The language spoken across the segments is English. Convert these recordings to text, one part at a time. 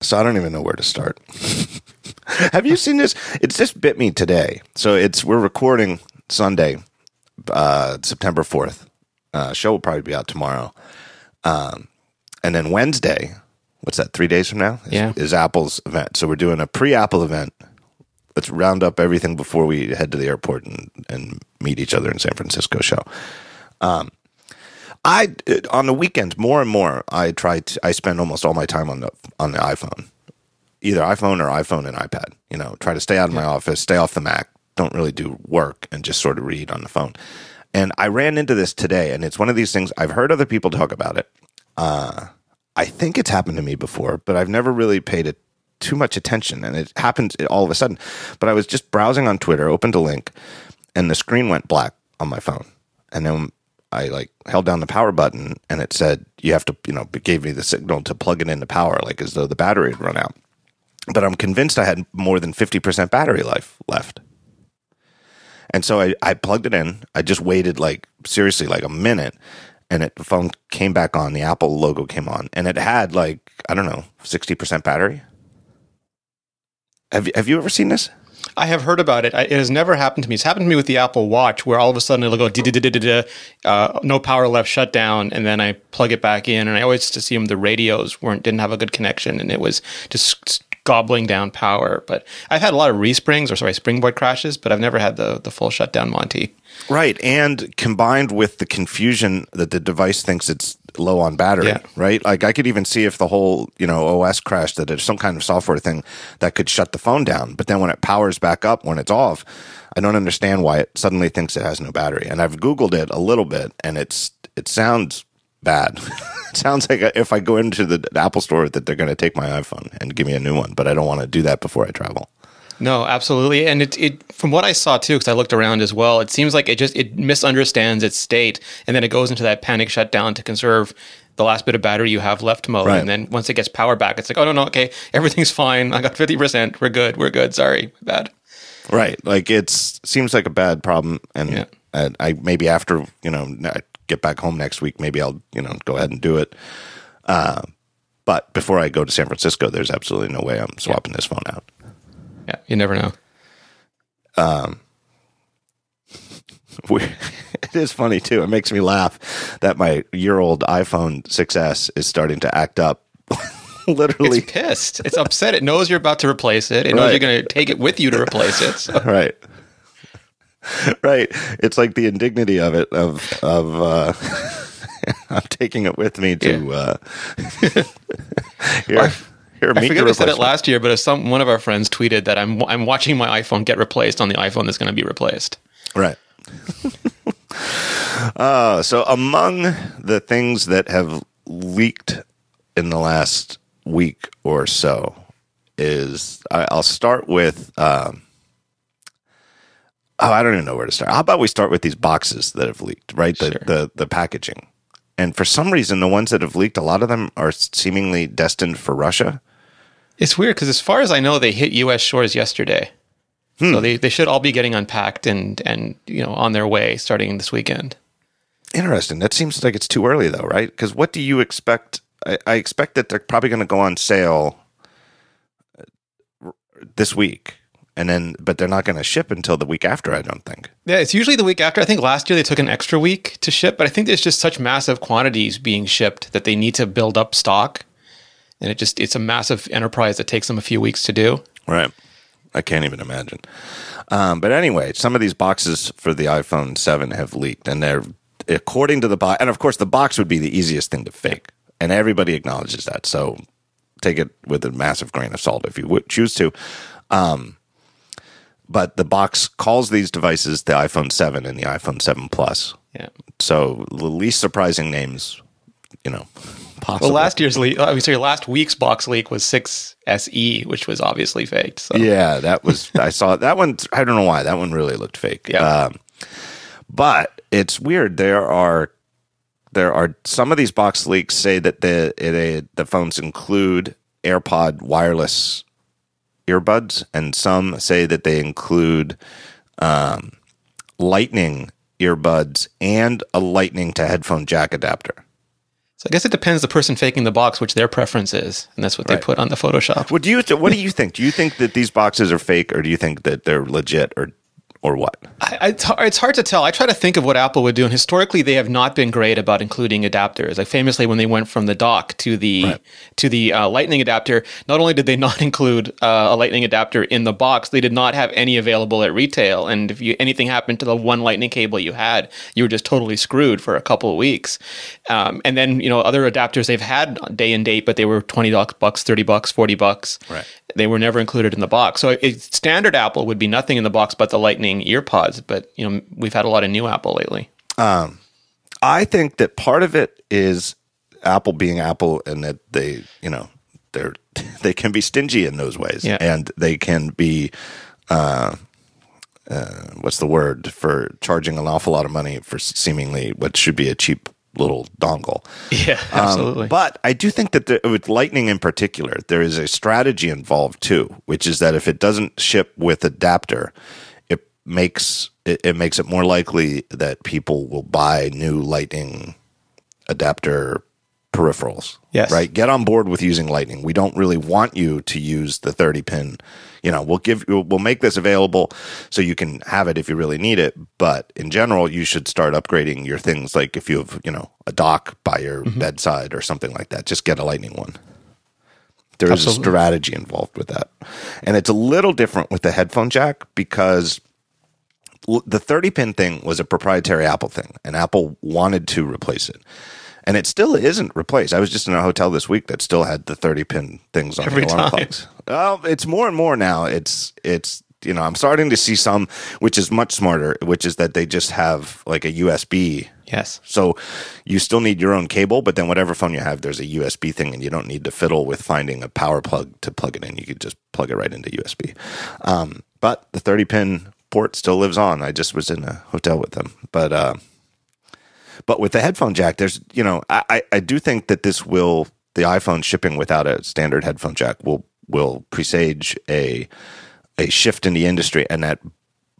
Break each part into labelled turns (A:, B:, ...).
A: So I don't even know where to start. Have you seen this? It's just bit me today. So it's we're recording Sunday, uh, September fourth. Uh, show will probably be out tomorrow, um, and then Wednesday. What's that? Three days from now? Is,
B: Yeah.
A: is Apple's event. So we're doing a pre-Apple event. Let's round up everything before we head to the airport and, and meet each other in San Francisco. Show. I on the weekends more and more I try to I spend almost all my time on the on the iPhone. Either iPhone or iPhone and iPad. You know, try to stay out of my office, stay off the Mac, don't really do work and just sort of read on the phone. And I ran into this today and it's one of these things I've heard other people talk about it. Uh I think it's happened to me before, but I've never really paid it too much attention and it happened all of a sudden. But I was just browsing on Twitter, opened a link, and the screen went black on my phone. And then I like held down the power button and it said you have to, you know, it gave me the signal to plug it into power, like as though the battery had run out. But I'm convinced I had more than 50% battery life left. And so I, I plugged it in. I just waited like seriously like a minute and it, the phone came back on. The Apple logo came on and it had like, I don't know, 60% battery. Have have you ever seen this?
B: I have heard about it. I, it has never happened to me. It's happened to me with the Apple Watch, where all of a sudden it'll go uh, no power left, shut down, and then I plug it back in, and I always just assumed the radios weren't didn't have a good connection, and it was just gobbling down power. But I've had a lot of resprings or sorry springboard crashes, but I've never had the the full shutdown Monty.
A: Right. And combined with the confusion that the device thinks it's low on battery,
B: Yeah.
A: right? Like I could even see if the whole, you know, OS crashed that there's some kind of software thing that could shut the phone down. But then when it powers back up, when it's off, I don't understand why it suddenly thinks it has no battery. And I've Googled it a little bit and it's, it sounds bad. sounds like if I go into the Apple store that they're going to take my iPhone and give me a new one, but I don't want to do that before I travel.
B: No, absolutely, and it, it from what I saw too, because I looked around as well. It seems like it just it misunderstands its state, and then it goes into that panic shutdown to conserve the last bit of battery you have left mode.
A: Right.
B: And then once it gets power back, it's like, oh no, no, okay, everything's fine. I got fifty percent. We're good. We're good. Sorry, bad.
A: Right. Like it's seems like a bad problem, and
B: Yeah.
A: and I maybe after you know I get back home next week, maybe I'll you know go ahead and do it. Uh, but before I go to San Francisco, there's absolutely no way I'm swapping this phone out.
B: Yeah, you never know.
A: We- it is funny too. It makes me laugh that my year old iPhone 6s is starting to act up. Literally,
B: It's pissed. It's upset. It knows you're about to replace it. It knows
A: Right.
B: you're going to take it with you to replace it. So.
A: right right. It's like the indignity of it of of uh i'm taking it with me to uh here here
B: I forget I said it last year, but if some one of our friends tweeted that I'm I'm watching my iPhone get replaced on the iPhone that's going to be replaced.
A: right. Uh so among the things that have leaked in the last week or so is I, i'll start with um Oh, I don't even know where to start. How about we start with these boxes that have leaked, right? The
B: Sure.
A: the the packaging. And for some reason the ones that have leaked, a lot of them are seemingly destined for Russia.
B: It's weird because as far as I know, they hit U.S. shores yesterday, so they, they should all be getting unpacked and and you know on their way starting this weekend.
A: Interesting. That seems like it's too early though, right? Because what do you expect? I, I expect that they're probably going to go on sale uh, this week, and then but they're not going to ship until the week after. I don't think.
B: Yeah, it's usually the week after. I think last year they took an extra week to ship, but I think there's just such massive quantities being shipped that they need to build up stock, and it just it's a massive enterprise that takes them a few weeks to do.
A: Right. I can't even imagine. Um, but anyway, some of these boxes for the iPhone 7 have leaked, and they're according to the box. And of course, the box would be the easiest thing to fake, and everybody acknowledges that. So take it with a massive grain of salt if you would choose to. Um, but the box calls these devices the iPhone 7 and the iPhone 7 Plus.
B: Yeah.
A: So the least surprising names, you know, possible.
B: Well, last year's leak, I mean, sorry, last week's box leak was 6 SE, which was obviously faked. So.
A: Yeah, that was I saw that one. I don't know why that one really looked fake.
B: Yeah.
A: Um, but it's weird. There are there are some of these box leaks say that the it, the phones include AirPod wireless earbuds, and some say that they include um, Lightning earbuds and a Lightning to headphone jack adapter.
B: So I guess it depends the person faking the box, which their preference is, and that's what
A: Right.
B: they put on the Photoshop.
A: What do you What do you think? Do you think that these boxes are fake, or do you think that they're legit, or or what?
B: I, I, it's hard- to tell. I try to think of what Apple would do, and historically, they have not been great about including adapters. Like famously, when they went from the dock to the to the uh, Lightning adapter, not only did they not include uh, a Lightning adapter in the box, they did not have any available at retail. And if you, anything happened to the one Lightning cable you had, you were just totally screwed for a couple of weeks. Um, and then you know other adapters they've had day and date, but they were twenty bucks, thirty bucks, forty bucks.
A: Right.
B: They were never included in the box. So it, standard Apple would be nothing in the box but the Lightning earpods. But you know we've had a lot of new Apple lately.
A: I think that part of it is Apple being Apple, and that they, you know, they're they can be stingy in those ways,
B: Yeah.
A: and they can be, uh, uh, what's the word for charging an awful lot of money for seemingly what should be a cheap little dongle.
B: Yeah,
A: Um,
B: absolutely.
A: but I do think that the, with Lightning in particular, there is a strategy involved too, which is that if it doesn't ship with adapter, it makes it, it makes it more likely that people will buy new Lightning adapter peripherals.
B: Yes.
A: Right. Get on board with using Lightning. We don't really want you to use the 30 pin. You know, we'll give we'll make this available so you can have it if you really need it. But in general, you should start upgrading your things. Like if you have, you know, a dock by your
B: Mm-hmm.
A: bedside or something like that, just get a Lightning one. There is a strategy involved with that. And it's a little different with the headphone jack because the 30 pin thing was a proprietary Apple thing, and Apple wanted to replace it. And it still isn't replaced. I was just in a hotel this week that still had the 30 pin things on
B: Every
A: the alarm
B: time.
A: clocks. Well, it's more and more now. It's it's you know I'm starting to see some which is much smarter, which is that they just have like a USB.
B: yes.
A: So you still need your own cable, but then whatever phone you have, there's a USB thing, and you don't need to fiddle with finding a power plug to plug it in. You could just plug it right into USB. Um, but the 30 pin port still lives on. I just was in a hotel with them, but uh, but with the headphone jack, there's you know I, I do think that this will the iPhone shipping without a standard headphone jack will will presage a a shift in the industry, and that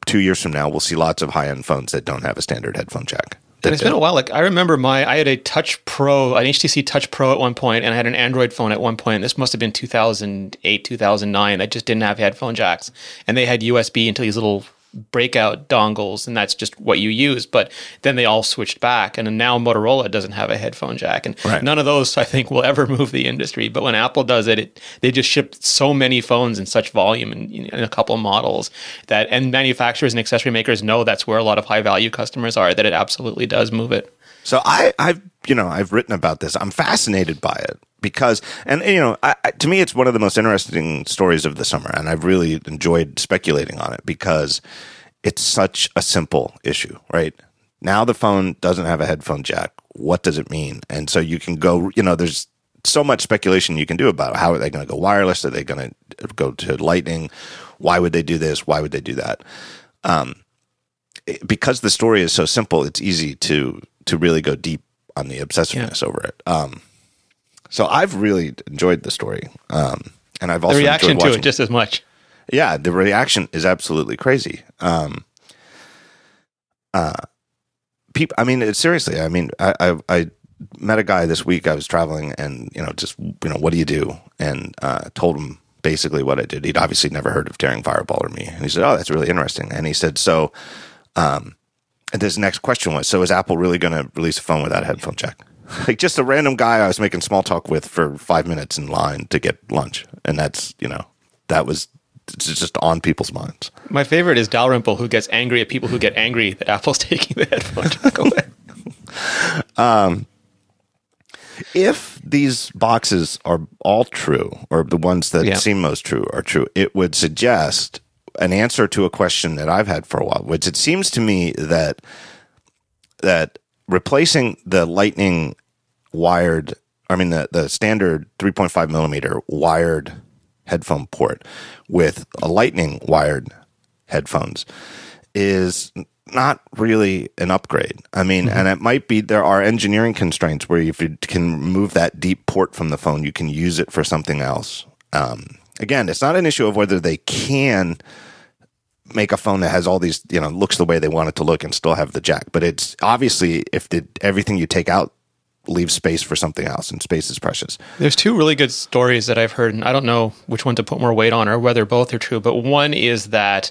A: two years from now we'll see lots of high end phones that don't have a standard headphone jack.
B: And it's been a while. Like I remember my, I had a Touch Pro, an HTC Touch Pro at one point, and I had an Android phone at one point. This must have been 2008, 2009. That just didn't have headphone jacks, and they had USB into these little breakout dongles, and that's just what you use. But then they all switched back, and now Motorola doesn't have a headphone jack, and
A: Right.
B: none of those I think will ever move the industry. But when Apple does it, it they just ship so many phones in such volume in, in a couple of models that, and manufacturers and accessory makers know that's where a lot of high value customers are. That it absolutely does move it.
A: So I, I've, you know, I've written about this. I'm fascinated by it because, and you know, I, I, to me, it's one of the most interesting stories of the summer, and I've really enjoyed speculating on it because it's such a simple issue, right? Now the phone doesn't have a headphone jack. What does it mean? And so you can go, you know, there's so much speculation you can do about it. how are they going to go wireless? Are they going to go to lightning? Why would they do this? Why would they do that? because the story is so simple, it's easy to to really go deep on the obsessiveness over it. Um, so I've really enjoyed the story, um, and I've also
B: The reaction
A: enjoyed
B: to it just as much.
A: yeah, the reaction is absolutely crazy. Um, uh, people, I mean, seriously, I mean, I, I, I met a guy this week. I was traveling, and you know, just you know, what do you do? And uh, told him basically what I did. He'd obviously never heard of Daring Fireball or me, and he said, "Oh, that's really interesting." And he said, "So." Um, and his next question was, "So is Apple really going to release a phone without a headphone jack?" Like just a random guy I was making small talk with for five minutes in line to get lunch, and that's you know that was just on people's minds.
B: My favorite is Dalrymple, who gets angry at people who get angry that Apple's taking the headphone jack away.
A: Um, if these boxes are all true, or the ones that
B: Yeah.
A: seem most true are true, it would suggest an answer to a question that I've had for a while, which it seems to me that that replacing the lightning wired I mean the, the standard 3.5 millimeter wired headphone port with a lightning wired headphones is not really an upgrade. I mean, and it might be there are engineering constraints where if you can move that deep port from the phone, you can use it for something else. Um, again, it's not an issue of whether they can make a phone that has all these, you know, looks the way they want it to look and still have the jack. But it's obviously if the, everything you take out leave space for something else, and space is precious.
B: There's two really good stories that I've heard, and I don't know which one to put more weight on or whether both are true. But one is that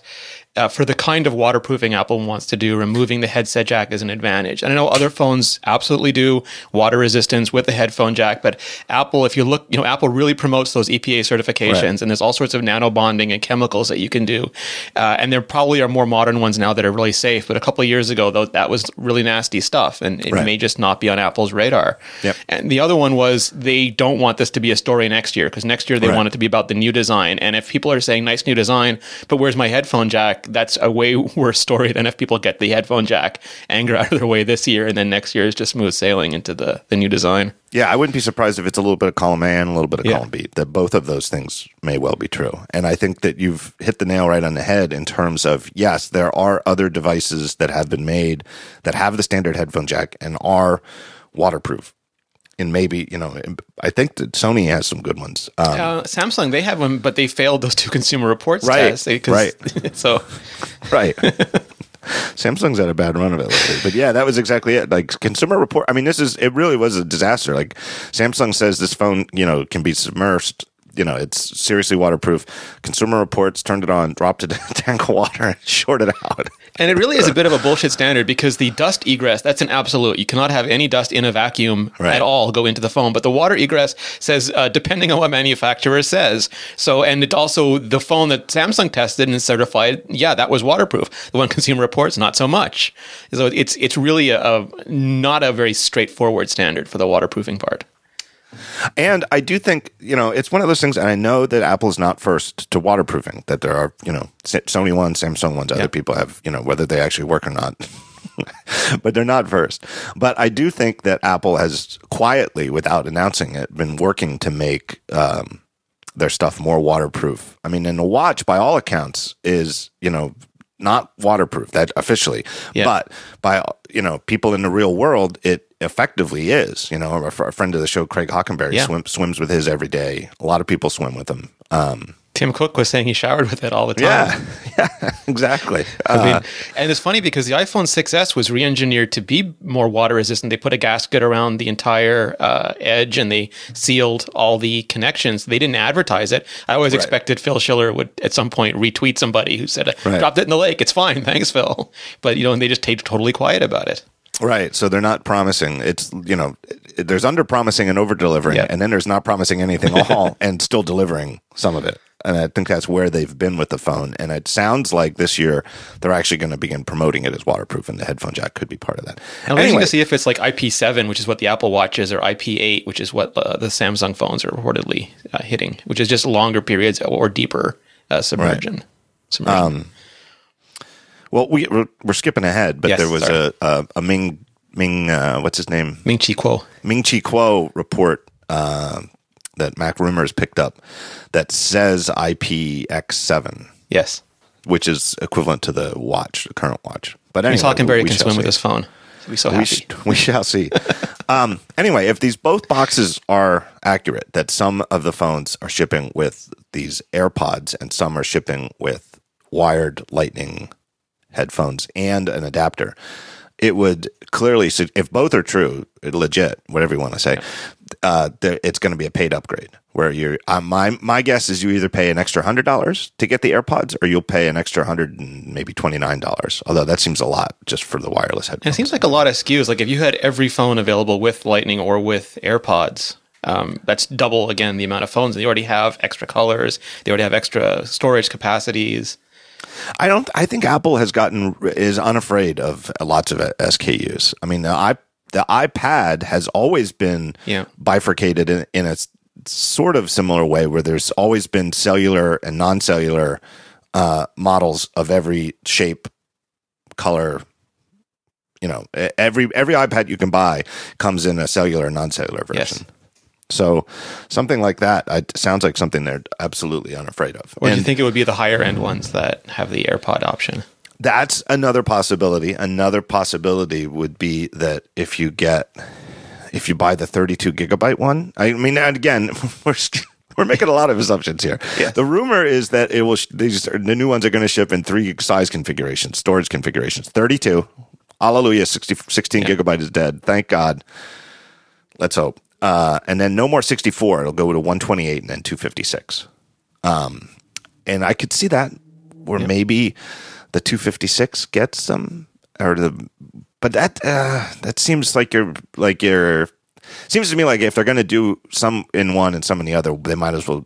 B: uh, for the kind of waterproofing Apple wants to do, removing the headset jack is an advantage. And I know other phones absolutely do water resistance with the headphone jack, but Apple, if you look, you know, Apple really promotes those EPA certifications, right. and there's all sorts of nano bonding and chemicals that you can do. Uh, and there probably are more modern ones now that are really safe. But a couple of years ago, though, that was really nasty stuff, and it right. may just not be on Apple's radar.
A: Yep.
B: And the other one was they don't want this to be a story next year because next year they right. want it to be about the new design. And if people are saying nice new design, but where's my headphone jack? That's a way worse story than if people get the headphone jack anger out of their way this year, and then next year is just smooth sailing into the the new design.
A: Yeah, I wouldn't be surprised if it's a little bit of column A and a little bit of yeah. column B. That both of those things may well be true. And I think that you've hit the nail right on the head in terms of yes, there are other devices that have been made that have the standard headphone jack and are waterproof and maybe you know i think that sony has some good ones.
B: Um, uh, samsung they have them but they failed those two consumer reports
A: right
B: tests.
A: Right.
B: so
A: right. Samsung's had a bad run of it lately but yeah that was exactly it. Like consumer report i mean this is it really was a disaster. Like samsung says this phone you know can be submerged you know, it's seriously waterproof. Consumer Reports turned it on, dropped it in a tank of water, and shorted it out.
B: And it really is a bit of a bullshit standard because the dust egress, that's an absolute. You cannot have any dust in a vacuum right. at all go into the phone. But the water egress says, uh, depending on what manufacturer says. So, and it also, the phone that Samsung tested and certified, yeah, that was waterproof. The one Consumer Reports, not so much. So it's, it's really a, a not a very straightforward standard for the waterproofing part.
A: And I do think, you know, it's one of those things, and I know that Apple is not first to waterproofing, that there are, you know, Sony ones, Samsung ones, other people have, you know, whether they actually work or not. but they're not first. But I do think that Apple has quietly, without announcing it, been working to make um, their stuff more waterproof. I mean, and the watch, by all accounts, is, you know, not waterproof that officially, yeah. but by you know people in the real world, it effectively is. You know, a, a friend of the show, Craig Hockenberry, yeah. swim, swims with his every day. A lot of people swim with him. Um,
B: Tim Cook was saying he showered with it all the time.
A: Yeah, yeah exactly.
B: I mean, uh, and it's funny because the iPhone 6s was re-engineered to be more water resistant. They put a gasket around the entire uh, edge and they sealed all the connections. They didn't advertise it. I always right. expected Phil Schiller would at some point retweet somebody who said, right. "Dropped it in the lake. It's fine. Thanks, Phil." But you know, and they just stayed totally quiet about it.
A: Right. So they're not promising. It's you know, there's under promising and over delivering, and then there's not promising anything at all and still delivering some of it. And I think that's where they've been with the phone. And it sounds like this year they're actually going to begin promoting it as waterproof, and the headphone jack could be part of that.
B: I'm anyway, waiting to see if it's like IP7, which is what the Apple Watch is, or IP8, which is what uh, the Samsung phones are reportedly uh, hitting, which is just longer periods or deeper uh, submersion. Right. submersion. Um,
A: well, we we're, we're, skipping ahead, but yes, there was a, a, a Ming Ming uh, what's his name
B: Ming Chi Kuo
A: Ming Chi Kuo report uh, that MacRumors picked up that says IPX7.
B: Yes,
A: which is equivalent to the watch, the current watch. But anyway,
B: Hockenberry can swim see. with his phone. So be so happy. We,
A: sh- we shall see. um, anyway, if these both boxes are accurate, that some of the phones are shipping with these AirPods and some are shipping with wired Lightning headphones and an adapter, it would clearly, if both are true, legit, whatever you want to say, uh, it's going to be a paid upgrade. Where you're, uh, my my guess is you either pay an extra hundred dollars to get the AirPods, or you'll pay an extra hundred and maybe twenty nine dollars. Although that seems a lot just for the wireless headphones.
B: It seems like a lot of SKUs. Like if you had every phone available with Lightning or with AirPods, um, that's double again the amount of phones. They already have extra colors. They already have extra storage capacities.
A: I don't. I think Apple has gotten is unafraid of lots of SKUs. I mean, the i the iPad has always been
B: yeah.
A: bifurcated in, in a sort of similar way, where there's always been cellular and non-cellular uh, models of every shape, color. You know, every every iPad you can buy comes in a cellular, non-cellular version. Yes. So something like that it sounds like something they're absolutely unafraid of.
B: Or do you think it would be the higher end ones that have the AirPod option?
A: That's another possibility. Another possibility would be that if you get if you buy the 32 gigabyte one, I mean, again, we're we're making a lot of assumptions here.
B: Yeah.
A: The rumor is that it will these the new ones are going to ship in three size configurations, storage configurations. 32. Hallelujah, 60, 16 yeah. gigabyte is dead. Thank God. Let's hope. Uh, and then no more 64. It'll go to 128 and then 256. Um, and I could see that where maybe the 256 gets some or the, but that uh, that seems like you're like you're seems to me like if they're going to do some in one and some in the other, they might as well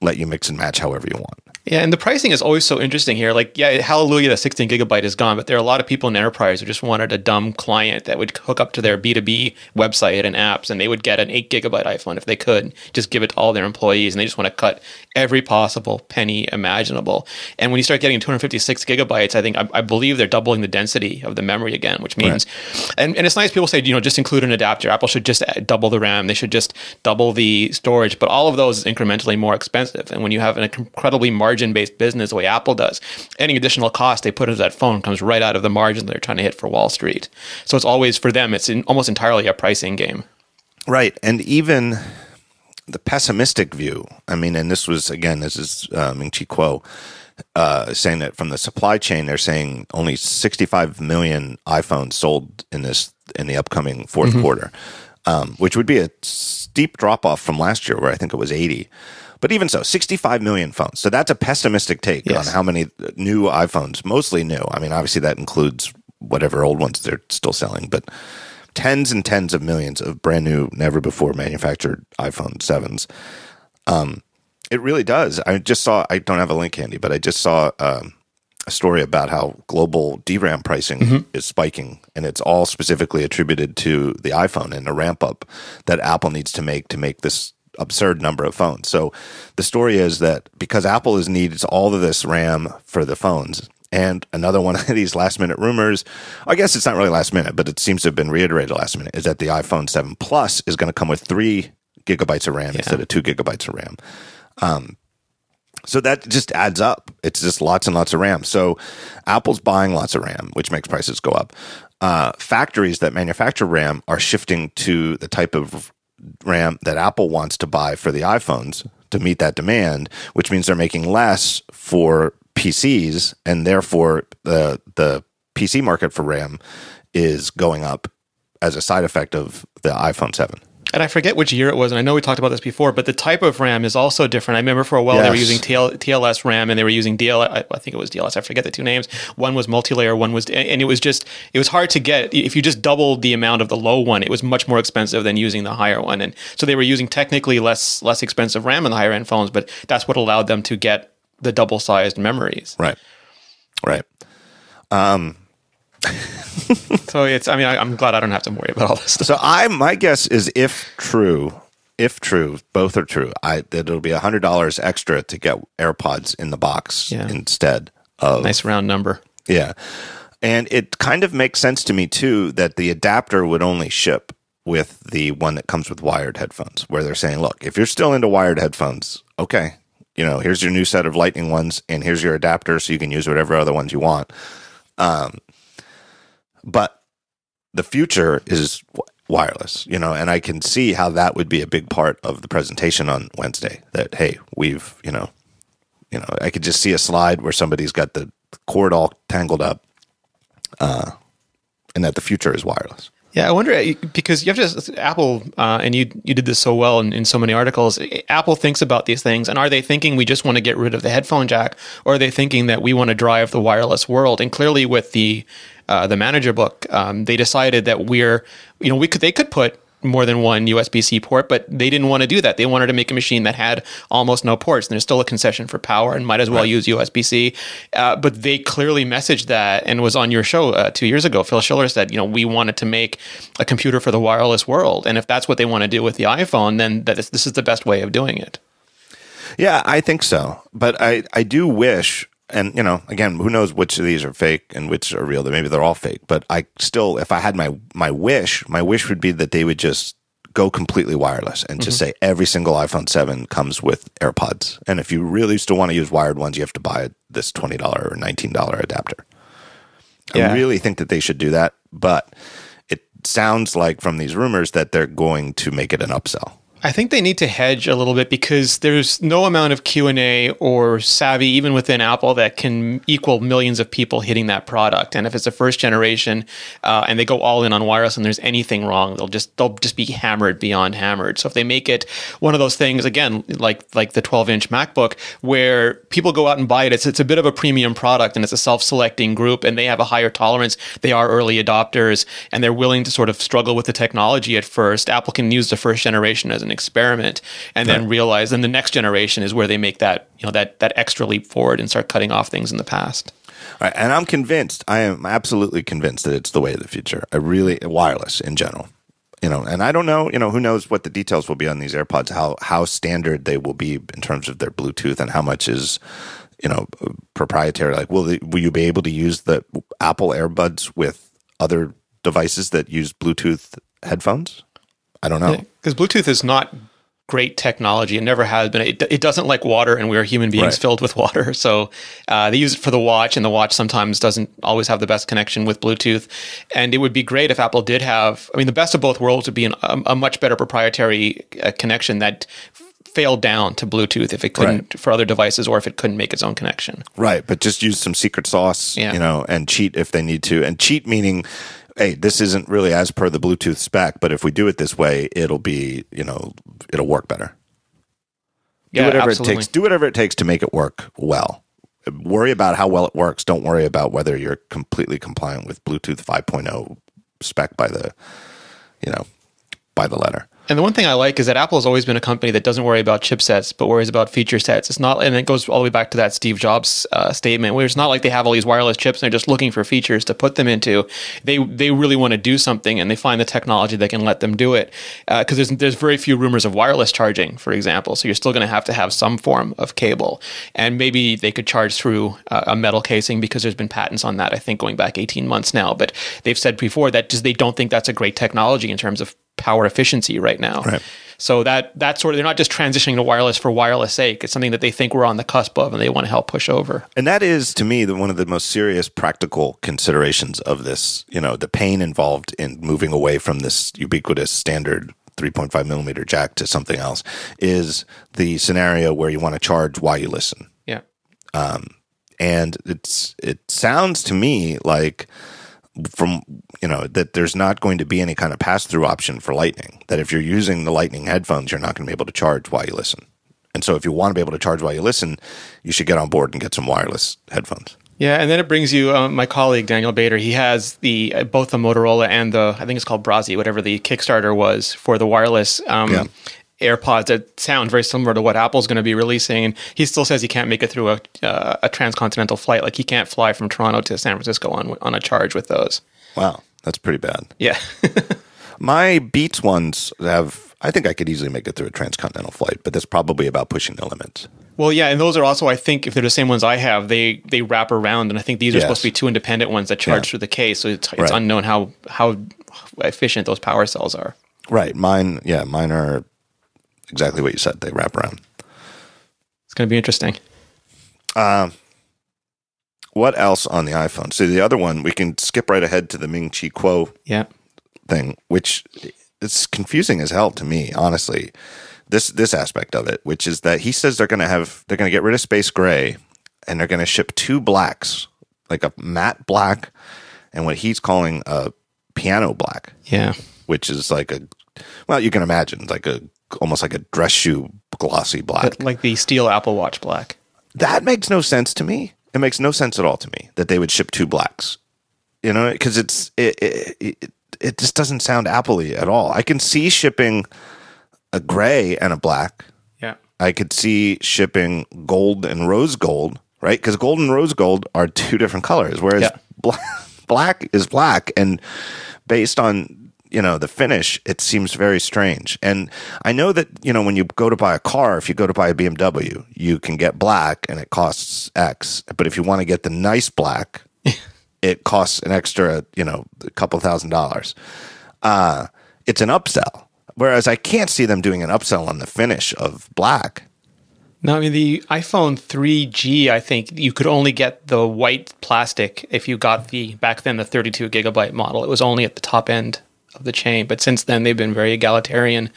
A: let you mix and match however you want.
B: Yeah, and the pricing is always so interesting here. Like, yeah, hallelujah, the 16 gigabyte is gone, but there are a lot of people in enterprise who just wanted a dumb client that would hook up to their B2B website and apps, and they would get an 8 gigabyte iPhone if they could, just give it to all their employees, and they just want to cut every possible penny imaginable. And when you start getting 256 gigabytes, I think, I, I believe they're doubling the density of the memory again, which means, right. and, and it's nice people say, you know, just include an adapter. Apple should just double the RAM, they should just double the storage, but all of those is incrementally more expensive. And when you have an incredibly margin based business the way Apple does, any additional cost they put into that phone comes right out of the margin they're trying to hit for Wall Street. So it's always for them, it's in, almost entirely a pricing game.
A: Right. And even the pessimistic view, I mean, and this was, again, this is uh, Ming Chi Kuo. Uh, saying that from the supply chain, they're saying only 65 million iPhones sold in this in the upcoming 4th mm-hmm. quarter, um, which would be a steep drop off from last year, where I think it was 80. But even so, 65 million phones. So that's a pessimistic take yes. on how many new iPhones, mostly new. I mean, obviously that includes whatever old ones they're still selling, but tens and tens of millions of brand new, never before manufactured iPhone 7s. Um, it really does. I just saw, I don't have a link handy, but I just saw um, a story about how global DRAM pricing mm-hmm. is spiking, and it's all specifically attributed to the iPhone and a ramp up that Apple needs to make to make this absurd number of phones. So the story is that because Apple is needs all of this RAM for the phones, and another one of these last minute rumors, I guess it's not really last minute, but it seems to have been reiterated last minute, is that the iPhone 7 Plus is going to come with three gigabytes of RAM yeah. instead of two gigabytes of RAM. Um, so that just adds up. It's just lots and lots of RAM. So Apple's buying lots of RAM, which makes prices go up. Uh, factories that manufacture RAM are shifting to the type of RAM that Apple wants to buy for the iPhones to meet that demand, which means they're making less for PCs, and therefore the the PC market for RAM is going up as a side effect of the iPhone 7
B: and I forget which year it was, and I know we talked about this before, but the type of RAM is also different. I remember for a while yes. they were using TL, TLS RAM and they were using DL. I, I think it was DLS. I forget the two names. One was multi-layer, one was, and it was just it was hard to get. If you just doubled the amount of the low one, it was much more expensive than using the higher one. And so they were using technically less less expensive RAM in the higher end phones, but that's what allowed them to get the double sized memories.
A: Right. Right. Um,
B: so it's. I mean, I, am glad I don't have to worry about all this stuff.
A: So I, my guess is, if true, if true, both are true, I that it'll be a hundred dollars extra to get AirPods in the box yeah. instead of
B: nice round number.
A: Yeah, and it kind of makes sense to me too that the adapter would only ship with the one that comes with wired headphones, where they're saying, look, if you're still into wired headphones, okay, you know, here's your new set of Lightning ones, and here's your adapter, so you can use whatever other ones you want. Um, but the future is wireless, you know, and I can see how that would be a big part of the presentation on Wednesday. That hey, we've you know, you know, I could just see a slide where somebody's got the cord all tangled up, uh, and that the future is wireless.
B: Yeah, I wonder uh, because you have to Apple, uh, and you you did this so well in, in so many articles. Apple thinks about these things, and are they thinking we just want to get rid of the headphone jack, or are they thinking that we want to drive the wireless world? And clearly, with the uh, the manager book, um, they decided that we're you know we could they could put more than one USB C port, but they didn't want to do that. They wanted to make a machine that had almost no ports. And there's still a concession for power and might as well right. use USB C. Uh, but they clearly messaged that and was on your show uh, two years ago. Phil Schiller said, you know, we wanted to make a computer for the wireless world. And if that's what they want to do with the iPhone, then that is, this is the best way of doing it.
A: Yeah, I think so. But I, I do wish and you know, again, who knows which of these are fake and which are real? Maybe they're all fake. But I still, if I had my my wish, my wish would be that they would just go completely wireless and just mm-hmm. say every single iPhone seven comes with AirPods. And if you really still want to use wired ones, you have to buy this twenty dollar or nineteen dollar adapter. Yeah. I really think that they should do that, but it sounds like from these rumors that they're going to make it an upsell
B: I think they need to hedge a little bit because there's no amount of Q and A or savvy even within Apple that can equal millions of people hitting that product. And if it's a first generation uh, and they go all in on wireless and there's anything wrong, they'll just they'll just be hammered beyond hammered. So if they make it one of those things again, like like the 12 inch MacBook, where people go out and buy it, it's it's a bit of a premium product and it's a self selecting group and they have a higher tolerance. They are early adopters and they're willing to sort of struggle with the technology at first. Apple can use the first generation as an experiment and then realize then the next generation is where they make that you know that that extra leap forward and start cutting off things in the past
A: Right, and I'm convinced. I am absolutely convinced that it's the way of the future. I really wireless in general. You know, and I don't know. You know, who knows what the details will be on these AirPods? How how standard they will be in terms of their Bluetooth, and how much is you know proprietary. Like, will they, will you be able to use the Apple AirBuds with other devices that use Bluetooth headphones? I don't know.
B: because Bluetooth is not great technology. It never has been. It, it doesn't like water, and we're human beings
A: Right.
B: filled with water. So uh, they use it for the watch, and the watch sometimes doesn't always have the best connection with Bluetooth. And it would be great if Apple did have. I mean, the best of both worlds would be an, a, a much better proprietary uh, connection that f- failed down to Bluetooth if it couldn't for other devices, or if it couldn't make its own connection.
A: Right, but just use some secret sauce,
B: Yeah.
A: you know, and cheat if they need to. And cheat meaning, hey, this isn't really as per the Bluetooth spec, but if we do it this way, it'll be, you know, it'll work better. Do
B: Yeah,
A: whatever
B: absolutely.
A: it takes. Do whatever it takes to make it work well. Worry about how well it works. Don't worry about whether you're completely compliant with Bluetooth 5.0 spec by the, you know, by the letter.
B: And the one thing I like is that Apple has always been a company that doesn't worry about chipsets, but worries about feature sets. It's not, and it goes all the way back to that Steve Jobs uh, statement, where it's not like they have all these wireless chips and they're just looking for features to put them into. They they really want to do something, and they find the technology that can let them do it. Because there's there's very few rumors of wireless charging, for example. So you're still going to have to have some form of cable, and maybe they could charge through uh, a metal casing because there's been patents on that. I think going back 18 months now, but they've said before that just they don't think that's a great technology in terms of power efficiency right now.
A: Right.
B: So that that sort of they're not just transitioning to wireless for wireless sake. It's something that they think we're on the cusp of and they want to help push over.
A: And that is, to me, the, one of the most serious practical considerations of this. You know, the pain involved in moving away from this ubiquitous standard 3.5 millimeter jack to something else is the scenario where you want to charge while you listen.
B: Yeah.
A: Um, and it's it sounds to me like from you know that there's not going to be any kind of pass through option for Lightning. That if you're using the Lightning headphones, you're not going to be able to charge while you listen. And so, if you want to be able to charge while you listen, you should get on board and get some wireless headphones.
B: Yeah, and then it brings you uh, my colleague Daniel Bader. He has the uh, both the Motorola and the I think it's called Bragi, whatever the Kickstarter was for the wireless um,
A: Yeah.
B: AirPods that sound very similar to what Apple's going to be releasing. And he still says he can't make it through a uh, a transcontinental flight. Like he can't fly from Toronto to San Francisco on on a charge with those.
A: Wow, that's pretty bad.
B: Yeah.
A: My Beats ones have. I think I could easily make it through a transcontinental flight, but that's probably about pushing the limits.
B: Well, yeah, and those are also, I think, if they're the same ones I have, they they wrap around, and I think these are
A: Yes.
B: supposed to be two independent ones that charge
A: Yeah.
B: through the case. So it's, it's
A: Right.
B: unknown how how efficient those power cells are.
A: Right, mine. Yeah, mine are exactly what you said. They wrap around.
B: It's going to be interesting.
A: Um, what else on the iPhone? So the other one, we can skip right ahead to the Ming Chi Kuo
B: Yeah,
A: thing, which it's confusing as hell to me, honestly. This this aspect of it, which is that he says they're going to have they're going to get rid of space gray, and they're going to ship two blacks, like a matte black, and what he's calling a piano black,
B: yeah,
A: which is like a well, you can imagine like a almost like a dress shoe glossy black.
B: like the steel Apple Watch black.
A: that makes no sense to me. It makes no sense at all to me that they would ship two blacks. You know, because it's it, it it it just doesn't sound Apple-y at all. I can see shipping a gray and a black.
B: Yeah,
A: I could see shipping gold and rose gold, right? Because gold and rose gold are two different colors, whereas
B: Yeah.
A: black, black is black. And based on you know the finish, it seems very strange. And I know that you know when you go to buy a car, if you go to buy a BMW, you can get black and it costs X. But if you want to get the nice black, it costs an extra, you know, a couple thousand dollars. Uh, it's an upsell. Whereas I can't see them doing an upsell on the finish of black.
B: no, I mean the iPhone 3G. I think you could only get the white plastic if you got the back then the 32 gigabyte model. It was only at the top end of the chain, but since then they've been very egalitarian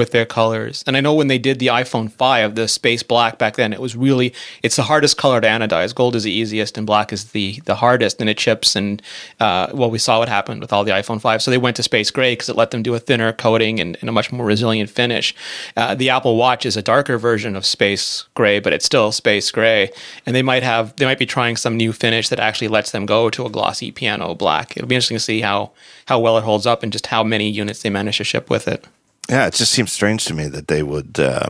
B: with their colors. And I know when they did the iPhone 5, the space black back then, it was really it's the hardest color to anodize. Gold is the easiest and black is the the hardest and it chips and uh, well we saw what happened with all the iPhone 5. So they went to space gray because it let them do a thinner coating and, and a much more resilient finish. Uh, the Apple Watch is a darker version of space gray, but it's still space gray. And they might have they might be trying some new finish that actually lets them go to a glossy piano black. It'll be interesting to see how how well it holds up and just how many units they manage to ship with it.
A: Yeah, it just seems strange to me that they would uh,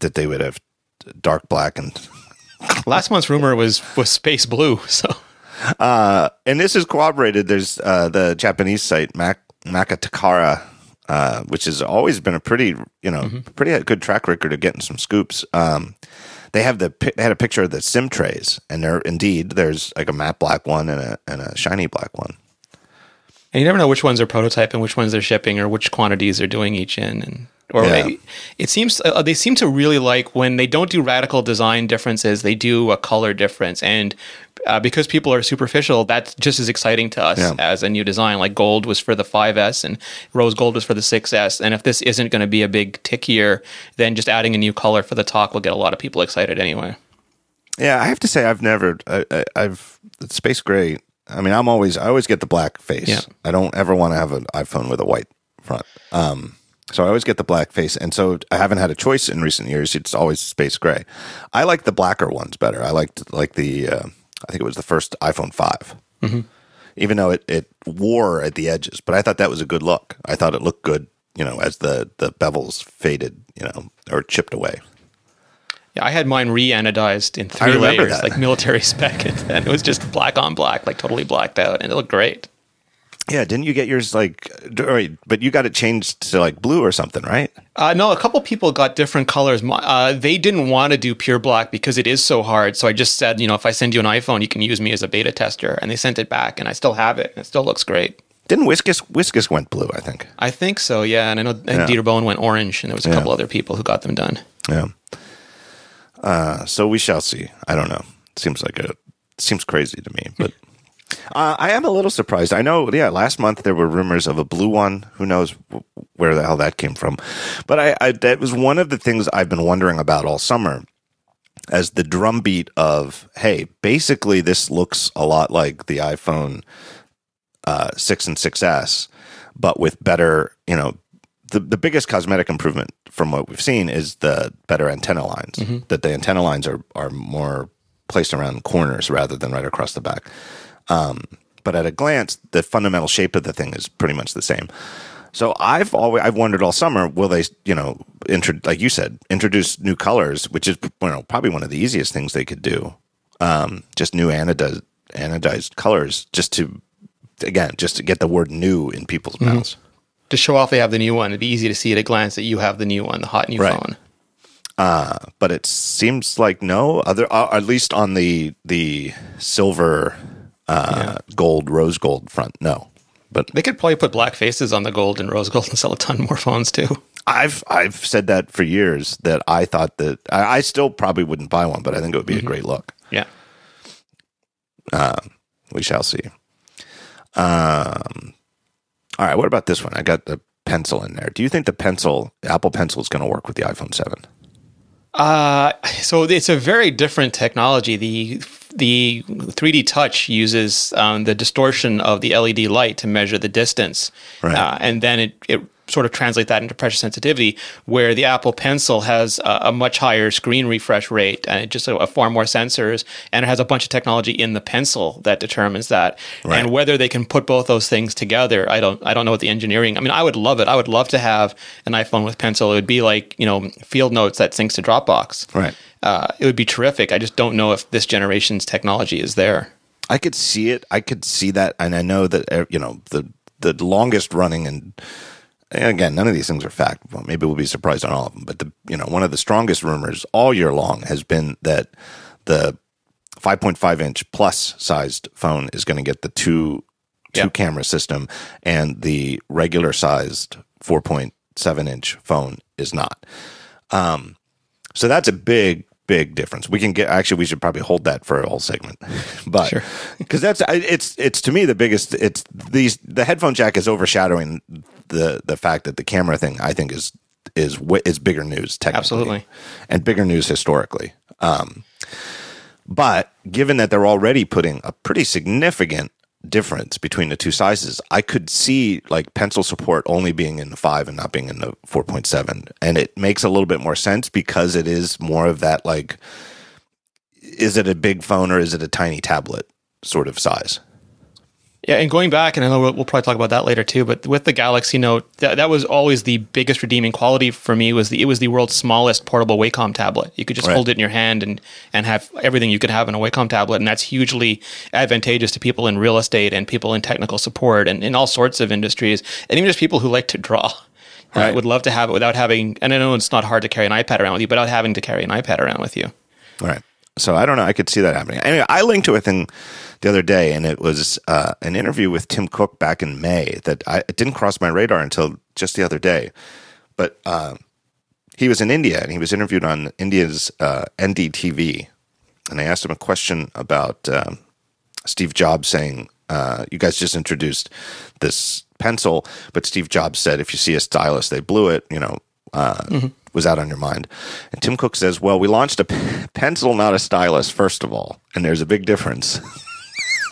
A: that they would have dark black and
B: Last month's rumor was was space blue. So
A: uh, and this is corroborated. There's uh, the Japanese site Mac Macotakara, uh, which has always been a pretty you know
B: Mm-hmm.
A: pretty good track record of getting some scoops. Um, they have the they had a picture of the sim trays, and there indeed there's like a matte black one and a and a shiny black one.
B: And you never know which ones are prototype and which ones they're shipping or which quantities they're doing each in and or
A: Yeah.
B: it, it seems uh, they seem to really like when they don't do radical design differences they do a color difference and uh, because people are superficial that's just as exciting to us
A: Yeah.
B: as a new design like gold was for the 5s and rose gold was for the 6s and if this isn't going to be a big tick then just adding a new color for the talk will get a lot of people excited anyway
A: Yeah, I have to say I've never I, I, I've space gray. I mean, I'm always I always get the black face.
B: Yeah.
A: I don't ever want to have an iPhone with a white front. Um, so I always get the black face, and so I haven't had a choice in recent years. It's always space gray. I like the blacker ones better. I liked like the uh, I think it was the first iPhone 5 even though it it wore at the edges, but I thought that was a good look. I thought it looked good, you know, as the the bevels faded, you know, or chipped away.
B: Yeah, I had mine re-anodized in three layers,
A: that.
B: like military spec, and it was just black on black, like totally blacked out, and it looked great.
A: Yeah, didn't you get yours like? but you got it changed to like blue or something, right?
B: Uh, no, a couple people got different colors. Uh, they didn't want to do pure black because it is so hard. So I just said, you know, if I send you an iPhone, you can use me as a beta tester, and they sent it back, and I still have it, and it still looks great.
A: Didn't Whiskus Whiskus went blue? I think.
B: I think so, yeah. And I know and
A: Yeah.
B: Dieter Bohn went orange, and there was a
A: Yeah.
B: couple other people who got them done.
A: Yeah. Uh, so we shall see. I don't know. Seems like a seems crazy to me, but uh, I am a little surprised. I know. Yeah, last month there were rumors of a blue one. Who knows where the hell that came from? But I, I that was one of the things I've been wondering about all summer. As the drumbeat of, hey, basically this looks a lot like the iPhone uh, six and 6S, but with better, you know, the, the biggest cosmetic improvement from what we've seen is the better antenna lines. That the antenna lines are are more placed around corners rather than right across the back. Um, but at a glance, the fundamental shape of the thing is pretty much the same. So I've always I've wondered all summer will they you know intro, like you said introduce new colors, which is you know probably one of the easiest things they could do. Um, just new anodized anodized colors, just to again just to get the word new in people's mouths.
B: To show off they have the new one, it'd be easy to see at a glance that you have the new one, the hot new
A: Right.
B: phone.
A: but it seems like no other uh, at least on the the silver uh gold rose gold front no but
B: They could probably put black faces on the gold and rose gold and sell a ton more phones too.
A: i've i've said that for years that i thought that i, I still probably wouldn't buy one but i think it would be a great look
B: Yeah.
A: we shall see um all right what about this one i got the pencil in there do you think the pencil apple pencil is going to work with the iphone 7
B: Uh, so it's a very different technology. The the 3D Touch uses um, the distortion of the LED light to measure the distance,
A: Right.
B: uh, and then it, it sort of translate that into pressure sensitivity. Where the Apple Pencil has a, a much higher screen refresh rate and it just a, a far more sensors, and it has a bunch of technology in the pencil that determines that.
A: Right.
B: And whether they can put both those things together, I don't I don't know what the engineering. I mean, I would love it. I would love to have an iPhone with pencil. It would be like you know Field Notes that syncs to Dropbox
A: right
B: uh, it would be terrific. I just don't know if this generation's technology is there.
A: I could see it. I could see that, and I know that uh, you know the the longest running and. Again, none of these things are fact. Well, maybe we'll be surprised on all of them. But the you know one of the strongest rumors all year long has been that the 5.5 inch plus sized phone is going to get the two two
B: Yeah.
A: camera system, and the regular sized 4.7 inch phone is not. Um, so that's a big, big difference. We can get actually, we should probably hold that for a whole segment, but
B: Sure.
A: because that's it's it's to me the biggest. It's these the headphone jack is overshadowing the the fact that the camera thing I think is is is bigger news technically,
B: Absolutely.
A: and bigger news historically. Um, but given that they're already putting a pretty significant difference between the two sizes, I could see like pencil support only being in the five and not being in the four point seven, and it makes a little bit more sense because it is more of that like, is it a big phone or is it a tiny tablet sort of size?
B: Yeah, and going back, and I know we'll, we'll probably talk about that later too. But with the Galaxy Note, that, that was always the biggest redeeming quality for me. Was the it was the world's smallest portable Wacom tablet. You could just
A: Right.
B: hold it in your hand and and have everything you could have in a Wacom tablet, and that's hugely advantageous to people in real estate and people in technical support and in all sorts of industries, and even just people who like to draw. Uh,
A: Right.
B: would love to have it without having, and I know it's not hard to carry an iPad around with you, but without having to carry an iPad around with you.
A: Right. So I don't know. I could see that happening. Anyway, I linked to a thing the other day, and it was uh, an interview with Tim Cook back in May that I, it didn't cross my radar until just the other day. But uh, he was in India, and he was interviewed on India's uh, NDTV, and I asked him a question about um, Steve Jobs saying, uh, "You guys just introduced this pencil, but Steve Jobs said if you see a stylus, they blew it." You know, uh, was that on your mind? And Tim Cook says, "Well, we launched a p- pencil, not a stylus, first of all, and there's a big difference."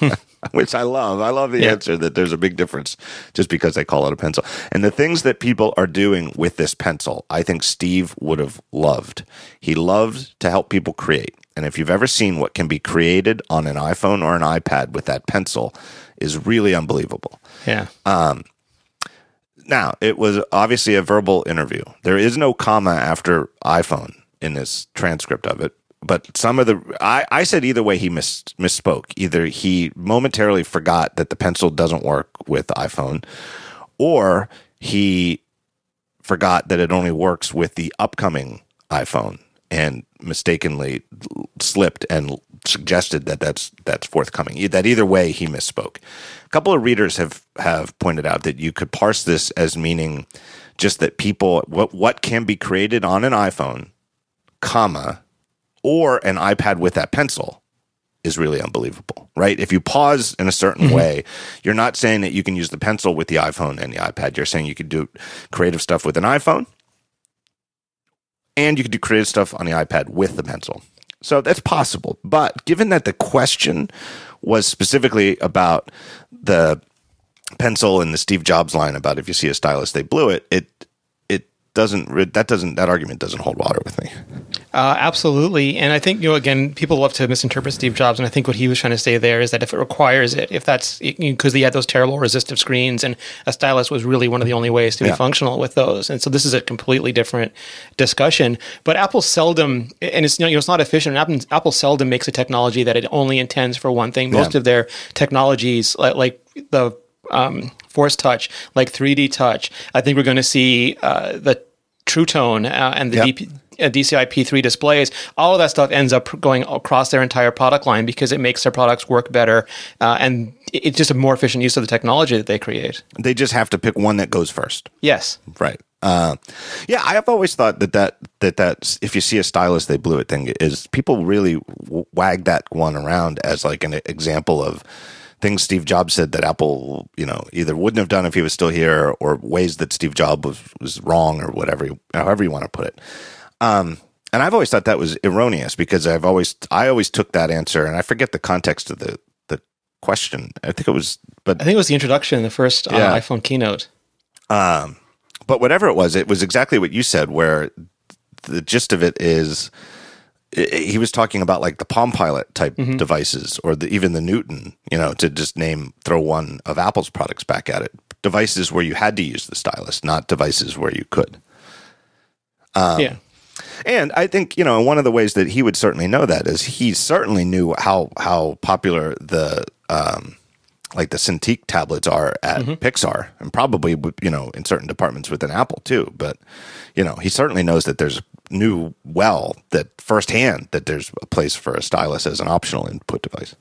A: Which I love. I love the
B: Yeah.
A: answer that there's a big difference just because they call it a pencil. And the things that people are doing with this pencil, I think Steve would have loved. He loved to help people create. And if you've ever seen what can be created on an iPhone or an iPad with that pencil is really unbelievable.
B: Yeah.
A: Um, Now, it was obviously a verbal interview. There is no comma after iPhone in this transcript of it. But some of the, I, I said either way he miss, misspoke. Either he momentarily forgot that the pencil doesn't work with iPhone, or he forgot that it only works with the upcoming iPhone and mistakenly slipped and suggested that that's that's forthcoming. That either way he misspoke. A couple of readers have have pointed out that you could parse this as meaning just that people what what can be created on an iPhone, comma, or an iPad with that pencil is really unbelievable, right? If you pause in a certain mm-hmm. way, you're not saying that you can use the pencil with the iPhone and the iPad. You're saying you could do creative stuff with an iPhone and you could do creative stuff on the iPad with the pencil. So that's possible. But given that the question was specifically about the pencil and the Steve Jobs line about if you see a stylus, they blew it it doesn't that doesn't that argument doesn't hold water with me.
B: Uh, absolutely. And I think, you know, again, people love to misinterpret Steve Jobs. And I think what he was trying to say there is that if it requires it, if that's because he had those terrible resistive screens and a stylus was really one of the only ways to
A: Yeah.
B: be functional with those. And so this is a completely different discussion. But Apple seldom, and it's, you know, it's not efficient. Apple, Apple seldom makes a technology that it only intends for one thing. Most
A: Yeah.
B: of their technologies, like, like the um, Force Touch, like 3D Touch, I think we're going to see uh, the True Tone uh, and the
A: Yep.
B: DP, uh, DCI P3 displays, all of that stuff ends up going across their entire product line because it makes their products work better, uh, and it's just a more efficient use of the technology that they create.
A: They just have to pick one that goes first.
B: Yes,
A: Right. Uh, yeah, I have always thought that that that that if you see a stylus, they blew it thing is people really w- wag that one around as like an example of things Steve Jobs said that Apple, you know, either wouldn't have done if he was still here, or ways that Steve Jobs was was wrong, or whatever, however you want to put it. Um, and I've always thought that was erroneous because I've always I always took that answer, and I forget the context of the the question. I think it was, but
B: I think it was the introduction in the first uh,
A: Yeah.
B: iPhone keynote.
A: um, but whatever it was, it was exactly what you said. Where the gist of it is, he was talking about like the Palm Pilot type devices, or the, even the Newton. You know, to just name throw one of Apple's products back at it. Devices where you had to use the stylus, not devices where you could. Um,
B: yeah,
A: And I think you know one of the ways that he would certainly know that is he certainly knew how how popular the um, like the Cintiq tablets are at Pixar, and probably you know in certain departments within Apple too. But you know he certainly knows that there's knew well that firsthand that there's a place for a stylus as an optional input device.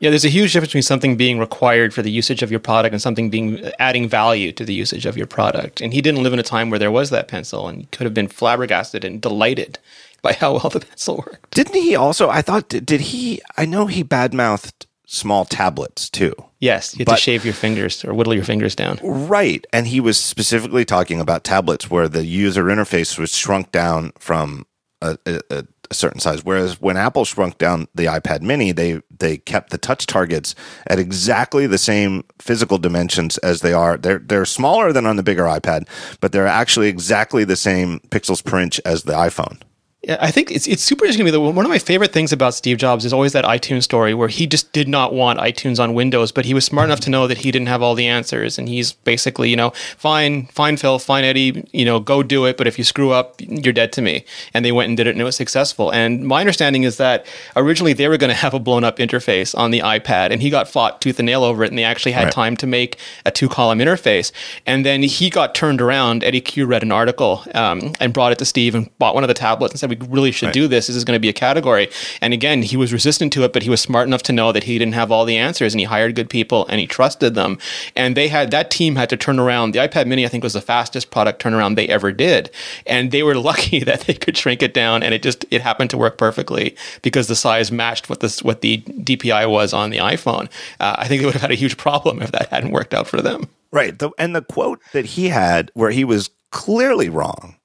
B: yeah. There's a huge difference between something being required for the usage of your product and something being adding value to the usage of your product. And he didn't live in a time where there was that pencil, and could have been flabbergasted and delighted by how well the pencil worked.
A: Didn't he also? I thought did, did he? I know he badmouthed small tablets too.
B: Yes, you have
A: But-
B: to shave your fingers or whittle your fingers down.
A: Right. And he was specifically talking about tablets where the user interface was shrunk down from a, a, a certain size. Whereas when Apple shrunk down the iPad mini, they, they kept the touch targets at exactly the same physical dimensions as they are. They're, they're smaller than on the bigger iPad, but they're actually exactly the same pixels per inch as the iPhone.
B: Yeah, I think it's it's super interesting to me. that One of my favorite things about Steve Jobs is always that iTunes story where he just did not want iTunes on Windows, but he was smart enough to know that he didn't have all the answers, and he's basically, you know, fine, fine, Phil, fine, Eddy, you know, go do it. But if you screw up, you're dead to me. And they went and did it, and it was successful. And my understanding is that originally they were going to have a blown up interface on the iPad, and he got fought tooth and nail over it, and they actually had
A: Right.
B: time to make a two column interface. And then he got turned around. Eddy Cue read an article um, and brought it to Steve and bought one of the tablets and said, We really should do this. This is going to be a category. And again, he was resistant to it, but he was smart enough to know that he didn't have all the answers and he hired good people and he trusted them. And they had that team had to turn around. The iPad mini, I think, was the fastest product turnaround they ever did. And they were lucky that they could shrink it down and it just it happened to work perfectly because the size matched what this what the DPI was on the iPhone. Uh, I think they would have had a huge problem if that hadn't worked out for them.
A: Right. The, and the quote that he had where he was clearly wrong,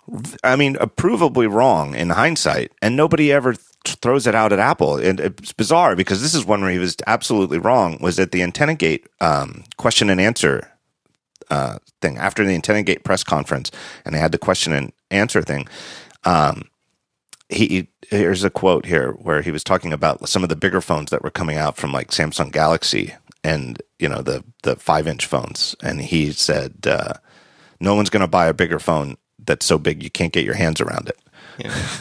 A: I mean, approvably wrong in hindsight, and nobody ever th- throws it out at Apple. And it's bizarre because this is one where he was absolutely wrong, was at the Antenna Gate um, question and answer uh, thing. After the Antenna Gate press conference, and they had the question and answer thing, um, he, he- here's a quote here where he was talking about some of the bigger phones that were coming out from like Samsung Galaxy and you know the the five inch phones, and he said uh, no one's going to buy a bigger phone that's so big you can't get your hands around it.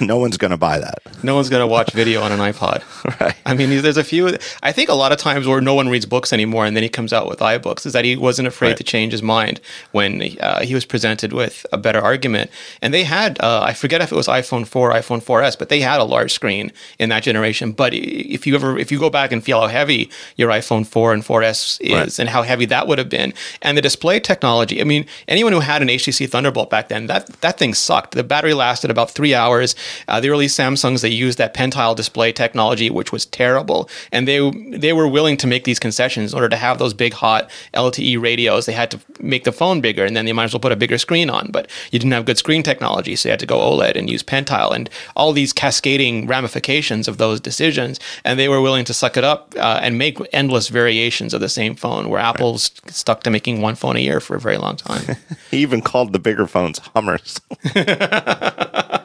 A: No one's going to buy that.
B: No one's going to watch video on an iPod.
A: Right.
B: I mean, there's a few. I think a lot of times where no one reads books anymore, and then he comes out with iBooks, is that he wasn't afraid
A: Right.
B: to change his mind when uh, he was presented with a better argument. And they had, uh, I forget if it was iPhone 4, iPhone 4S, but they had a large screen in that generation. But if you ever, if you go back and feel how heavy your iPhone 4 and 4S is,
A: Right.
B: and how heavy that would have been, and the display technology. I mean, anyone who had an HTC Thunderbolt back then, that that thing sucked. The battery lasted about three hours. Uh, the early Samsungs they used that pentile display technology, which was terrible, and they they were willing to make these concessions in order to have those big hot LTE radios. They had to make the phone bigger, and then they might as well put a bigger screen on. But you didn't have good screen technology, so you had to go OLED and use pentile, and all these cascading ramifications of those decisions. And they were willing to suck it up uh, and make endless variations of the same phone. Where Apple's stuck to making one phone a year for a very long time.
A: He even called the bigger phones Hummers.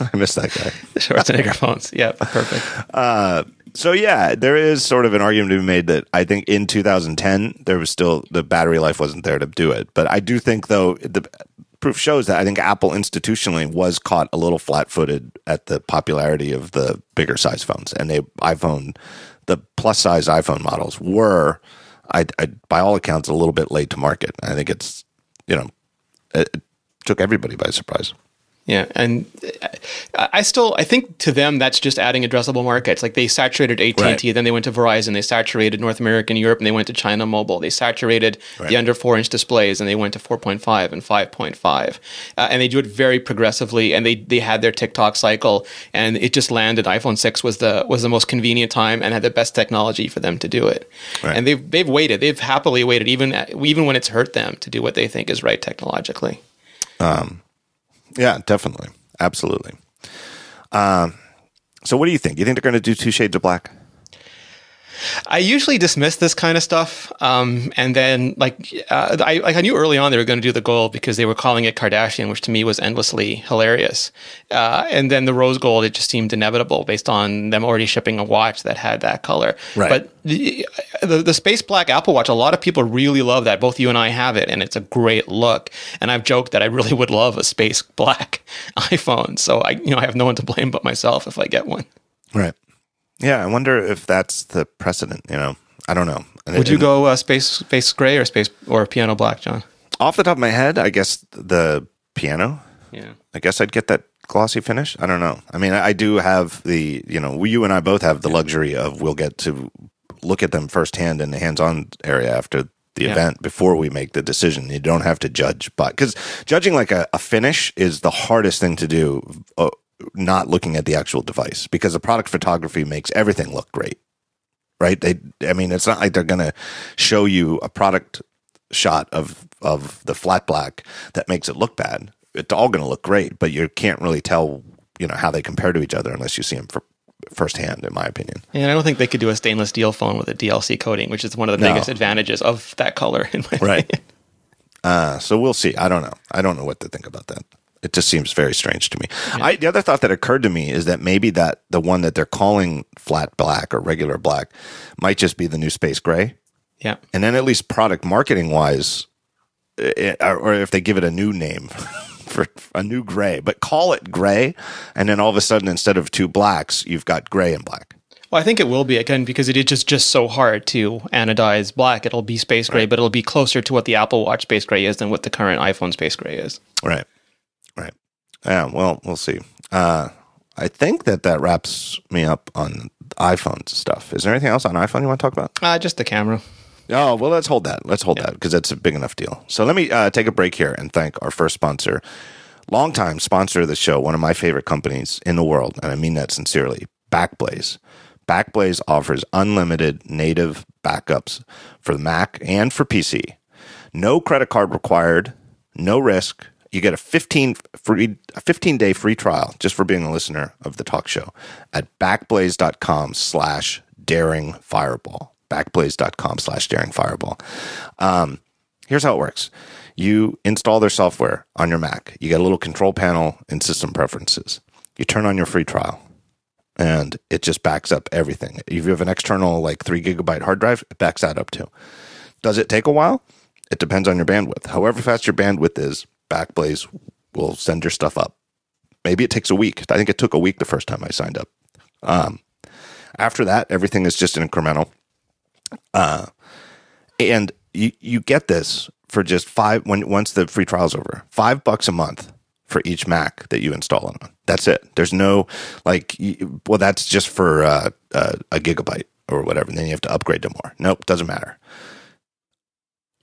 A: I miss that guy.
B: The Schwarzenegger phones, yeah, perfect.
A: Uh, so yeah, there is sort of an argument to be made that I think in 2010 there was still the battery life wasn't there to do it. But I do think though the proof shows that I think Apple institutionally was caught a little flat-footed at the popularity of the bigger size phones, and they iPhone the plus size iPhone models were, I, I by all accounts, a little bit late to market. I think it's you know it, it took everybody by surprise.
B: Yeah, and I I still I think to them that's just adding addressable markets. Like they saturated AT and T,
A: Right.
B: then they went to Verizon. They saturated North America and Europe, and they went to China Mobile. They saturated the under four inch displays, and they went to four point five and five point five. Uh, and they do it very progressively. And they they had their tick-tock cycle, and it just landed. iPhone six was the was the most convenient time and had the best technology for them to do it.
A: Right.
B: And they've they've waited. They've happily waited, even even when it's hurt them to do what they think is right technologically.
A: Yeah, definitely, absolutely. Um, so what do you think? You think they're going to do Two Shades of Black?
B: I usually dismiss this kind of stuff, um, and then like uh, I like I knew early on they were going to do the gold because they were calling it Kardashian, which to me was endlessly hilarious. Uh, and then the rose gold, it just seemed inevitable based on them already shipping a watch that had that color.
A: Right.
B: But the, the the space black Apple Watch, a lot of people really love that. Both you and I have it, and it's a great look. And I've joked that I really would love a space black iPhone. So I you know I have no one to blame but myself if I get one.
A: Right. Yeah, I wonder if that's the precedent. You know, I don't know. And
B: Would
A: it-
B: you go uh, space space gray or space or piano black, John?
A: off the top of my head? I guess the piano.
B: Yeah.
A: I guess I'd get that glossy finish. I don't know. I mean, I I do have the you know, you and I both have the luxury of we'll get to look at them firsthand in the hands-on area after the
B: Yeah.
A: event before we make the decision. You don't have to judge, but because judging like a, a finish is the hardest thing to do. Uh, not looking at the actual device because the product photography makes everything look great. right? They, I mean, it's not like they're going to show you a product shot of of the flat black that makes it look bad. It's all going to look great, but you can't really tell, you know, how they compare to each other unless you see them for firsthand, in my opinion.
B: And I don't think they could do a stainless steel phone with a DLC coating, which is one of the
A: No.
B: biggest advantages of that color. In my
A: Right. Uh, so we'll see. I don't know. I don't know what to think about that. It just seems very strange to me. I, the other thought that occurred to me is that maybe that the one that they're calling flat black or regular black might just be the new space gray.
B: Yeah.
A: And then at least product marketing wise, eh, or or if they give it a new name for a new gray, but call it gray, and then all of a sudden instead of two blacks, you've got gray and black.
B: Well, I think it will be again because it is just just so hard to anodize black. It'll be space gray, but it'll be closer to what the Apple Watch space gray is than what the current iPhone space gray is.
A: Right. Yeah. Well, we'll see. Uh, I think that that wraps me up on iPhone stuff. Is there anything else on iPhone you want to talk about?
B: Uh, just the camera.
A: Oh, well, let's hold that. Let's hold that because that's a big enough deal. So let me uh, take a break here and thank our first sponsor, longtime sponsor of the show, one of my favorite companies in the world, and I mean that sincerely, Backblaze. Backblaze offers unlimited native backups for the Mac and for PC. No credit card required, no risk. You get a 15 free a 15 day free trial just for being a listener of the talk show at backblaze.com slash daring fireball. Backblaze.com slash daring fireball. Um, here's how it works. You install their software on your Mac. You get a little control panel and system preferences. You turn on your free trial and it just backs up everything. If you have an external like three gigabyte hard drive, it backs that up too. Does it take a while? It depends on your bandwidth. However fast your bandwidth is, Backblaze will send your stuff up. Maybe it takes a week. I think it took a week the first time I signed up. Um, after that, everything is just incremental. Uh, and you, you get this for just five when once the free trial's over, five bucks a month for each Mac that you install on. That's it. There's no like, well, that's just for uh, uh, a gigabyte or whatever. And then you have to upgrade to more. Nope, doesn't matter.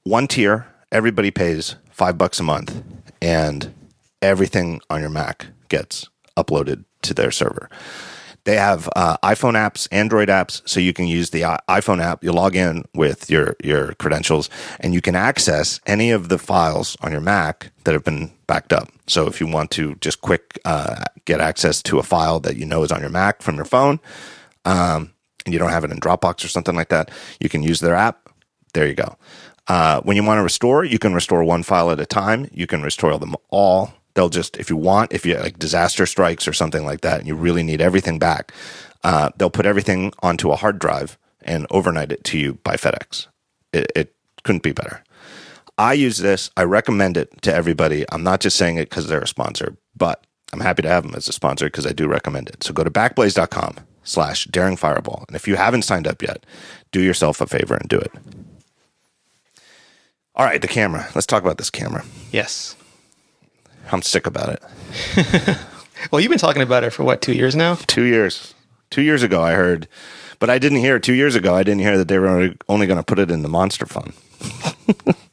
A: One tier, everybody pays five bucks a month, and everything on your Mac gets uploaded to their server. They have uh, iPhone apps, Android apps, so you can use the iPhone app. You log in with your your credentials, and you can access any of the files on your Mac that have been backed up. So if you want to just quick uh, get access to a file that you know is on your Mac from your phone, um, and you don't have it in Dropbox or something like that, you can use their app. There you go. Uh, when you want to restore, you can restore one file at a time. You can restore them all. They'll just, if you want, if you like disaster strikes or something like that, and you really need everything back, uh, they'll put everything onto a hard drive and overnight it to you by FedEx. It, it couldn't be better. I use this. I recommend it to everybody. I'm not just saying it because they're a sponsor, but I'm happy to have them as a sponsor because I do recommend it. So go to backblaze.com slash daring fireball. And if you haven't signed up yet, do yourself a favor and do it. All right, the camera. Let's talk about this camera.
B: Yes.
A: I'm sick about it.
B: Well, you've been talking about it for what two years now?
A: Two years. Two years ago, I heard, but I didn't hear two years ago. I didn't hear that they were only- going to put it in the Monster Fund.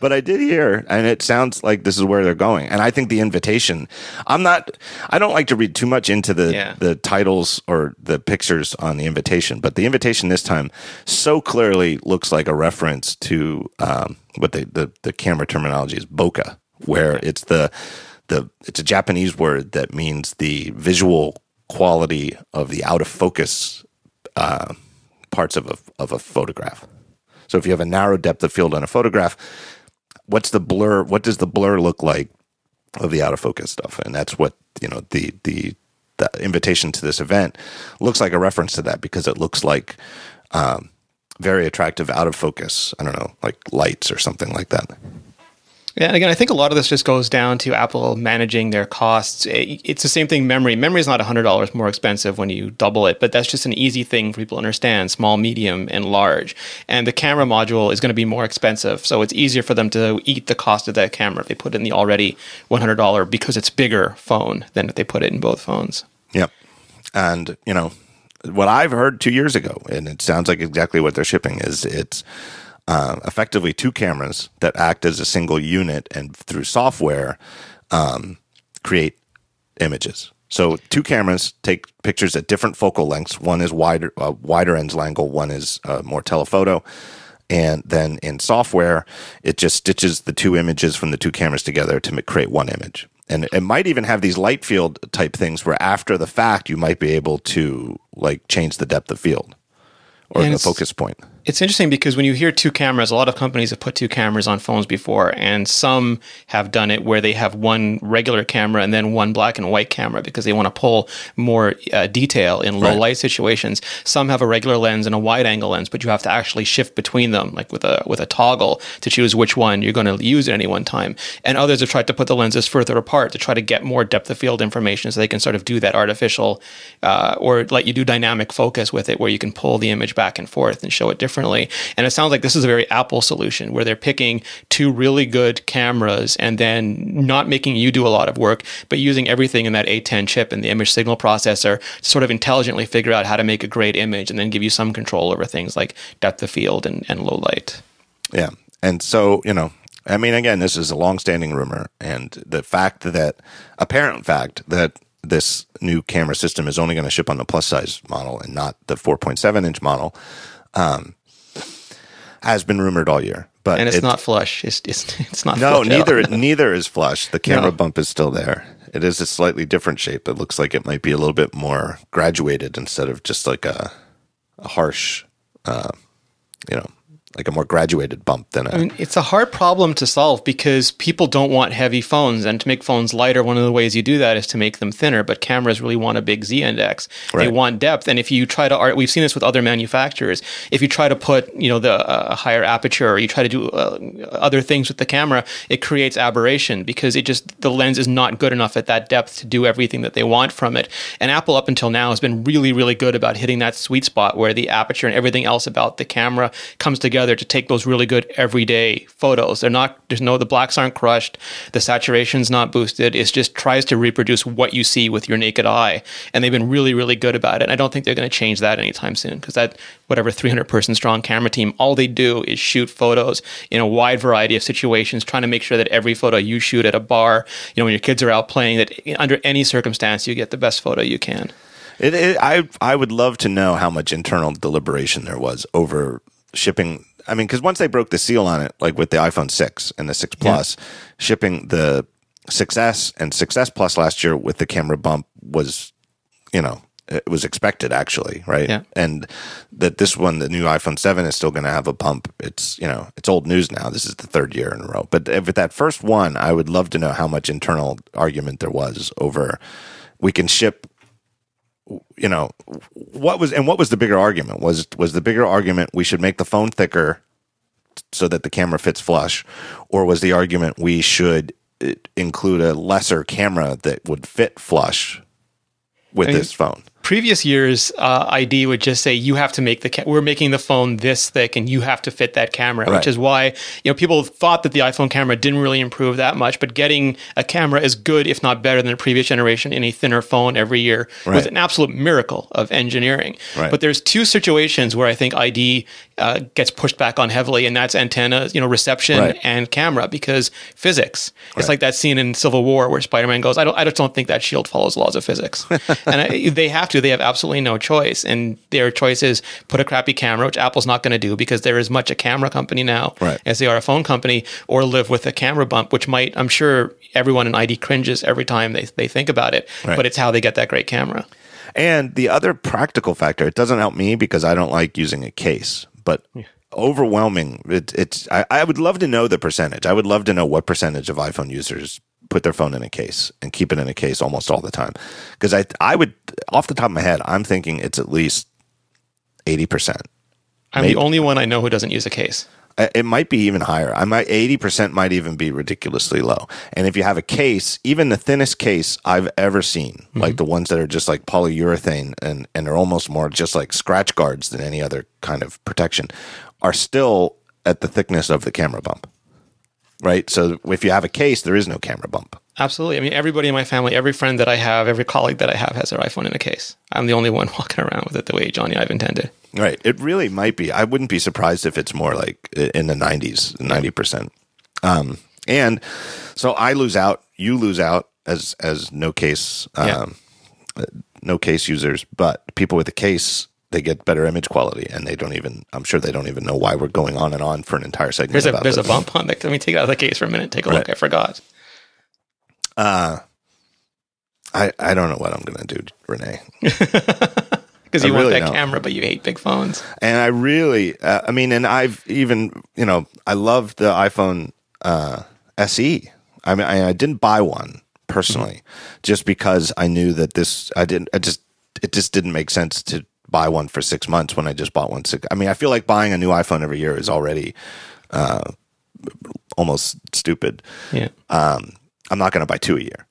A: but I did hear, and it sounds like this is where they're going. And I think the invitation. I'm not. I don't like to read too much into the
B: Yeah.
A: the titles or the pictures on the invitation, but the invitation this time so clearly looks like a reference to um, what the, the the camera terminology is bokeh, where it's the the it's a Japanese word that means the visual quality of the out of focus uh, parts of a of a photograph. So if you have a narrow depth of field on a photograph, what's the blur? What does the blur look like of the out of focus stuff? And that's what you know the the the invitation to this event looks like a reference to that because it looks like um, very attractive out of focus. I don't know, like lights or something like that.
B: Yeah, and again, I think a lot of this just goes down to Apple managing their costs. It's the same thing. Memory, memory is not hundred dollars more expensive when you double it, but that's just an easy thing for people to understand: small, medium, and large. And the camera module is going to be more expensive, so it's easier for them to eat the cost of that camera if they put it in the already one hundred dollar because it's bigger phone than if they put it in both phones.
A: Yep. And, you know, what I've heard two years ago, and it sounds like exactly what they're shipping, is it's uh, effectively two cameras that act as a single unit and through software um, create images. So two cameras take pictures at different focal lengths. One is wider, uh, wider ends angle. One is uh, more telephoto. And then in software, it just stitches the two images from the two cameras together to create one image. And it might even have these light field type things where after the fact, you might be able to like change the depth of field or
B: And
A: the focus point.
B: It's interesting because when you hear two cameras, a lot of companies have put two cameras on phones before, and some have done it where they have one regular camera and then one black and white camera because they want to pull more uh, detail in low
A: Right.
B: light situations. Some have a regular lens and a wide angle lens, but you have to actually shift between them, like with a with a toggle, to choose which one you're going to use at any one time. And others have tried to put the lenses further apart to try to get more depth of field information, so they can sort of do that artificial uh, or let you do dynamic focus with it, where you can pull the image back and forth and show it differently. And it sounds like this is a very Apple solution where they're picking two really good cameras and then not making you do a lot of work, but using everything in that A10 chip and the image signal processor to sort of intelligently figure out how to make a great image and then give you some control over things like depth of field and, and low light.
A: Yeah. And so, you know, I mean, again, this is a long-standing rumor, and the fact that apparent fact that this new camera system is only going to ship on the plus size model and not the 4.7 inch model um, has been rumored all year. But
B: And it's
A: it-
B: not flush. It's, it's, it's not
A: No,
B: flush
A: neither neither is flush. The camera
B: No.
A: bump is still there. It is a slightly different shape. It looks like it might be a little bit more graduated instead of just like a, a harsh, uh, you know, like a more graduated bump than a.
B: I mean, it's a hard problem to solve because people don't want heavy phones, and to make phones lighter, one of the ways you do that is to make them thinner. But cameras really want a big Z index; they want depth. And if you try to, we've seen this with other manufacturers. If you try to put, you know, the uh, higher aperture, or you try to do uh, other things with the camera, it creates aberration because it just the lens is not good enough at that depth to do everything that they want from it. And Apple, up until now, has been really, really good about hitting that sweet spot where the aperture and everything else about the camera comes together to take those really good everyday photos. They're not, there's no, the blacks aren't crushed, the saturation's not boosted. It just tries to reproduce what you see with your naked eye. And they've been really, really good about it. And I don't think they're going to change that anytime soon because that, whatever 300 person strong camera team, all they do is shoot photos in a wide variety of situations, trying to make sure that every photo you shoot at a bar, you know, when your kids are out playing, that under any circumstance, you get the best photo you can.
A: It, it, I I would love to know how much internal deliberation there was over shipping. I mean, because once they broke the seal on it, like with the iPhone six and the six Plus, shipping the 6S and 6S Plus last year with the camera bump was, you know, it was expected actually, right?
B: Yeah.
A: And that this one, the new iPhone seven, is still going to have a bump. It's you know, it's old news now. This is the third year in a row. But with that first one, I would love to know how much internal argument there was over. We can ship you know what was and what was the bigger argument? Was was the bigger argument we should make the phone thicker so that the camera fits flush or was the argument we should uh, include a lesser camera that would fit flush with
B: I mean,
A: this phone
B: previous years uh, id would just say you have to make the ca- we're making the phone this thick and you have to fit that camera
A: Right.
B: which is why you know people thought that the iphone camera didn't really improve that much but getting a camera as good if not better than the previous generation in a thinner phone every year was an absolute miracle of engineering
A: Right.
B: but there's two situations where i think id uh, gets pushed back on heavily and that's antenna you know reception
A: Right.
B: and camera because physics it's
A: Right.
B: like that scene in civil war where spider-man goes i don't i just don't think that shield follows laws of physics and I, they have to they have absolutely no choice and their choice is put a crappy camera which apple's not going to do because they're as much a camera company now
A: Right.
B: as they are a phone company or live with a camera bump which might i'm sure everyone in id cringes every time they, they think about it but it's how they get that great camera
A: And the other practical factor, it doesn't help me because I don't like using a case, but overwhelming. It, it's I, I would love to know the percentage. I would love to know what percentage of iPhone users put their phone in a case and keep it in a case almost all the time. Because I I would off the top of my head, I'm thinking it's at least eighty percent.
B: i'm
A: Maybe.
B: the only one i know who doesn't use a case Uh,
A: it might be even higher. I might eighty percent might even be ridiculously low. And if you have a case, even the thinnest case I've ever seen, mm-hmm. like the ones that are just like polyurethane and and are almost more just like scratch guards than any other kind of protection, are still at the thickness of the camera bump. Right. So if you have a case, there is no camera bump.
B: Absolutely. I mean, everybody in my family, every friend that I have, every colleague that I have has their iPhone in a case. I'm the only one walking around with it the way Jony Ive intended.
A: Right. It really might be. I wouldn't be surprised if it's more like in the 90s, 90%. Um, and so I lose out, you lose out as as no case um,
B: Yeah.
A: no case users, but people with a case they get better image quality, and they don't even. I'm sure they don't even know why we're going on and on for an entire segment.
B: There's a there's
A: this.
B: a bump on the. Let me take it out of the case for a minute. Take a look. I forgot.
A: Uh, I I don't know what I'm gonna do, Rene.
B: Because
A: I
B: you want
A: really
B: that
A: don't.
B: camera, but you hate big phones.
A: And I really, uh, I mean, and I've even, you know, I love the iPhone uh, SE. I mean, I, I didn't buy one personally, just because I knew that this, I didn't, I just, it just didn't make sense to buy one for six months when I just bought one. Six, I mean, I feel like buying a new iPhone every year is already uh, almost stupid.
B: Yeah.
A: Um, I'm not going to buy two a year.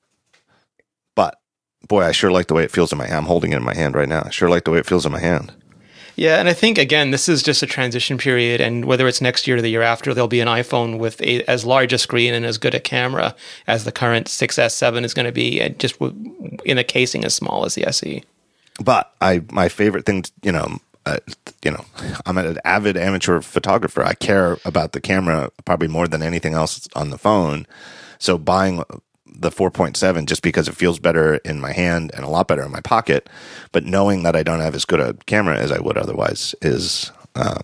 A: Boy, I sure like the way it feels in my hand. I'm holding it in my hand right now. I sure like the way it feels in my hand.
B: Yeah, and I think again, this is just a transition period, and whether it's next year or the year after, there'll be an iPhone with a, as large a screen and as good a camera as the current 6S 7 is going to be, and just w- in a casing as small as the. SE.
A: but I my favorite thing, you know, uh, you know, I'm an avid amateur photographer. I care about the camera probably more than anything else on the phone. So buying the 4.7 just because it feels better in my hand and a lot better in my pocket, but knowing that I don't have as good a camera as I would otherwise is um,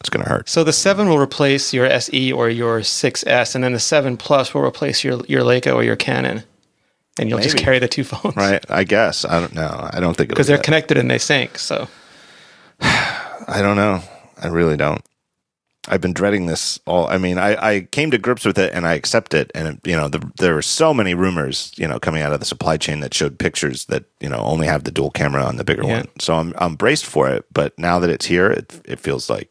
A: it's going to hurt.
B: So the 7 will replace your SE or your 6S, and then the 7 Plus will replace your your Leica or your Canon, and you'll just carry the two phones,
A: Right? I guess I don't know. I don't think
B: Because they're connected and they sync. So.
A: I don't know. I really don't. I've been dreading this all. I mean, I, I came to grips with it and I accept it. And you know, the, there were so many rumors, you know, coming out of the supply chain that showed pictures that you know only have the dual camera on the bigger
B: Yeah.
A: one. So I'm I'm braced for it. But now that it's here, it it feels like,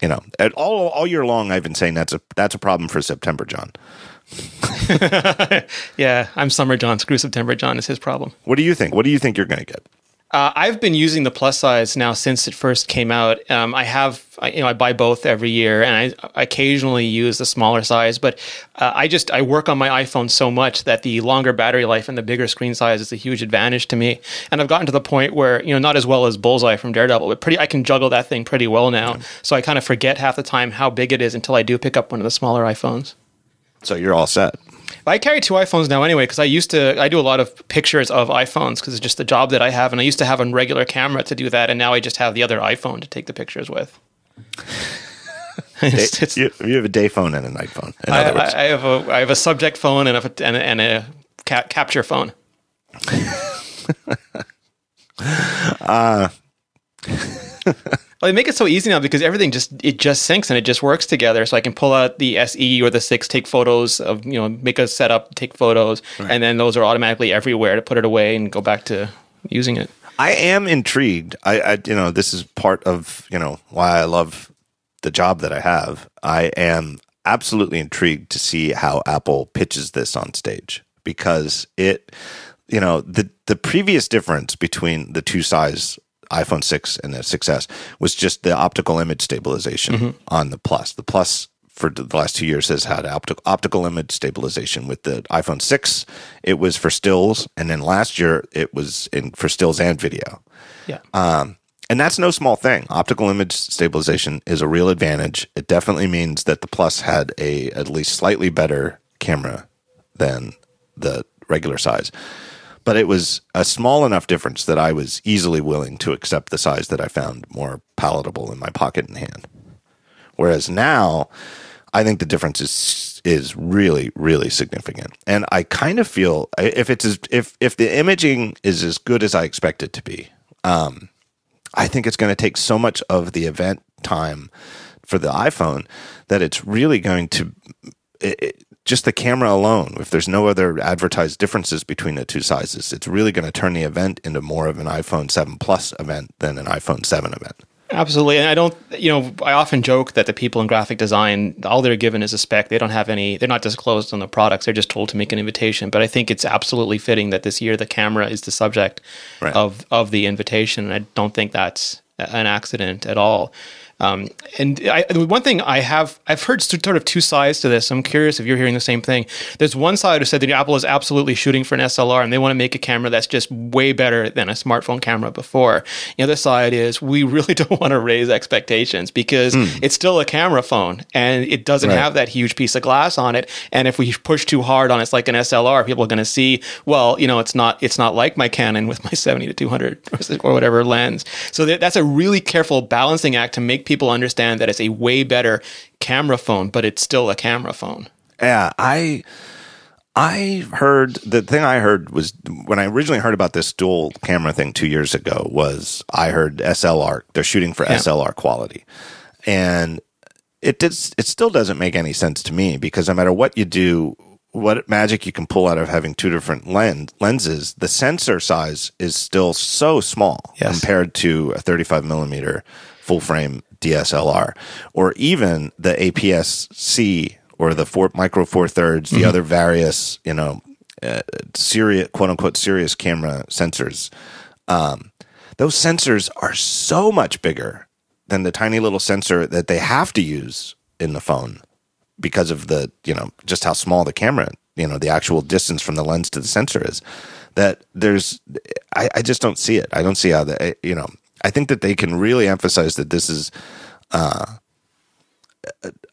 A: you know, at all all year long I've been saying that's a that's a problem for September, John.
B: yeah, I'm Summer John. Screw September John is his problem.
A: What do you think? What do you think you're going to get?
B: Uh, I've been using the plus size now since it first came out. Um, I have, I, you know, I buy both every year, and I occasionally use the smaller size. But uh, I just I work on my iPhone so much that the longer battery life and the bigger screen size is a huge advantage to me. And I've gotten to the point where you know, not as well as Bullseye from Daredevil, but pretty, I can juggle that thing pretty well now. So I kind of forget half the time how big it is until I do pick up one of the smaller iPhones.
A: So you're all set.
B: I carry two iPhones now anyway because I used to I do a lot of pictures of iPhones because it's just the job that I have and I used to have a regular camera to do that and now I just have the other iPhone to take the pictures with. It's- it's-
A: You, you have a day phone and a night phone. In
B: I,
A: other words,
B: I, I have a I have a subject phone and a and a, and a ca- capture phone.
A: uh,
B: Well, they make it so easy now because everything just it just syncs and it just works together. So I can pull out the SE or the six, take photos of you know make a setup, take photos, and then those are automatically everywhere to put it away and go back to using it.
A: I am intrigued. I, I, you know, this is part of you know why I love the job that I have. I am absolutely intrigued to see how Apple pitches this on stage because it, you know, the the previous difference between the two size iPhone six and the 6s was just the optical image stabilization on the Plus. The Plus for the last two years has had opti- optical image stabilization with the iPhone 6 it was for stills and then last year it was in for stills and video.
B: Yeah.
A: um, and that's no small thing. Optical image stabilization is a real advantage. It definitely means that the plus had a at least slightly better camera than the regular size but it was a small enough difference that I was easily willing to accept the size that I found more palatable in my pocket and hand. Whereas now, I think the difference is is really really significant, and I kind of feel if it's as, if if the imaging is as good as I expect it to be, um, I think it's going to take so much of the event time for the iPhone that it's really going to it, it- just the camera alone. If there's no other advertised differences between the two sizes, it's really going to turn the event into more of an iPhone 7 Plus event than an iPhone 7 event.
B: Absolutely. And I don't, you know, I often joke that the people in graphic design, all they're given is a spec. They don't have any, they're not disclosed on the products. They're just told to make an invitation. But I think it's absolutely fitting that this year the camera is the subject
A: Right.
B: of, of the invitation. And I don't think that's an accident at all. Um, and I, one thing I have, I've heard sort of two sides to this. I'm curious if you're hearing the same thing. There's one side who said that Apple is absolutely shooting for an SLR and they want to make a camera that's just way better than a smartphone camera before. The other side is we really don't want to raise expectations because it's still a camera phone and it doesn't
A: Right.
B: have that huge piece of glass on it. And if we push too hard on it, it's like an SLR, people are going to see, well, you know, it's not it's not like my Canon with my 70 to 200 or whatever lens. So that's a really careful balancing act to make people understand that it's a way better camera phone, but it's still a camera phone.
A: Yeah, I I heard the thing I heard was when I originally heard about this dual camera thing two years ago was I heard SLR they're shooting for
B: Yeah.
A: SLR quality, and it did it still doesn't make any sense to me because no matter what you do. What magic you can pull out of having two different lens lenses? The sensor size is still so small
B: Yes.
A: compared to a 35 millimeter full frame DSLR, or even the APS-C or the four micro four thirds, the other various you know uh, serious quote unquote serious camera sensors. Um, those sensors are so much bigger than the tiny little sensor that they have to use in the phone because of the you know just how small the camera you know the actual distance from the lens to the sensor is that there's I, I just don't see it i don't see how the you know i think that they can really emphasize that this is uh,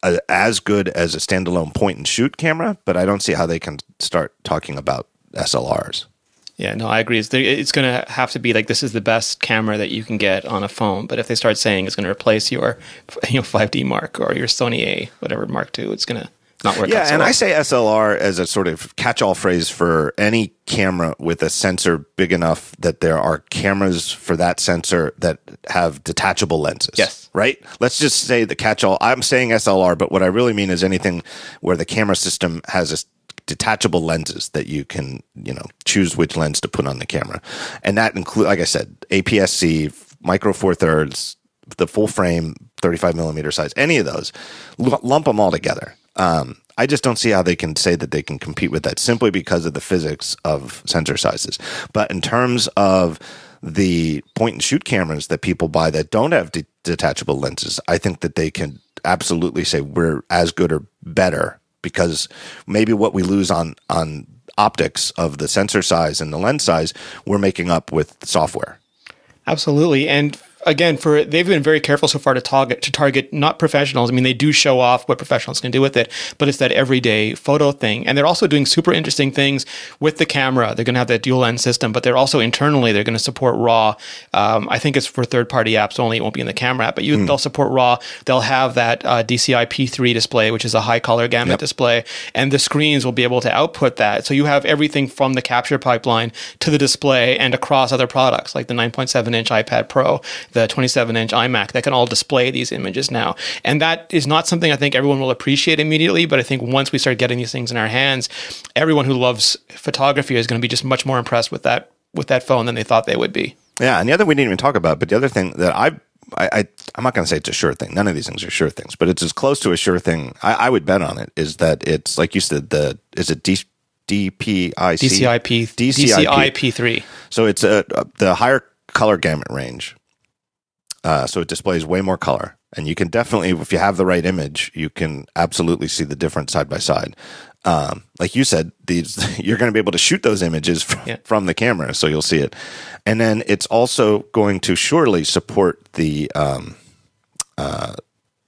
A: a, as good as a standalone point and shoot camera but i don't see how they can start talking about slrs
B: Yeah, no, I agree. It's, it's going to have to be like this is the best camera that you can get on a phone. But if they start saying it's going to replace your, you know, 5D Mark or your Sony A, whatever Mark II, it's going to not out
A: Yeah, and. I say SLR as a sort of catch-all phrase for any camera with a sensor big enough that there are cameras for that sensor that have detachable lenses.
B: Yes.
A: Right? Let's just say the catch-all. I'm saying SLR, but what I really mean is anything where the camera system has a detachable lenses that you can, you know, choose which lens to put on the camera. And that include like I said, APS-C, micro four thirds, the full frame 35 millimeter size, any of those, lump them all together. Um, I just don't see how they can say that they can compete with that simply because of the physics of sensor sizes. But in terms of the point and shoot cameras that people buy that don't have de- detachable lenses, I think that they can absolutely say we're as good or better because maybe what we lose on on optics of the sensor size and the lens size, we're making up with software.
B: Absolutely. And again, for they've been very careful so far to target to target not professionals. I mean, they do show off what professionals can do with it, but it's that everyday photo thing. And they're also doing super interesting things with the camera. They're going to have that dual lens system, but they're also internally they're going to support RAW. Um, I think it's for third party apps only. It won't be in the camera app, but you, they'll support RAW. They'll have that uh, DCI P3 display, which is a high color gamut
A: Yep.
B: display, and the screens will be able to output that. So you have everything from the capture pipeline to the display and across other products like the 9.7 inch iPad Pro, the 27 inch iMac that can all display these images now. And that is not something I think everyone will appreciate immediately, but I think once we start getting these things in our hands, everyone who loves photography is going to be just much more impressed with that with that phone than they thought they would be.
A: Yeah, and the other we didn't even talk about, but the other thing that I, I, I I'm not going to say it's a sure thing. None of these things are sure things, but it's as close to a sure thing. I, I would bet on it. Is that it's like you said the is it D, DPIC
B: DCI P
A: DCI
B: DCI P3.
A: So it's a, a the higher color gamut range. Uh, so it displays way more color, and you can definitely, if you have the right image, you can absolutely see the difference side by side. Um, like you said, these you're going to be able to shoot those images from,
B: Yeah.
A: from the camera, so you'll see it. And then it's also going to surely support the um, uh,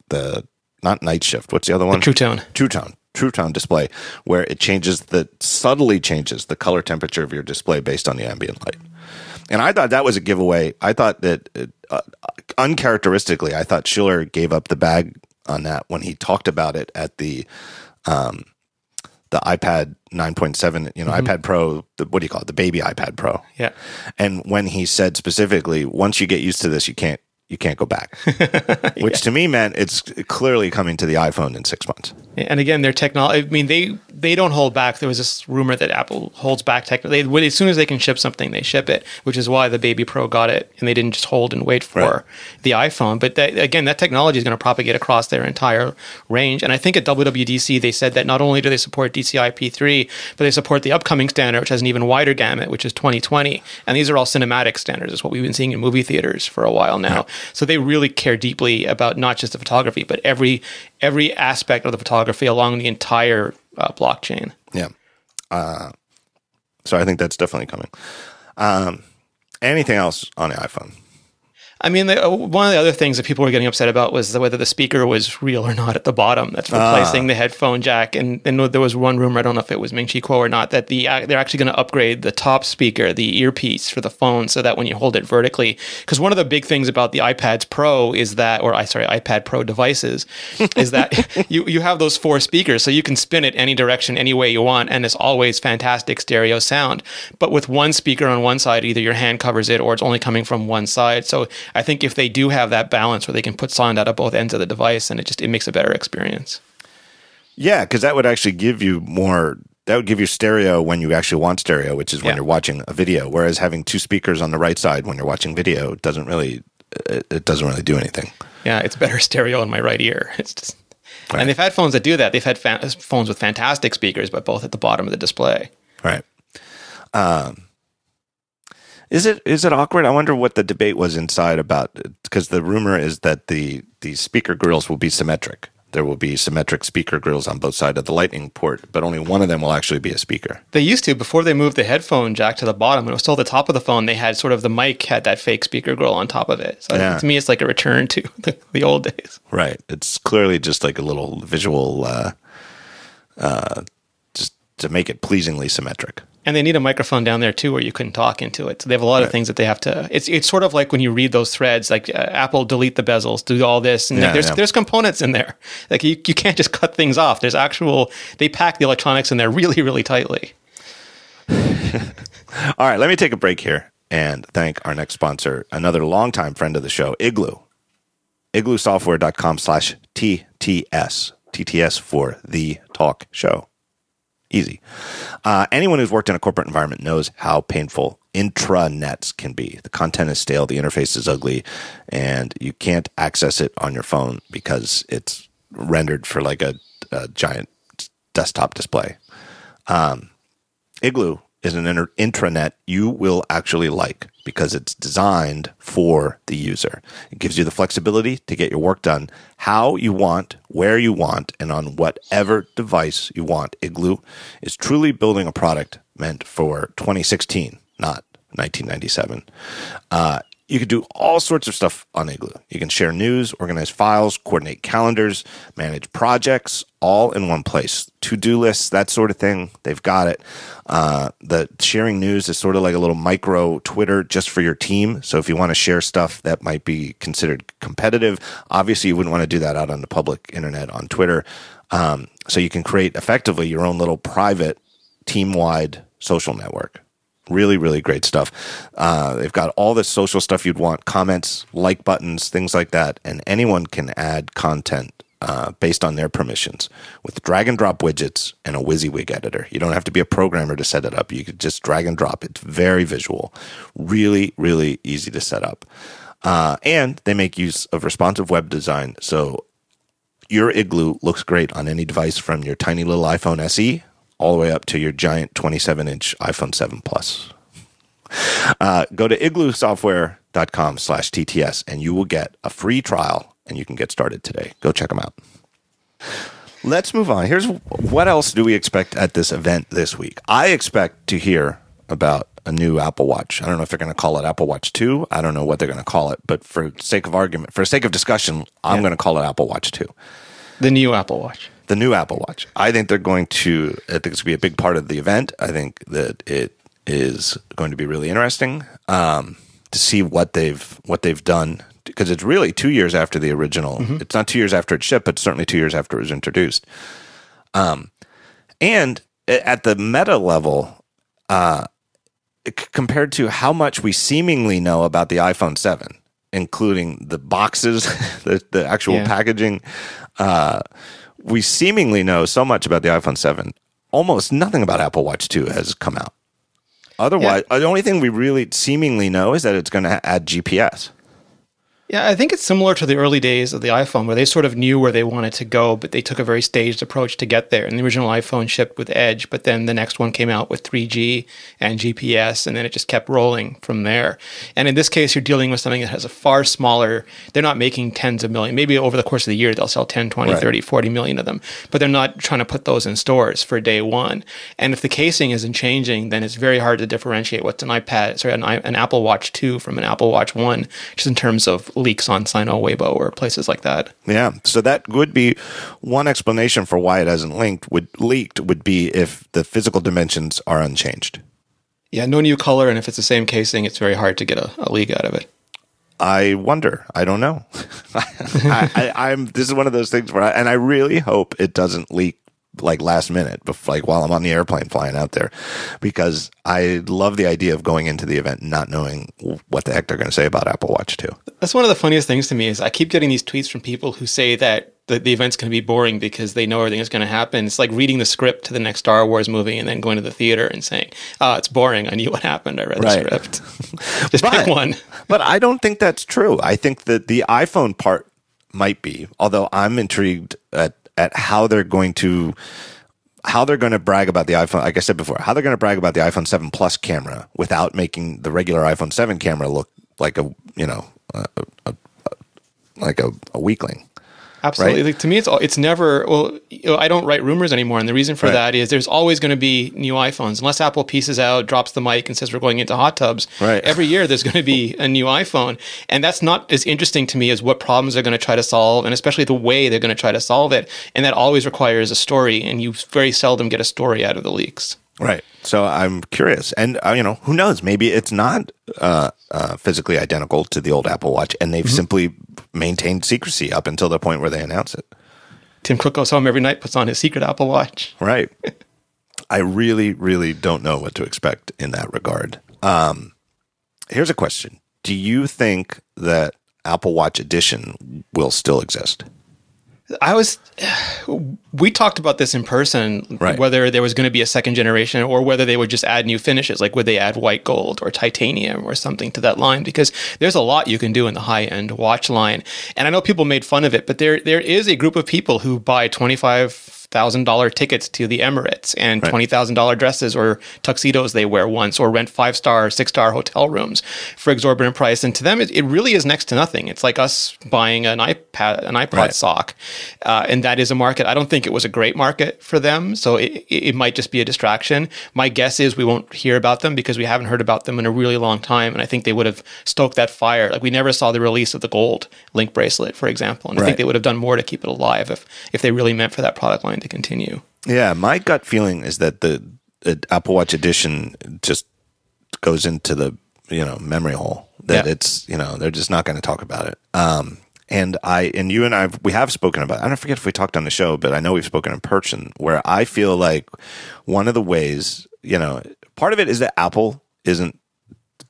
A: the not night shift. What's the other one?
B: True Tone.
A: True Tone. True Tone display, where it changes the subtly changes the color temperature of your display based on the ambient light. And I thought that was a giveaway. I thought that uh, uncharacteristically, I thought Schiller gave up the bag on that when he talked about it at the um, the iPad 9.7, you know, iPad Pro. The, what do you call it? The baby iPad Pro.
B: Yeah.
A: And when he said specifically, once you get used to this, you can't you can't go back. Which to me meant it's clearly coming to the iPhone in six months.
B: And again, their technology. I mean, they they don't hold back. There was this rumor that Apple holds back tech. They as soon as they can ship something, they ship it, which is why the Baby Pro got it, and they didn't just hold and wait for
A: Right.
B: the iPhone. But that, again, that technology is going to propagate across their entire range. And I think at WWDC they said that not only do they support DCI P3, but they support the upcoming standard, which has an even wider gamut, which is 2020. And these are all cinematic standards. Is what we've been seeing in movie theaters for a while now. So they really care deeply about not just the photography, but every every aspect of the photography along the entire uh, blockchain.
A: Yeah. Uh, so I think that's definitely coming. Um, anything else on the iPhone?
B: I mean, the, uh, one of the other things that people were getting upset about was whether the speaker was real or not at the bottom. That's replacing the headphone jack. And, and there was one rumor, I don't know if it was Ming Chi Kuo or not, that the uh, they're actually going to upgrade the top speaker, the earpiece for the phone, so that when you hold it vertically, because one of the big things about the iPads Pro is that, or I sorry, iPad Pro devices, is that you you have those four speakers, so you can spin it any direction, any way you want, and it's always fantastic stereo sound. But with one speaker on one side, either your hand covers it or it's only coming from one side. So I think if they do have that balance where they can put sound out of both ends of the device, and it just it makes a better experience.
A: Yeah, because that would actually give you more. That would give you stereo when you actually want stereo, which is when
B: Yeah.
A: you're watching a video. Whereas having two speakers on the right side when you're watching video doesn't really it, it doesn't really do anything.
B: Yeah, it's better stereo in my right ear. It's just, and they've had phones that do that. They've had fa- phones with fantastic speakers, but both at the bottom of the display.
A: Right. Um, is it is it awkward? I wonder what the debate was inside about because the rumor is that the the speaker grills will be symmetric. There will be symmetric speaker grills on both sides of the lightning port, but only one of them will actually be a speaker.
B: They used to before they moved the headphone jack to the bottom. It was still the top of the phone. They had sort of the mic had that fake speaker grill on top of it. So
A: Yeah.
B: to me, it's like a return to the, the old days.
A: Right. It's clearly just like a little visual, uh, uh, just to make it pleasingly symmetric.
B: And they need a microphone down there too, where you can talk into it. So they have a lot of things that they have to. It's it's sort of like when you read those threads, like uh, Apple delete the bezels, do all this, and
A: Yeah,
B: there's
A: yeah.
B: there's components in there. Like you you can't just cut things off. There's actual. They pack the electronics in there really really tightly.
A: All right, let me take a break here and thank our next sponsor, another longtime friend of the show, Igloo. Igloosoftware.com slash TTS. TTS for the talk show. Easy. Uh, anyone who's worked in a corporate environment knows how painful intranets can be. The content is stale, the interface is ugly, and you can't access it on your phone because it's rendered for like a, a giant desktop display. Igloo is an inter- intranet you will actually like because it's designed for the user. It gives you the flexibility to get your work done how you want, where you want, and on whatever device you want. Igloo is truly building a product meant for 2016, not 1997. Uh, you can do all sorts of stuff on Igloo. You can share news, organize files, coordinate calendars, manage projects, all in one place. To do lists, that sort of thing, they've got it. Uh, the sharing news is sort of like a little micro Twitter just for your team. So if you want to share stuff that might be considered competitive, obviously you wouldn't want to do that out on the public internet on Twitter. Um, so you can create effectively your own little private team wide social network. Really, really great stuff. Uh, they've got all the social stuff you'd want comments, like buttons, things like that. And anyone can add content uh, based on their permissions with drag and drop widgets and a WYSIWYG editor. You don't have to be a programmer to set it up. You could just drag and drop. It's very visual, really, really easy to set up. Uh, and they make use of responsive web design. So your Igloo looks great on any device from your tiny little iPhone SE all the way up to your giant 27 inch iPhone 7 Plus. Uh, go to igloosoftware.com slash TTS and you will get a free trial and you can get started today. Go check them out. Let's move on. Here's what else do we expect at this event this week? I expect to hear about a new Apple Watch. I don't know if they're going to call it Apple Watch 2. I don't know what they're going to call it, but for sake of argument, for sake of discussion, I'm going to call it Apple Watch 2
B: The new Apple Watch.
A: The new Apple Watch. I think they're going to. I think it's going to be a big part of the event. I think that it is going to be really interesting um, to see what they've what they've done because it's really two years after the original. It's not two years after it shipped, but certainly two years after it was introduced. Um, and at the meta level, uh, compared to how much we seemingly know about the iPhone Seven, including the boxes, the the actual
B: Yeah.
A: packaging, uh, we seemingly know so much about the iPhone 7. Almost nothing about Apple Watch 2 has come out. Otherwise, uh, the only thing we really seemingly know is that it's going to add GPS.
B: Yeah, I think it's similar to the early days of the iPhone where they sort of knew where they wanted to go, but they took a very staged approach to get there. And the original iPhone shipped with Edge, but then the next one came out with 3G and GPS, and then it just kept rolling from there. And in this case, you're dealing with something that has a far smaller, they're not making tens of million. Maybe over the course of the year, they'll sell 10, 20,
A: Right.
B: 30, 40 million of them, but they're not trying to put those in stores for day one. And if the casing isn't changing, then it's very hard to differentiate what's an iPad, sorry, an, an Apple Watch 2 from an Apple Watch 1, just in terms of leaks on Sina Weibo or places like that.
A: Yeah, so that would be one explanation for why it hasn't linked would leaked would be if the physical dimensions are unchanged.
B: Yeah, no new color, and if it's the same casing, it's very hard to get a, a leak out of it.
A: I wonder. I don't know. I, I, I'm. This is one of those things where, I, and I really hope it doesn't leak like last minute, like while I'm on the airplane flying out there, because I love the idea of going into the event not knowing what the heck they're going to say about Apple Watch Two.
B: That's one of the funniest things to me is I keep getting these tweets from people who say that the, the event's going to be boring because they know everything is going to happen. It's like reading the script to the next Star Wars movie and then going to the theater and saying, "Oh, it's boring. I knew what happened. I read
A: Right.
B: the script." Just
A: But-
B: pick one.
A: But I don't think that's true. I think that the iPhone part might be, although I'm intrigued at, at how they're going to how they're going to brag about the iPhone. Like I said before, how they're going to brag about the iPhone 7 Plus camera without making the regular iPhone 7 camera look like a you know a, a, a, like a, a weakling.
B: Absolutely.
A: Right?
B: Like, to me, it's all, it's never. Well, you know, I don't write rumors anymore, and the reason for
A: Right.
B: that is there's always going to be new iPhones, unless Apple pieces out, drops the mic, and says we're going into hot tubs.
A: Right.
B: Every year, there's going to be a new iPhone, and that's not as interesting to me as what problems they're going to try to solve, and especially the way they're going to try to solve it. And that always requires a story, and you very seldom get a story out of the leaks.
A: Right. So I'm curious, and uh, you know, who knows? Maybe it's not uh, uh, physically identical to the old Apple Watch, and they've simply maintained secrecy up until the point where they announce it.
B: Tim Cook goes home every night, puts on his secret Apple Watch.
A: Right. I really, really don't know what to expect in that regard. Um, here's a question: Do you think that Apple Watch Edition will still exist?
B: I was, we talked about this in person,
A: Right.
B: whether there was going to be a second generation or whether they would just add new finishes. Like, would they add white gold or titanium or something to that line? Because there's a lot you can do in the high end watch line. And I know people made fun of it, but there there is a group of people who buy twenty five thousand dollar tickets to the Emirates and twenty thousand dollar dresses or tuxedos they wear once, or rent five star, six star hotel rooms for exorbitant price. And to them, it, it really is next to nothing. It's like us buying an iPad, an iPod
A: Right.
B: sock, uh, and that is a market. I don't think it was a great market for them, so it, it it might just be a distraction. My guess is we won't hear about them because we haven't heard about them in a really long time, and I think they would have stoked that fire. Like we never saw the release of the gold link bracelet, for example, and I think they would have done more to keep it alive if if they really meant for that product line to continue.
A: Yeah, my gut feeling is that the, Apple Watch Edition just goes into the you know memory hole. That
B: Yeah.
A: it's you know they're just not going to talk about it. Um, and I and you and I we have spoken about. I don't forget if we talked on the show, but I know we've spoken in person. Where I feel like one of the ways you know part of it is that Apple isn't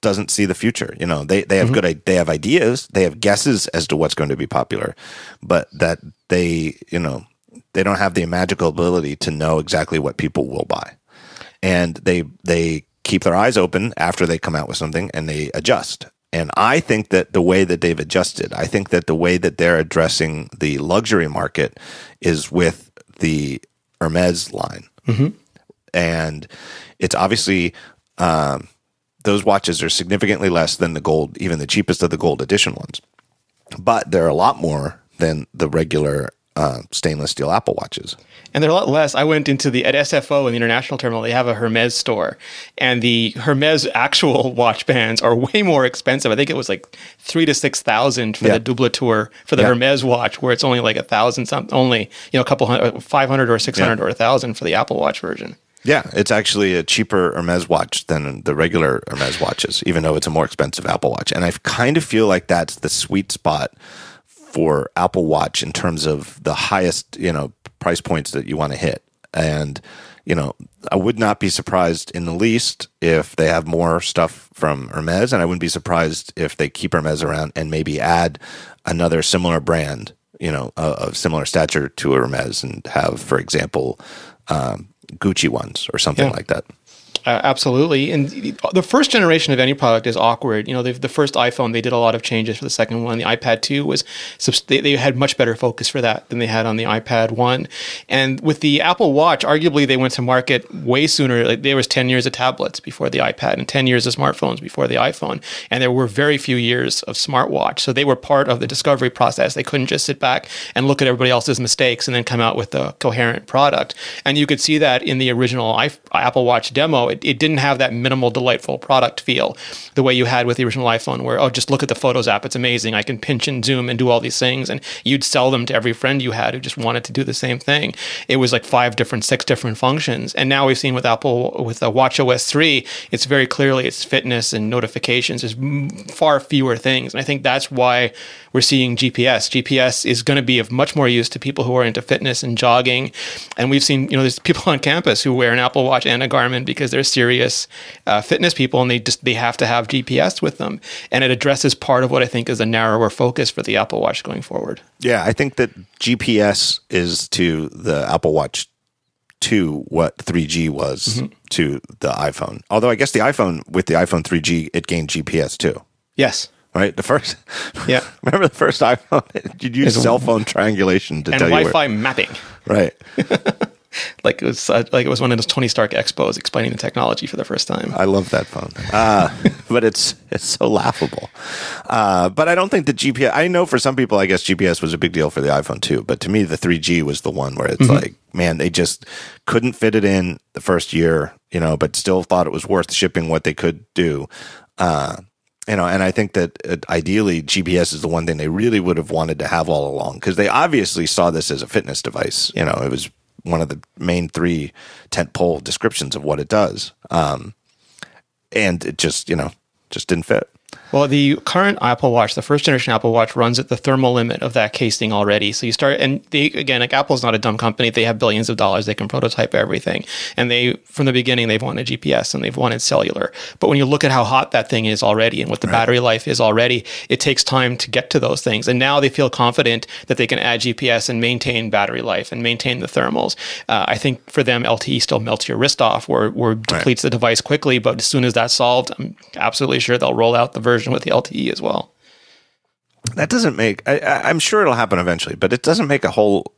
A: doesn't see the future. You know, they they have good they have ideas, they have guesses as to what's going to be popular, but that they you know they don't have the magical ability to know exactly what people will buy, and they they keep their eyes open after they come out with something and they adjust. And I think that the way that they've adjusted, I think that the way that they're addressing the luxury market is with the Hermes line and it's obviously um, those watches are significantly less than the gold, even the cheapest of the gold edition ones. But they're a lot more than the regular uh, stainless steel Apple watches.
B: And they're a lot less. I went into the at SFO in the international terminal. They have a Hermes store, and the Hermes actual watch bands are way more expensive. I think it was like three to six thousand for
A: Yeah.
B: the Doubletour for the
A: Yeah.
B: Hermes watch, where it's only like a thousand something, only you know a couple hundred, five hundred or six hundred
A: Yeah.
B: or a thousand for the Apple Watch version.
A: Yeah, it's actually a cheaper Hermes watch than the regular Hermes watches, even though it's a more expensive Apple Watch. And I kind of feel like that's the sweet spot for Apple Watch in terms of the highest, you know, price points that you want to hit. And, you know, I would not be surprised in the least if they have more stuff from Hermes, and I wouldn't be surprised if they keep Hermes around and maybe add another similar brand, you know, uh, of similar stature to Hermes and have, for example, um, Gucci ones or something
B: Yeah.
A: like that.
B: Uh, absolutely. And the first generation of any product is awkward. You know, the first iPhone, they did a lot of changes for the second one. The iPad 2 was, they, they had much better focus for that than they had on the iPad 1. And with the Apple Watch, arguably they went to market way sooner. Like there was 10 years of tablets before the iPad and 10 years of smartphones before the iPhone. And there were very few years of smartwatch. So they were part of the discovery process. They couldn't just sit back and look at everybody else's mistakes and then come out with a coherent product. And you could see that in the original Apple Watch demo it, it didn't have that minimal, delightful product feel the way you had with the original iPhone, where, oh, just look at the Photos app. It's amazing. I can pinch and zoom and do all these things. And you'd sell them to every friend you had who just wanted to do the same thing. It was like five different, six different functions. And now we've seen with Apple, with the Watch OS 3, it's very clearly it's fitness and notifications. There's far fewer things. And I think that's why we're seeing GPS. GPS is going to be of much more use to people who are into fitness and jogging. And we've seen, you know, there's people on campus who wear an Apple Watch and a Garmin because they're serious uh, fitness people and they just they have to have GPS with them. And it addresses part of what I think is a narrower focus for the Apple Watch going forward.
A: Yeah, I think that GPS is to the Apple Watch to what 3G was mm-hmm. to the iPhone. Although I guess the iPhone with the iPhone 3G it gained GPS too.
B: Yes
A: right? The first,
B: yeah.
A: remember the first iPhone? You'd use cell phone triangulation to
B: and
A: tell
B: Wi-Fi
A: you where,
B: mapping,
A: right?
B: like it was uh, like it was one of those Tony Stark expos explaining the technology for the first time.
A: I love that phone, uh, but it's it's so laughable. Uh, but I don't think the GPS. I know for some people, I guess GPS was a big deal for the iPhone too. But to me, the 3G was the one where it's mm-hmm. like, man, they just couldn't fit it in the first year, you know, but still thought it was worth shipping what they could do. Uh, you know, and I think that uh, ideally GPS is the one thing they really would have wanted to have all along because they obviously saw this as a fitness device. You know, it was one of the main three tentpole descriptions of what it does. Um, and it just, you know, just didn't fit.
B: Well, the current Apple Watch, the first generation Apple Watch, runs at the thermal limit of that casing already. So you start, and they again, like Apple's not a dumb company. They have billions of dollars. They can prototype everything, and they from the beginning they've wanted GPS and they've wanted cellular. But when you look at how hot that thing is already and what the right. battery life is already, it takes time to get to those things. And now they feel confident that they can add GPS and maintain battery life and maintain the thermals. Uh, I think for them, LTE still melts your wrist off, or, or depletes right. the device quickly. But as soon as that's solved, I'm absolutely sure they'll roll out the version version with the LTE as well.
A: That doesn't make. I, I'm sure it'll happen eventually, but it doesn't make a whole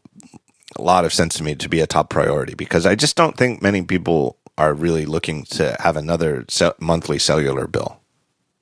A: lot of sense to me to be a top priority because I just don't think many people are really looking to have another monthly cellular bill.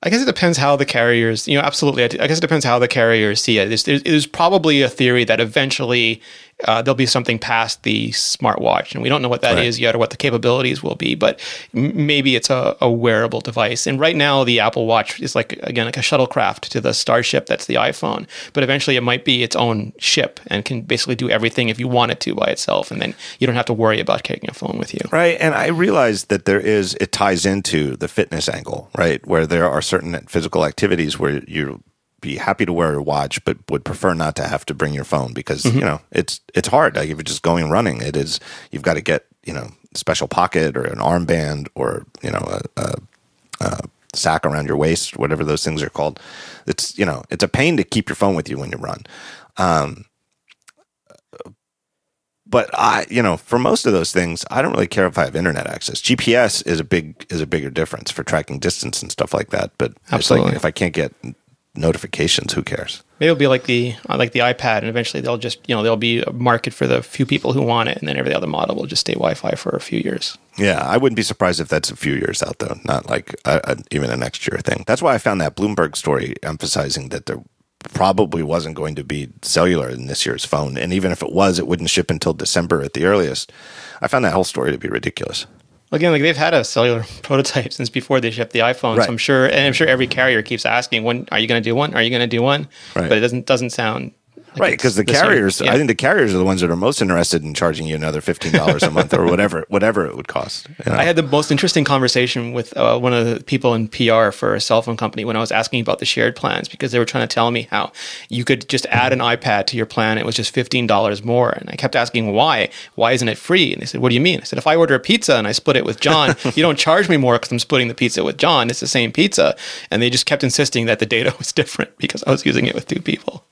B: I guess it depends how the carriers, you know, absolutely. I guess it depends how the carriers see it. There's, there's probably a theory that eventually uh, there'll be something past the smartwatch, and we don't know what that right. is yet or what the capabilities will be. But m- maybe it's a, a, wearable device. And right now, the Apple Watch is like again like a shuttlecraft to the Starship that's the iPhone. But eventually, it might be its own ship and can basically do everything if you want it to by itself, and then you don't have to worry about taking a phone with you.
A: Right. And I realize that there is it ties into the fitness angle, right, where there are certain physical activities where you be happy to wear a watch, but would prefer not to have to bring your phone because mm-hmm. you know it's it's hard. Like if you're just going running, it is you've got to get you know special pocket or an armband or you know a, a, a sack around your waist, whatever those things are called. It's you know it's a pain to keep your phone with you when you run. Um, but I, you know, for most of those things, I don't really care if I have internet access. GPS is a big is a bigger difference for tracking distance and stuff like that. But
B: Absolutely.
A: Like if I can't get notifications. Who cares?
B: Maybe it'll be like the uh, like the iPad, and eventually they'll just you know there'll be a market for the few people who want it, and then every other model will just stay Wi-Fi for a few years.
A: Yeah, I wouldn't be surprised if that's a few years out though, not like a, a, even a next year thing. That's why I found that Bloomberg story emphasizing that there probably wasn't going to be cellular in this year's phone, and even if it was, it wouldn't ship until December at the earliest. I found that whole story to be ridiculous
B: again, like they've had a cellular prototype since before they shipped the iPhone. Right. So I'm sure, and I'm sure every carrier keeps asking, "When are you going to do one? Are you going to do one?"
A: Right.
B: But it doesn't doesn't sound
A: like right, because the carriers, yeah. I think the carriers are the ones that are most interested in charging you another fifteen dollars a month or whatever, whatever it would cost.
B: You know? I had the most interesting conversation with uh, one of the people in PR for a cell phone company when I was asking about the shared plans because they were trying to tell me how you could just add an iPad to your plan; it was just fifteen dollars more. And I kept asking why, why isn't it free? And they said, "What do you mean?" I said, "If I order a pizza and I split it with John, you don't charge me more because I'm splitting the pizza with John. It's the same pizza." And they just kept insisting that the data was different because I was using it with two people.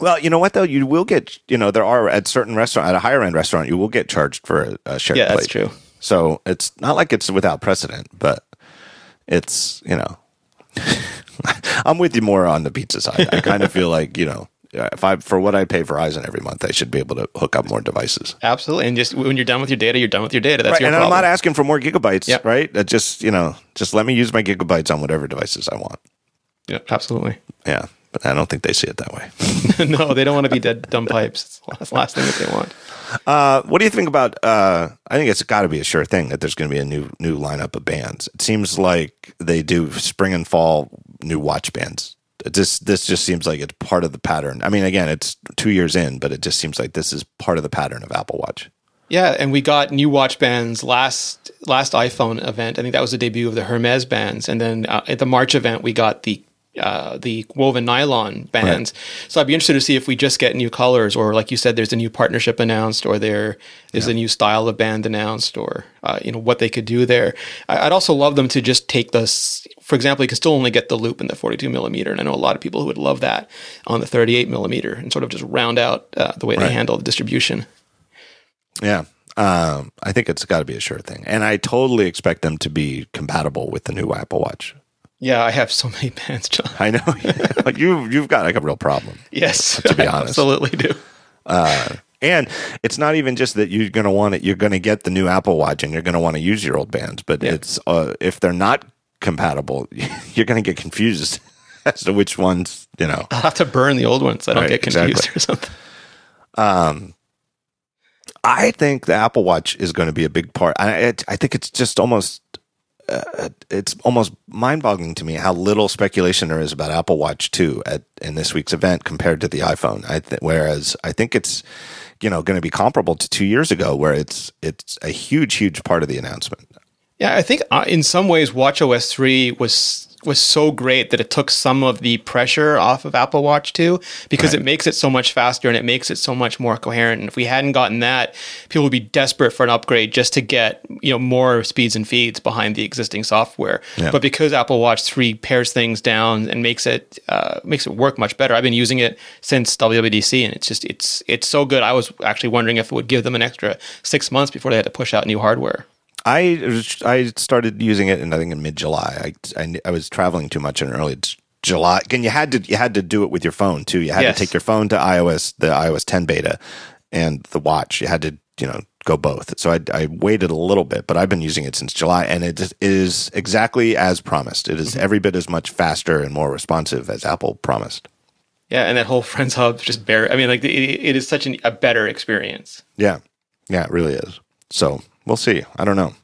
A: Well, you know what though, you will get you know there are at certain restaurant at a higher end restaurant you will get charged for a, a shared
B: yeah,
A: plate.
B: that's true.
A: So it's not like it's without precedent, but it's you know, I'm with you more on the pizza side. I kind of feel like you know, if I for what I pay Verizon every month, I should be able to hook up more devices.
B: Absolutely, and just when you're done with your data, you're done with your data. That's
A: Right,
B: your
A: and
B: problem.
A: I'm not asking for more gigabytes,
B: Yep.
A: right? That just you know, just let me use my gigabytes on whatever devices I want.
B: yeah, absolutely.
A: Yeah, but I don't think they see it that way.
B: no, they don't want to be dead dumb pipes. It's the last, thing that they want.
A: Uh, what do you think about? Uh, I think it's got to be a sure thing that there's going to be a new new lineup of bands. It seems like they do spring and fall new watch bands. Just this just seems like it's part of the pattern. I mean, again, it's two years in, but it just seems like this is part of the pattern of Apple Watch.
B: Yeah, and we got new watch bands last last iPhone event. I think that was the debut of the Hermes bands, and then uh, at the March event we got the uh, the woven nylon bands. So I'd be interested to see if we just get new colors, or like you said, there's a new partnership announced, or there is a new style of band announced, or uh, you know what they could do there. I'd also love them to just take this. For example, you can still only get the loop in the 42 millimeter, and I know a lot of people who would love that on the 38 millimeter, and sort of just round out uh, the way
A: Right.
B: they handle the distribution.
A: Yeah. Um, I think it's got to be a sure thing, and I totally expect them to be compatible with the new Apple Watch.
B: Yeah, I have so many bands, John.
A: I know like you you've got like a real problem.
B: Yes,
A: To be
B: I
A: honest.
B: absolutely do.
A: And it's not even just that you're going to want it. You're going to get the new Apple Watch, and you're going to want to use your old bands. But
B: Yeah.
A: it's uh, if they're not compatible, you're going to get confused as to which ones. You know,
B: I'll have to burn the old ones so I don't
A: Right,
B: get confused
A: exactly.
B: or something.
A: Um, I think the Apple Watch is going to be a big part. I I think it's just almost. Uh, it's almost mind-boggling to me how little speculation there is about Apple Watch 2 at in this week's event compared to the iPhone. I th- whereas I think it's you know going to be comparable to 2 years ago where it's it's a huge huge part of the announcement.
B: Yeah, I think uh, in some ways watch OS 3 was was so great that it took some of the pressure off of Apple Watch 2 because it makes it so much faster and it makes it so much more coherent. And if we hadn't gotten that, people would be desperate for an upgrade just to get, you know, more speeds and feeds behind the existing software.
A: Yeah.
B: But because Apple Watch 3 pares things down and makes it uh, makes it work much better. I've been using it since WWDC and it's just it's it's so good. I was actually wondering if it would give them an extra 6 months before they had to push out new hardware.
A: I I started using it in I think in mid July. I, I I was traveling too much in early July. And you had to you had to do it with your phone too. You had
B: Yes.
A: to take your phone to iOS the iOS 10 beta and the watch. You had to you know go both. So I I waited a little bit, but I've been using it since July, and it is exactly as promised. It is mm-hmm. every bit as much faster and more responsive as Apple promised.
B: Yeah, and that whole Friends Hub just bare. I mean, like it, it is such an, a better experience.
A: Yeah, yeah, it really is. So we'll see. I don't know.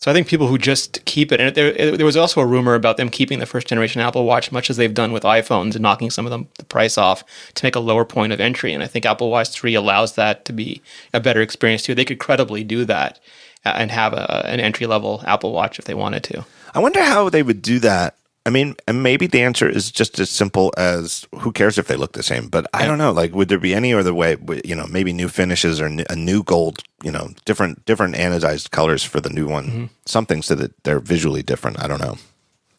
B: So I think people who just keep it, and there, there was also a rumor about them keeping the first generation Apple Watch, much as they've done with iPhones, and knocking some of them the price off to make a lower point of entry. And I think Apple Watch Three allows that to be a better experience too. They could credibly do that uh, and have a, an entry level Apple Watch if they wanted to.
A: I wonder how they would do that. I mean, and maybe the answer is just as simple as who cares if they look the same. But I don't know. Like, would there be any other way? You know, maybe new finishes or a new gold. You know, different different anodized colors for the new one. Mm-hmm. Something so that they're visually different. I don't know.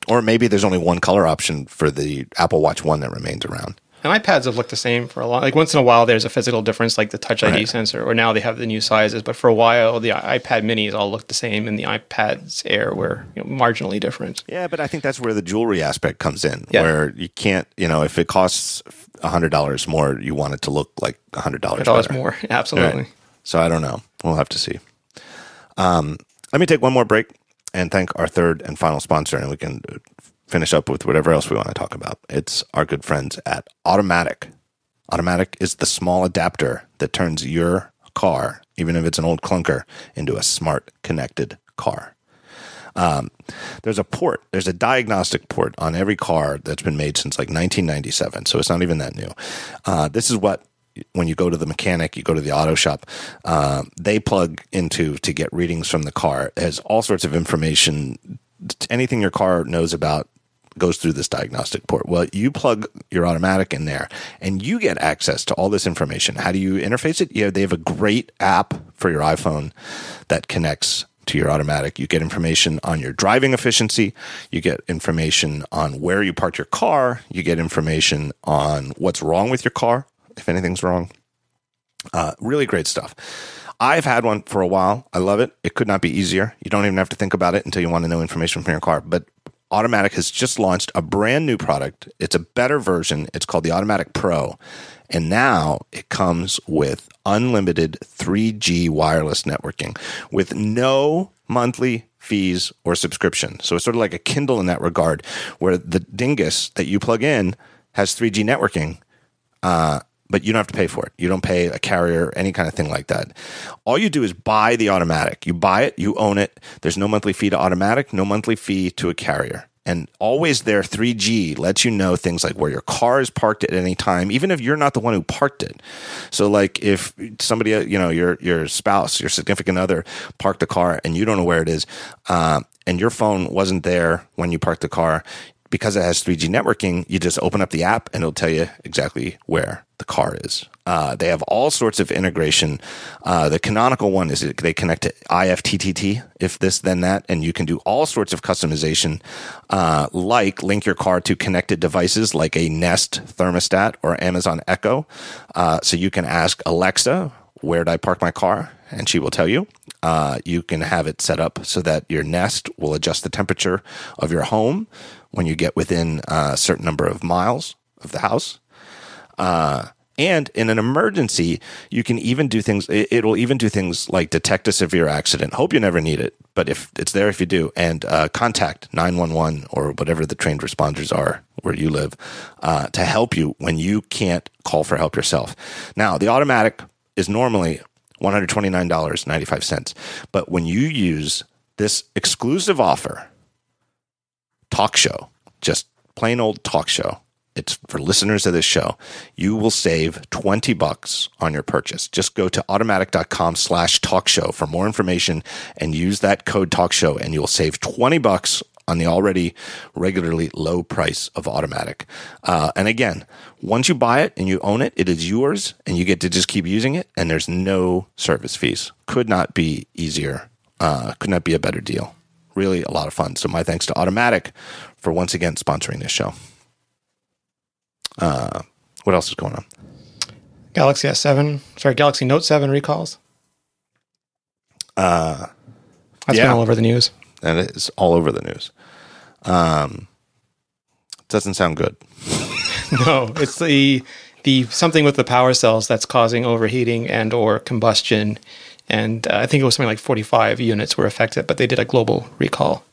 A: Or maybe there's only one color option for the Apple Watch One that remains around.
B: And iPads have looked the same for a long. Like once in a while, there's a physical difference, like the Touch ID
A: Right.
B: sensor, or now they have the new sizes. But for a while, the iPad Minis all looked the same, and the iPads Air were you know, marginally different.
A: Yeah, but I think that's where the jewelry aspect comes in,
B: Yeah.
A: where you can't. You know, if it costs hundred dollars more, you want it to look like hundred dollars
B: more, absolutely.
A: Right. So I don't know. We'll have to see. Um, let me take one more break and thank our third and final sponsor, and we can finish up with whatever else we want to talk about. It's our good friends at Automatic. Automatic is the small adapter that turns your car, even if it's an old clunker, into a smart connected car. Um, there's a port, there's a diagnostic port on every car that's been made since like 1997. So it's not even that new. Uh, this is what, when you go to the mechanic, you go to the auto shop, uh, they plug into to get readings from the car. It has all sorts of information, anything your car knows about goes through this diagnostic port. Well, you plug your automatic in there and you get access to all this information. How do you interface it? Yeah, they have a great app for your iPhone that connects to your automatic. You get information on your driving efficiency. You get information on where you parked your car. You get information on what's wrong with your car, if anything's wrong. Uh, really great stuff. I've had one for a while. I love it. It could not be easier. You don't even have to think about it until you want to know information from your car. But Automatic has just launched a brand new product. It's a better version. It's called the Automatic Pro. And now it comes with unlimited 3G wireless networking with no monthly fees or subscription. So it's sort of like a Kindle in that regard, where the dingus that you plug in has 3G networking. Uh, but you don't have to pay for it. You don't pay a carrier, any kind of thing like that. All you do is buy the automatic. You buy it, you own it. There's no monthly fee to automatic, no monthly fee to a carrier. And always there, 3G lets you know things like where your car is parked at any time, even if you're not the one who parked it. So, like if somebody, you know, your your spouse, your significant other, parked the car and you don't know where it is, uh, and your phone wasn't there when you parked the car, because it has 3G networking, you just open up the app and it'll tell you exactly where the car is. Uh, they have all sorts of integration. Uh, the canonical one is they connect to IFTTT, if this, then that, and you can do all sorts of customization, uh, like link your car to connected devices like a Nest thermostat or Amazon Echo. Uh, so you can ask Alexa, where did I park my car? And she will tell you. Uh, you can have it set up so that your Nest will adjust the temperature of your home when you get within a certain number of miles of the house. Uh, and in an emergency, you can even do things, it, will even do things like detect a severe accident. Hope you never need it, but if it's there if you do, and uh, contact 911 or whatever the trained responders are where you live uh, to help you when you can't call for help yourself. Now, the automatic is normally $129.95. But when you use this exclusive offer, talk show, just plain old talk show. It's for listeners of this show. You will save 20 bucks on your purchase. Just go to automatic.com slash talk show for more information and use that code talk show and you'll save 20 bucks on the already regularly low price of automatic. Uh, and again, once you buy it and you own it, it is yours and you get to just keep using it and there's no service fees. Could not be easier. Uh, could not be a better deal really a lot of fun. So my thanks to Automatic for once again sponsoring this show. Uh, what else is going on?
B: Galaxy S7, sorry, Galaxy Note 7 recalls. Uh, That's yeah. been all over the news.
A: And it is all over the news. Um, doesn't sound good.
B: no, it's the the something with the power cells that's causing overheating and or combustion and uh, I think it was something like 45 units were affected, but they did a global recall.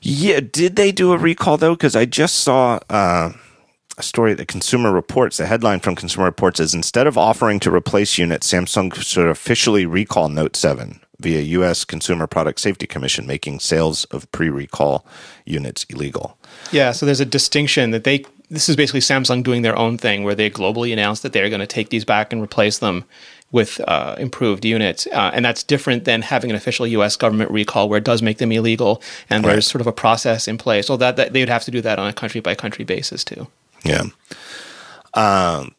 A: Yeah, did they do a recall though? Because I just saw uh, a story that Consumer Reports. The headline from Consumer Reports is instead of offering to replace units, Samsung should officially recall Note 7 via U.S. Consumer Product Safety Commission, making sales of pre-recall units illegal.
B: Yeah, so there's a distinction that they. This is basically Samsung doing their own thing, where they globally announced that they're going to take these back and replace them with uh, improved units. Uh, and that's different than having an official U.S. government recall where it does make them illegal and right. there's sort of a process in place. So that, that, they would have to do that on a country by country basis too.
A: Yeah. Um,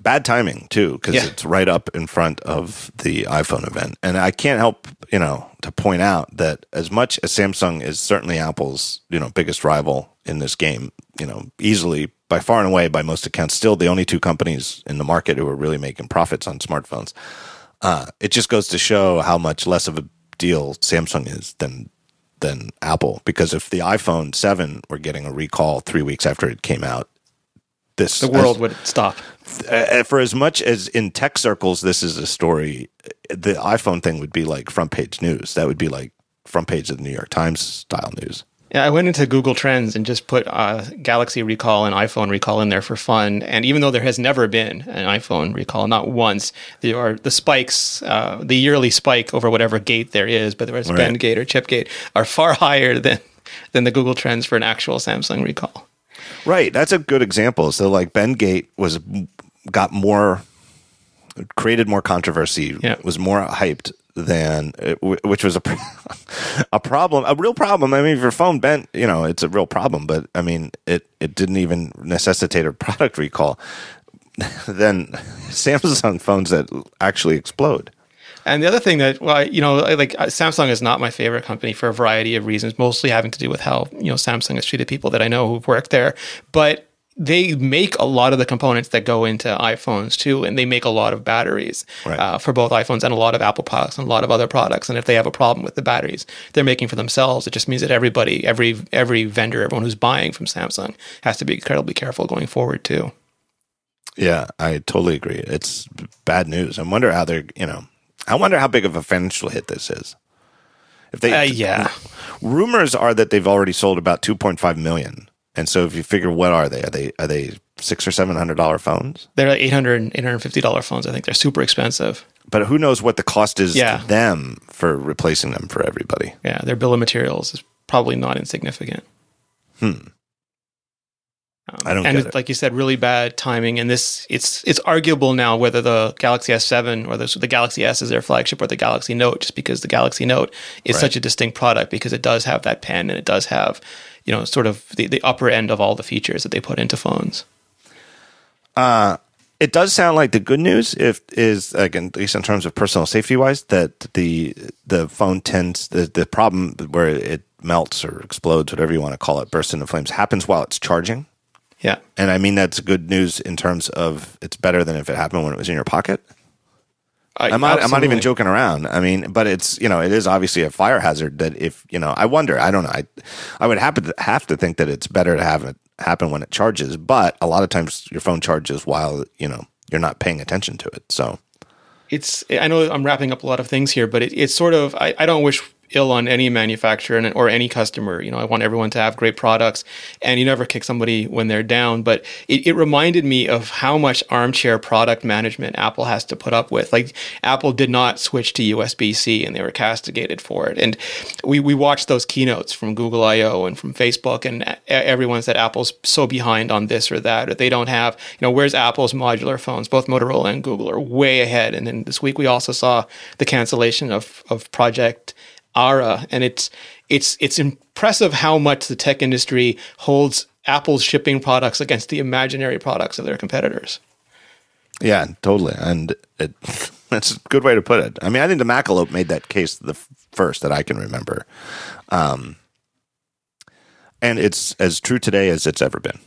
A: bad timing too, because yeah. it's right up in front of the iPhone event. And I can't help, you know, to point out that as much as Samsung is certainly Apple's, you know, biggest rival in this game, you know, easily by far and away, by most accounts, still the only two companies in the market who are really making profits on smartphones. Uh, it just goes to show how much less of a deal Samsung is than than Apple. Because if the iPhone Seven were getting a recall three weeks after it came out, this
B: the world as, would stop.
A: Uh, for as much as in tech circles, this is a story. The iPhone thing would be like front page news. That would be like front page of the New York Times style news.
B: Yeah, I went into Google Trends and just put uh, Galaxy Recall and iPhone Recall in there for fun. And even though there has never been an iPhone Recall, not once, there are the spikes, uh, the yearly spike over whatever gate there is, whether it's right. Bendgate or Chip Gate, are far higher than than the Google Trends for an actual Samsung Recall.
A: Right, that's a good example. So, like Bendgate was got more created more controversy, yeah. was more hyped than which was a a problem, a real problem. I mean, if your phone bent, you know, it's a real problem. But I mean, it it didn't even necessitate a product recall. then Samsung phones that actually explode.
B: And the other thing that, well, you know, like uh, Samsung is not my favorite company for a variety of reasons, mostly having to do with how you know Samsung has treated people that I know who've worked there. But they make a lot of the components that go into iPhones too, and they make a lot of batteries
A: Right.
B: uh, for both iPhones and a lot of Apple products and a lot of other products. And if they have a problem with the batteries they're making for themselves, it just means that everybody, every every vendor, everyone who's buying from Samsung has to be incredibly careful going forward too.
A: Yeah, I totally agree. It's bad news. I wonder how they're, you know, I wonder how big of a financial hit this is. If they,
B: Uh, yeah.
A: rumors are that they've already sold about 2.5 million. And so if you figure what are they? Are they are they 6 or 700 dollar phones?
B: They're like 800 $850 phones. I think they're super expensive.
A: But who knows what the cost is
B: Yeah.
A: to them for replacing them for everybody.
B: Yeah, their bill of materials is probably not insignificant. Um,
A: I don't
B: and
A: get it.
B: like you said, really bad timing. And this, it's it's arguable now whether the Galaxy S7 or the, the Galaxy S is their flagship or the Galaxy Note, just because the Galaxy Note is
A: Right.
B: such a distinct product because it does have that pen and it does have, you know, sort of the, the upper end of all the features that they put into phones.
A: It does sound like the good news if is again at least in terms of personal safety wise that the the phone tends the the problem where it melts or explodes whatever you want to call it bursts into flames happens while it's charging
B: Yeah.
A: and I mean that's good news in terms of it's better than if it happened when it was in your pocket. I'm not, I'm not even joking around. I mean, but it's you know it is obviously a fire hazard that if you know I wonder I don't know I I would happen to have to think that it's better to have it happen when it charges, but a lot of times your phone charges while you know you're not paying attention to it. So
B: it's i know i'm wrapping up a lot of things here but it, it's sort of I, I don't wish ill on any manufacturer and, or any customer. You know i want everyone to have great products and you never kick somebody when they're down. But it, it reminded me of how much armchair product management apple has to put up with. Like apple did not switch to usb-c and they were castigated for it. And we, we watched those keynotes from google io and from facebook and everyone said apple's so behind on this or that or they don't have you know where's apple's modular phones? Both motorola and google are way ahead. And then this week we also saw the cancellation of, of project ara and it's it's it's impressive how much the tech industry holds apple's shipping products against the imaginary products of their competitors
A: yeah, totally, and it that's a good way to put it. I mean, I think the Macalope made that case the first that I can remember, um, and it's as true today as it's ever been.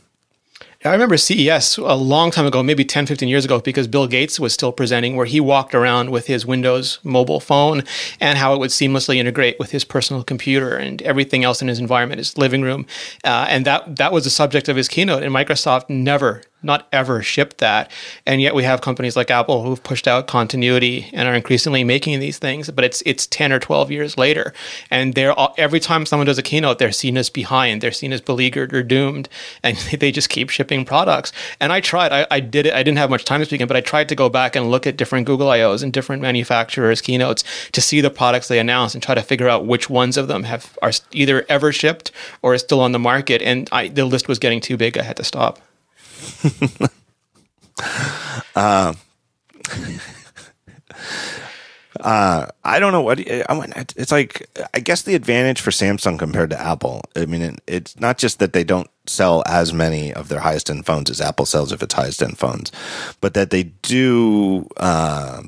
B: I remember CES a long time ago, maybe 10, 15 years ago, because Bill Gates was still presenting where he walked around with his Windows mobile phone and how it would seamlessly integrate with his personal computer and everything else in his environment, his living room. Uh, and that, that was the subject of his keynote. And Microsoft never, not ever shipped that. And yet we have companies like Apple who've pushed out continuity and are increasingly making these things, but it's, it's 10 or 12 years later. And they're all, every time someone does a keynote, they're seen as behind, they're seen as beleaguered or doomed, and they just keep shipping products. And I tried, I, I did it, I didn't have much time speak in, but I tried to go back and look at different Google I.O.s and different manufacturers' keynotes to see the products they announced and try to figure out which ones of them have are either ever shipped or are still on the market. And I, the list was getting too big, I had to stop.
A: Uh, uh, I don't know what I mean. It's like I guess the advantage for Samsung compared to Apple. I mean, it, it's not just that they don't sell as many of their highest end phones as Apple sells of its highest end phones, but that they do uh,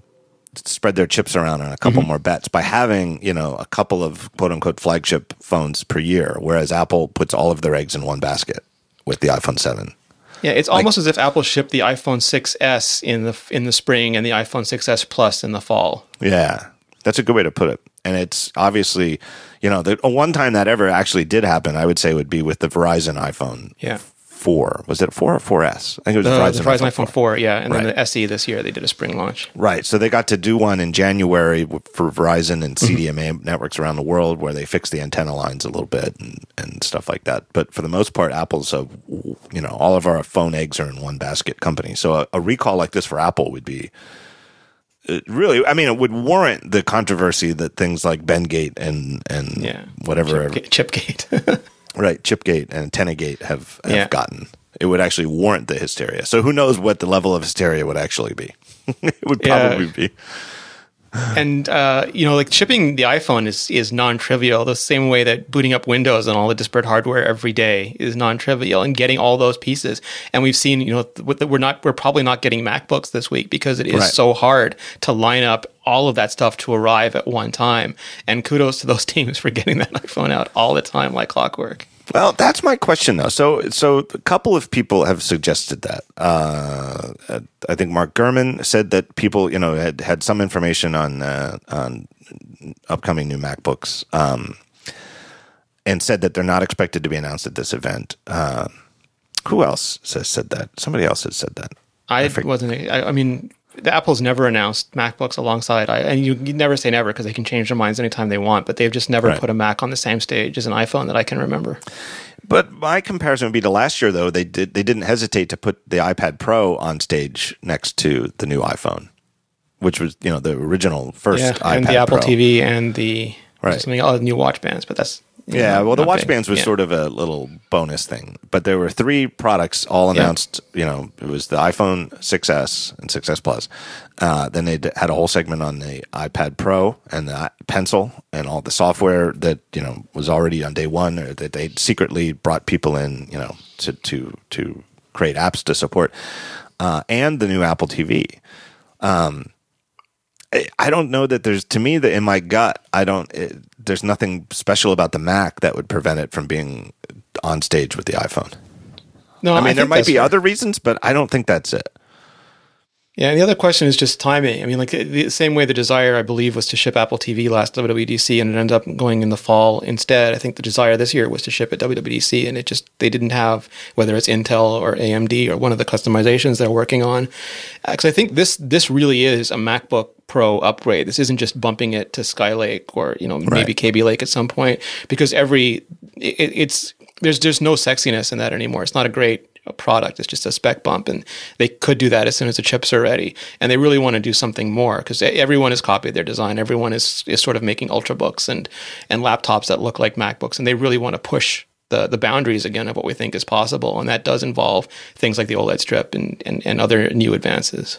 A: spread their chips around on a couple mm-hmm. more bets by having you know a couple of quote unquote flagship phones per year, whereas Apple puts all of their eggs in one basket with the iPhone Seven.
B: Yeah, it's almost as if Apple shipped the iPhone 6s in the in the spring and the iPhone 6s Plus in the fall.
A: Yeah, that's a good way to put it. And it's obviously, you know, the one time that ever actually did happen, I would say would be with the Verizon iPhone
B: Yeah.
A: 4. Was it 4 or 4S? I think it was
B: Uh,
A: Verizon,
B: the Verizon iPhone 4, yeah, and
A: Right.
B: then the SE this year they did a spring launch.
A: Right. So they got to do one in January for Verizon and
B: Mm-hmm.
A: CDMA networks around the world where they fixed the antenna lines a little bit and, and stuff like that. But for the most part, Apple's a, you know, all of our phone eggs are in one basket company. So a, a recall like this for Apple would be it really, I mean, it would warrant the controversy that things like Bendgate and, and
B: Yeah.
A: whatever,
B: Chipgate.
A: right, Chipgate and AntennaGate have, have
B: Yeah.
A: gotten. It would actually warrant the hysteria. So who knows what the level of hysteria would actually be? it would
B: Yeah.
A: probably be.
B: And uh, you know, like shipping the iPhone is is non-trivial. The same way that booting up Windows and all the disparate hardware every day is non-trivial, and getting all those pieces. And we've seen, you know, we're not, we're probably not getting MacBooks this week because it is
A: Right.
B: so hard to line up all of that stuff to arrive at one time. And kudos to those teams for getting that iPhone out all the time like clockwork.
A: Well, that's my question though. So, so a couple of people have suggested that. Uh, I think Mark Gurman said that people, you know, had had some information on uh, on upcoming new MacBooks, um, and said that they're not expected to be announced at this event. Uh, who else has said that? Somebody else has said that.
B: I, wasn't. I, I mean, the Apple's never announced MacBooks alongside, I, and you, you never say never because they can change their minds anytime they want. But they've just never
A: Right.
B: put a Mac on the same stage as an iPhone that I can remember.
A: But my comparison would be to last year, though. They did they didn't hesitate to put the iPad Pro on stage next to the new iPhone, which was you know the original first
B: Yeah,
A: iPad
B: and the Apple
A: Pro.
B: TV and the
A: Right.
B: something oh, the new watch bands. But that's
A: Yeah,
B: know,
A: well, the watch
B: big.
A: bands was
B: Yeah.
A: sort of a little bonus thing, but there were three products all
B: Yeah.
A: announced. You know, it was the iPhone 6s and 6s Plus. Uh, then they had a whole segment on the iPad Pro and the Pencil and all the software that you know was already on day one, or that they secretly brought people in, you know, to to to create apps to support, uh, and the new Apple TV. I- I don't know that there's to me that in my gut I don't it, there's nothing special about the Mac that would prevent it from being on stage with the iPhone.
B: No,
A: I mean, there might be
B: fair.
A: other reasons, but I don't think that's it.
B: Yeah, and the other question is just timing. I mean, like the, same way the desire, I believe, was to ship Apple TV last WWDC, and it ended up going in the fall instead. I think the desire this year was to ship at WWDC, and it just they didn't have whether it's Intel or AMD or one of the customizations they're working on. Uh, because I think this this really is a MacBook Pro upgrade. This isn't just bumping it to Skylake or you know maybe Kaby Lake at some point because every it, it's there's there's no sexiness in that anymore. It's not a great a product. It's just a spec bump, and they could do that as soon as the chips are ready. And they really want to do something more because everyone has copied their design. Everyone is is sort of making ultrabooks and and laptops that look like MacBooks, and they really want to push. The, the boundaries again of what we think is possible, and that does involve things like the OLED strip and, and, and other new advances.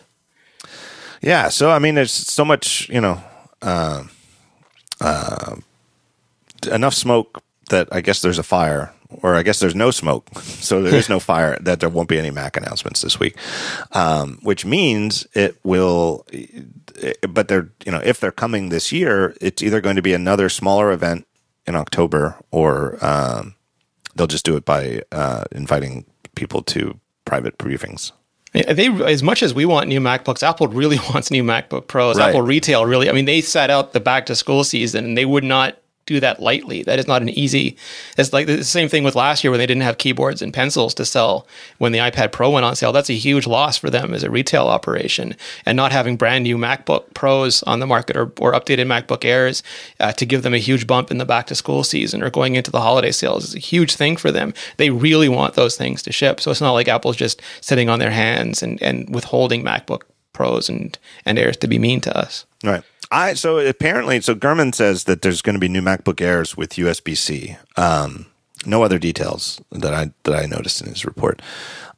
A: Yeah, so I mean, there's so much, you know, uh, uh, enough smoke that I guess there's a fire, or I guess there's no smoke, so there is no fire. That there won't be any Mac announcements this week, um, which means it will. But they're, you know, if they're coming this year, it's either going to be another smaller event in October, or um, they'll just do it by uh, inviting people to private briefings.
B: They as much as we want new MacBooks, Apple really wants new MacBook Pros.
A: Right.
B: Apple retail really. I mean, they set out the back to school season, and they would not do that lightly. That is not an easy. It's like the same thing with last year when they didn't have keyboards and pencils to sell when the iPad Pro went on sale. That's a huge loss for them as a retail operation, and not having brand new MacBook Pros on the market or, or updated MacBook Airs uh, to give them a huge bump in the back to school season or going into the holiday sales is a huge thing for them. They really want those things to ship. So it's not like Apple's just sitting on their hands and, and withholding MacBook Pros and, and Airs to be mean to us.
A: Right. I so apparently so Gurman says that there's going to be new MacBook Airs with USB C. Um, no other details that I that I noticed in his report.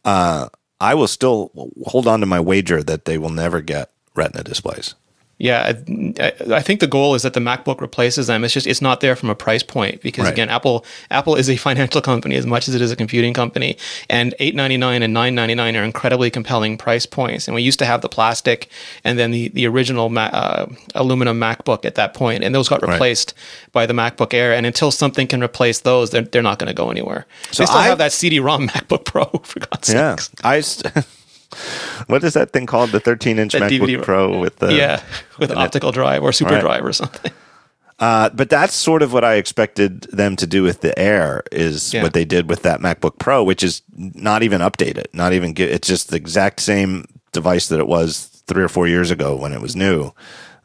A: Uh, I will still hold on to my wager that they will never get Retina displays.
B: Yeah, I, I think the goal is that the MacBook replaces them. It's just it's not there from a price point because
A: Right.
B: again, Apple Apple is a financial company as much as it is a computing company, and eight ninety nine and nine ninety nine are incredibly compelling price points. And we used to have the plastic and then the the original ma- uh, aluminum MacBook at that point, and those got
A: Right.
B: replaced by the MacBook Air. And until something can replace those, they're they're not going to go anywhere.
A: So
B: they still
A: I-
B: have that CD-ROM MacBook Pro for God's
A: Yeah,
B: sakes.
A: I. St- what is that thing called? The 13 inch MacBook
B: DVD
A: Pro with the
B: yeah, with an optical drive or super
A: Right.
B: drive or something.
A: Uh, but that's sort of what I expected them to do with the Air is
B: Yeah.
A: what they did with that MacBook Pro, which is not even updated, not even get, it's just the exact same device that it was three or four years ago when it was new.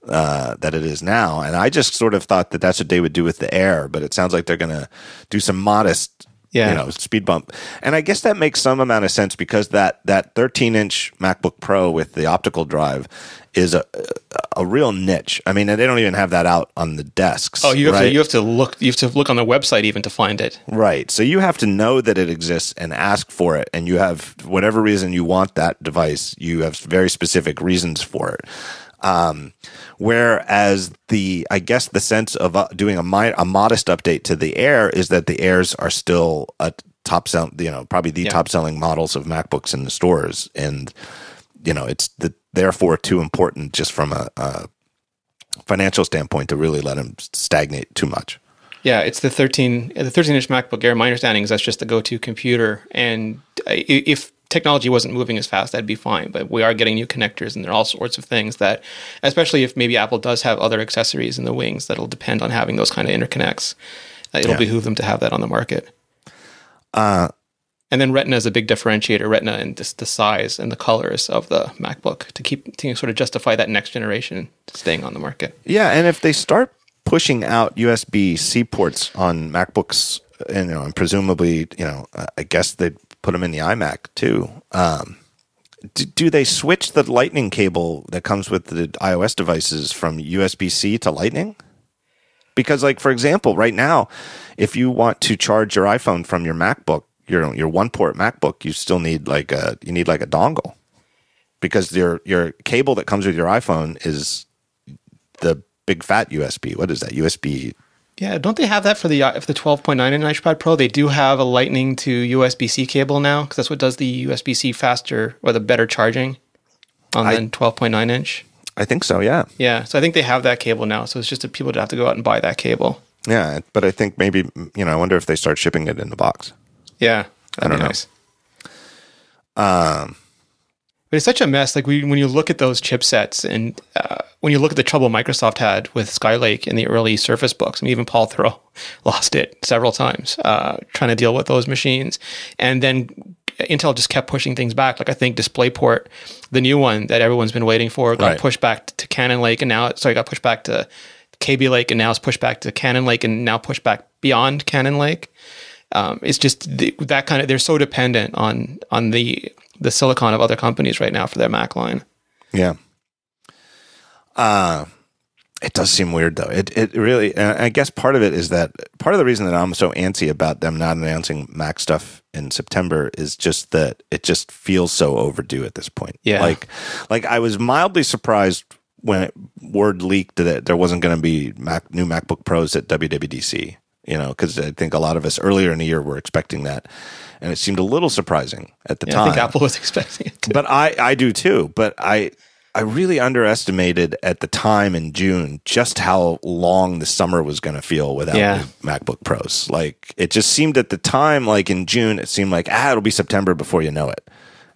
A: Uh, that it is now, and I just sort of thought that that's what they would do with the Air, but it sounds like they're going to do some modest,
B: Yeah.
A: you know, speed bump, and I guess that makes some amount of sense because that that 13 inch MacBook Pro with the optical drive is a a real niche. I mean, they don't even have that out on the desks.
B: Oh, you have
A: right?
B: to you have to look you have to look on the website even to find it.
A: Right. So you have to know that it exists and ask for it. And you have whatever reason you want that device, you have very specific reasons for it. Um, whereas the, I guess the sense of uh, doing a, mi- a modest update to the Air is that the Airs are still a top sell, you know, probably the
B: Yeah.
A: top selling models of MacBooks in the stores. And, you know, it's the, therefore too important just from a, a financial standpoint to really let them stagnate too much.
B: Yeah, it's the 13 the 13 inch MacBook Air. My understanding is that's just the go to computer, and if technology wasn't moving as fast, that'd be fine. But we are getting new connectors, and there are all sorts of things that, especially if maybe Apple does have other accessories in the wings that'll depend on having those kind of interconnects. Uh, it'll
A: Yeah.
B: behoove them to have that on the market. and then Retina is a big differentiator. Retina and just the size and the colors of the MacBook to keep to sort of justify that next generation staying on the market.
A: Yeah, and if they start pushing out USB C ports on MacBooks, and, you know, and presumably, you know, uh, I guess they'd put them in the iMac too. Um, do, do they switch the Lightning cable that comes with the iOS devices from USB C to Lightning? Because, like for example, right now, if you want to charge your iPhone from your MacBook, your your one port MacBook, you still need like a you need like a dongle because your your cable that comes with your iPhone is the big fat USB. What is that? USB.
B: Yeah, don't they have that for the uh, if the 12.9 inch iPad Pro? They do have a Lightning to USB C cable now because that's what does the USB C faster or the better charging on
A: I-
B: the 12.9 inch.
A: I think so. Yeah,
B: Yeah, so I think they have that cable now. So it's just that people have to go out and buy that cable.
A: yeah. But I think maybe you know. I wonder if they start shipping it in the box.
B: Yeah, that'd
A: don't know.
B: nice. But it's such a mess. Like we, when you look at those chipsets, and uh, when you look at the trouble Microsoft had with Skylake in the early Surface books, I mean, even Paul Thurrott lost it several times uh, trying to deal with those machines, and then Intel just kept pushing things back. Like I think DisplayPort, the new one that everyone's been waiting for, got
A: Right.
B: pushed back to Cannon Lake, and now it, sorry, got pushed back to Kaby Lake, and now it's pushed back to Cannon Lake, and now pushed back beyond Cannon Lake. Um, it's just the, that kind of they're so dependent on on the the silicon of other companies right now for their Mac line.
A: Yeah. Uh it does seem weird though. It it really and I guess part of it is that part of the reason that I'm so antsy about them not announcing Mac stuff in September is just that it just feels so overdue at this point.
B: Yeah.
A: Like like I was mildly surprised when it, word leaked that there wasn't going to be Mac new MacBook Pros at WWDC, you know, cuz I think a lot of us earlier in the year were expecting that and it seemed a little surprising at the
B: Yeah,
A: time
B: I think Apple was expecting it. To.
A: but I, I do too. But I, I really underestimated at the time in June just how long the summer was going to feel without
B: Yeah.
A: MacBook Pros. Like it just seemed at the time, like in June, it seemed like ah, it'll be September before you know it.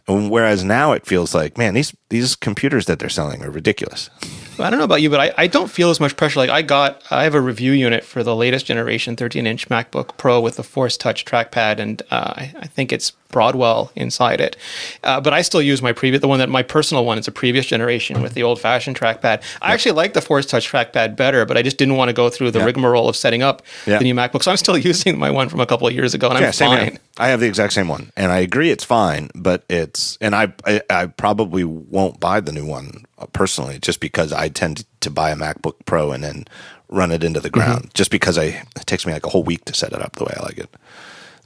A: And whereas now it feels like, man, these these computers that they're selling are ridiculous.
B: I don't know about you, but I, I don't feel as much pressure. Like I got, I have a review unit for the latest generation 13 inch MacBook Pro with the Force Touch trackpad, and uh, I, I think it's Broadwell inside it. Uh, but I still use my previous, the one that my personal one is a previous generation with the old fashioned trackpad. I actually like the Force Touch trackpad better, but I just didn't want to go through the
A: Yeah.
B: rigmarole of setting up
A: Yeah.
B: the new MacBook. So I'm still using my one from a couple of years ago, and I'm
A: same here.
B: fine.
A: I have the exact same one, and I agree it's fine, but it's and I, I I probably won't buy the new one personally, just because I tend to buy a MacBook Pro and then run it into the ground, just because I it takes me like a whole week to set it up the way I like it.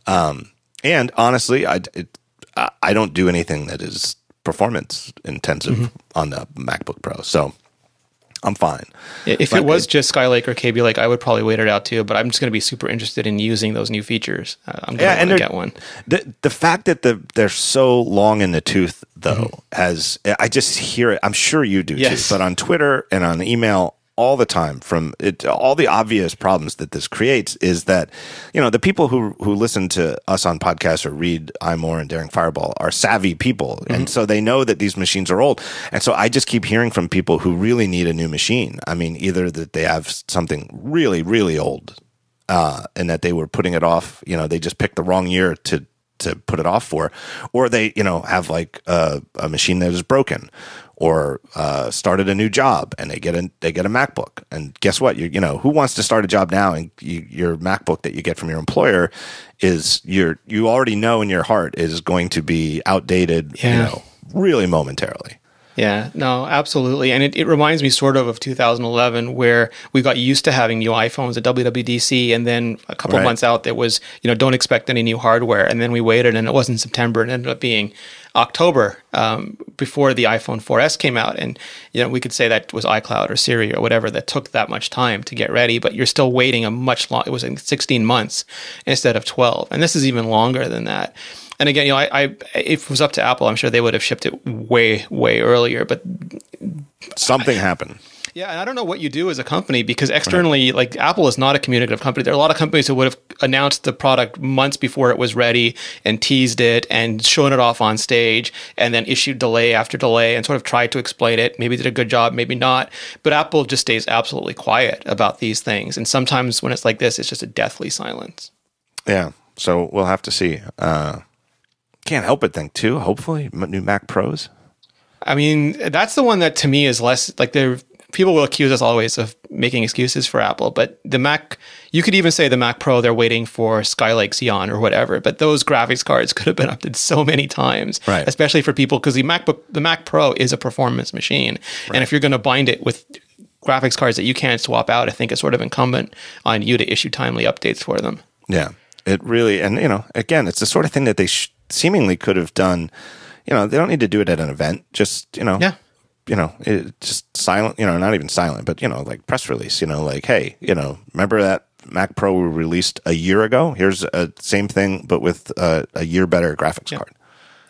A: Um, and honestly, I it, I I don't do anything that is performance intensive on the MacBook Pro, so I'm fine.
B: If it was just Skylake or Kaby Lake, I would probably wait it out too. But I'm just going to be super interested in using those new features. I'm going
A: and
B: to get one.
A: The the fact that the they're so long in the tooth though mm-hmm. has I just hear it. I'm sure you do
B: Yes.
A: too. But on Twitter and on email all the time from it all the obvious problems that this creates is that you know the people who who listen to us on podcasts or read iMore and Daring Fireball are savvy people. And so they know that these machines are old. And so I just keep hearing from people who really need a new machine. I mean either that they have something really really old uh, and that they were putting it off. You know, they just picked the wrong year to to put it off for, or they you know have like a, a machine that is broken, or uh, started a new job and they get a they get a MacBook. And guess what? You you know who wants to start a job now and you, your MacBook that you get from your employer is your you already know in your heart is going to be outdated. You know, really momentarily.
B: Yeah, no, absolutely. And it, it reminds me sort of of 2011, where we got used to having new iPhones at WWDC. And then a couple
A: Right.
B: months out, there was, you know, don't expect any new hardware. And then we waited, and it wasn't September. It ended up being October um, before the iPhone 4S came out. And, you know, we could say that was iCloud or Siri or whatever that took that much time to get ready, but you're still waiting a much long, it was in 16 months instead of 12. And this is even longer than that. And again, you know, I, I if it was up to Apple, I'm sure they would have shipped it way, way earlier. But
A: Something happened.
B: Yeah, and I don't know what you do as a company because externally, like Apple is not a communicative company. There are a lot of companies who would have announced the product months before it was ready and teased it and shown it off on stage and then issued delay after delay and sort of tried to explain it. Maybe did a good job, maybe not. But Apple just stays absolutely quiet about these things. And sometimes when it's like this, it's just a deathly silence.
A: Yeah. So we'll have to see. Uh, can't help but think too. Hopefully, new Mac Pros.
B: I mean, that's the one that to me is less like there. People will accuse us always of making excuses for Apple, but the Mac, you could even say the Mac Pro, they're waiting for Skylake Xeon or whatever. But those graphics cards could have been updated so many times,
A: Right.
B: especially for people because the MacBook, the Mac Pro is a performance machine, and if you're going to bind it with graphics cards that you can't swap out, I think it's sort of incumbent on you to issue timely updates for them.
A: Yeah, it really, and you know, again, it's the sort of thing that they sh- seemingly could have done. You know, they don't need to do it at an event. Just you know,
B: Yeah.
A: you know, it, just silent. You know, not even silent, but you know, like press release. You know, like hey, you know, remember that Mac Pro we released a year ago? Here's a same thing, but with uh, a year better graphics card.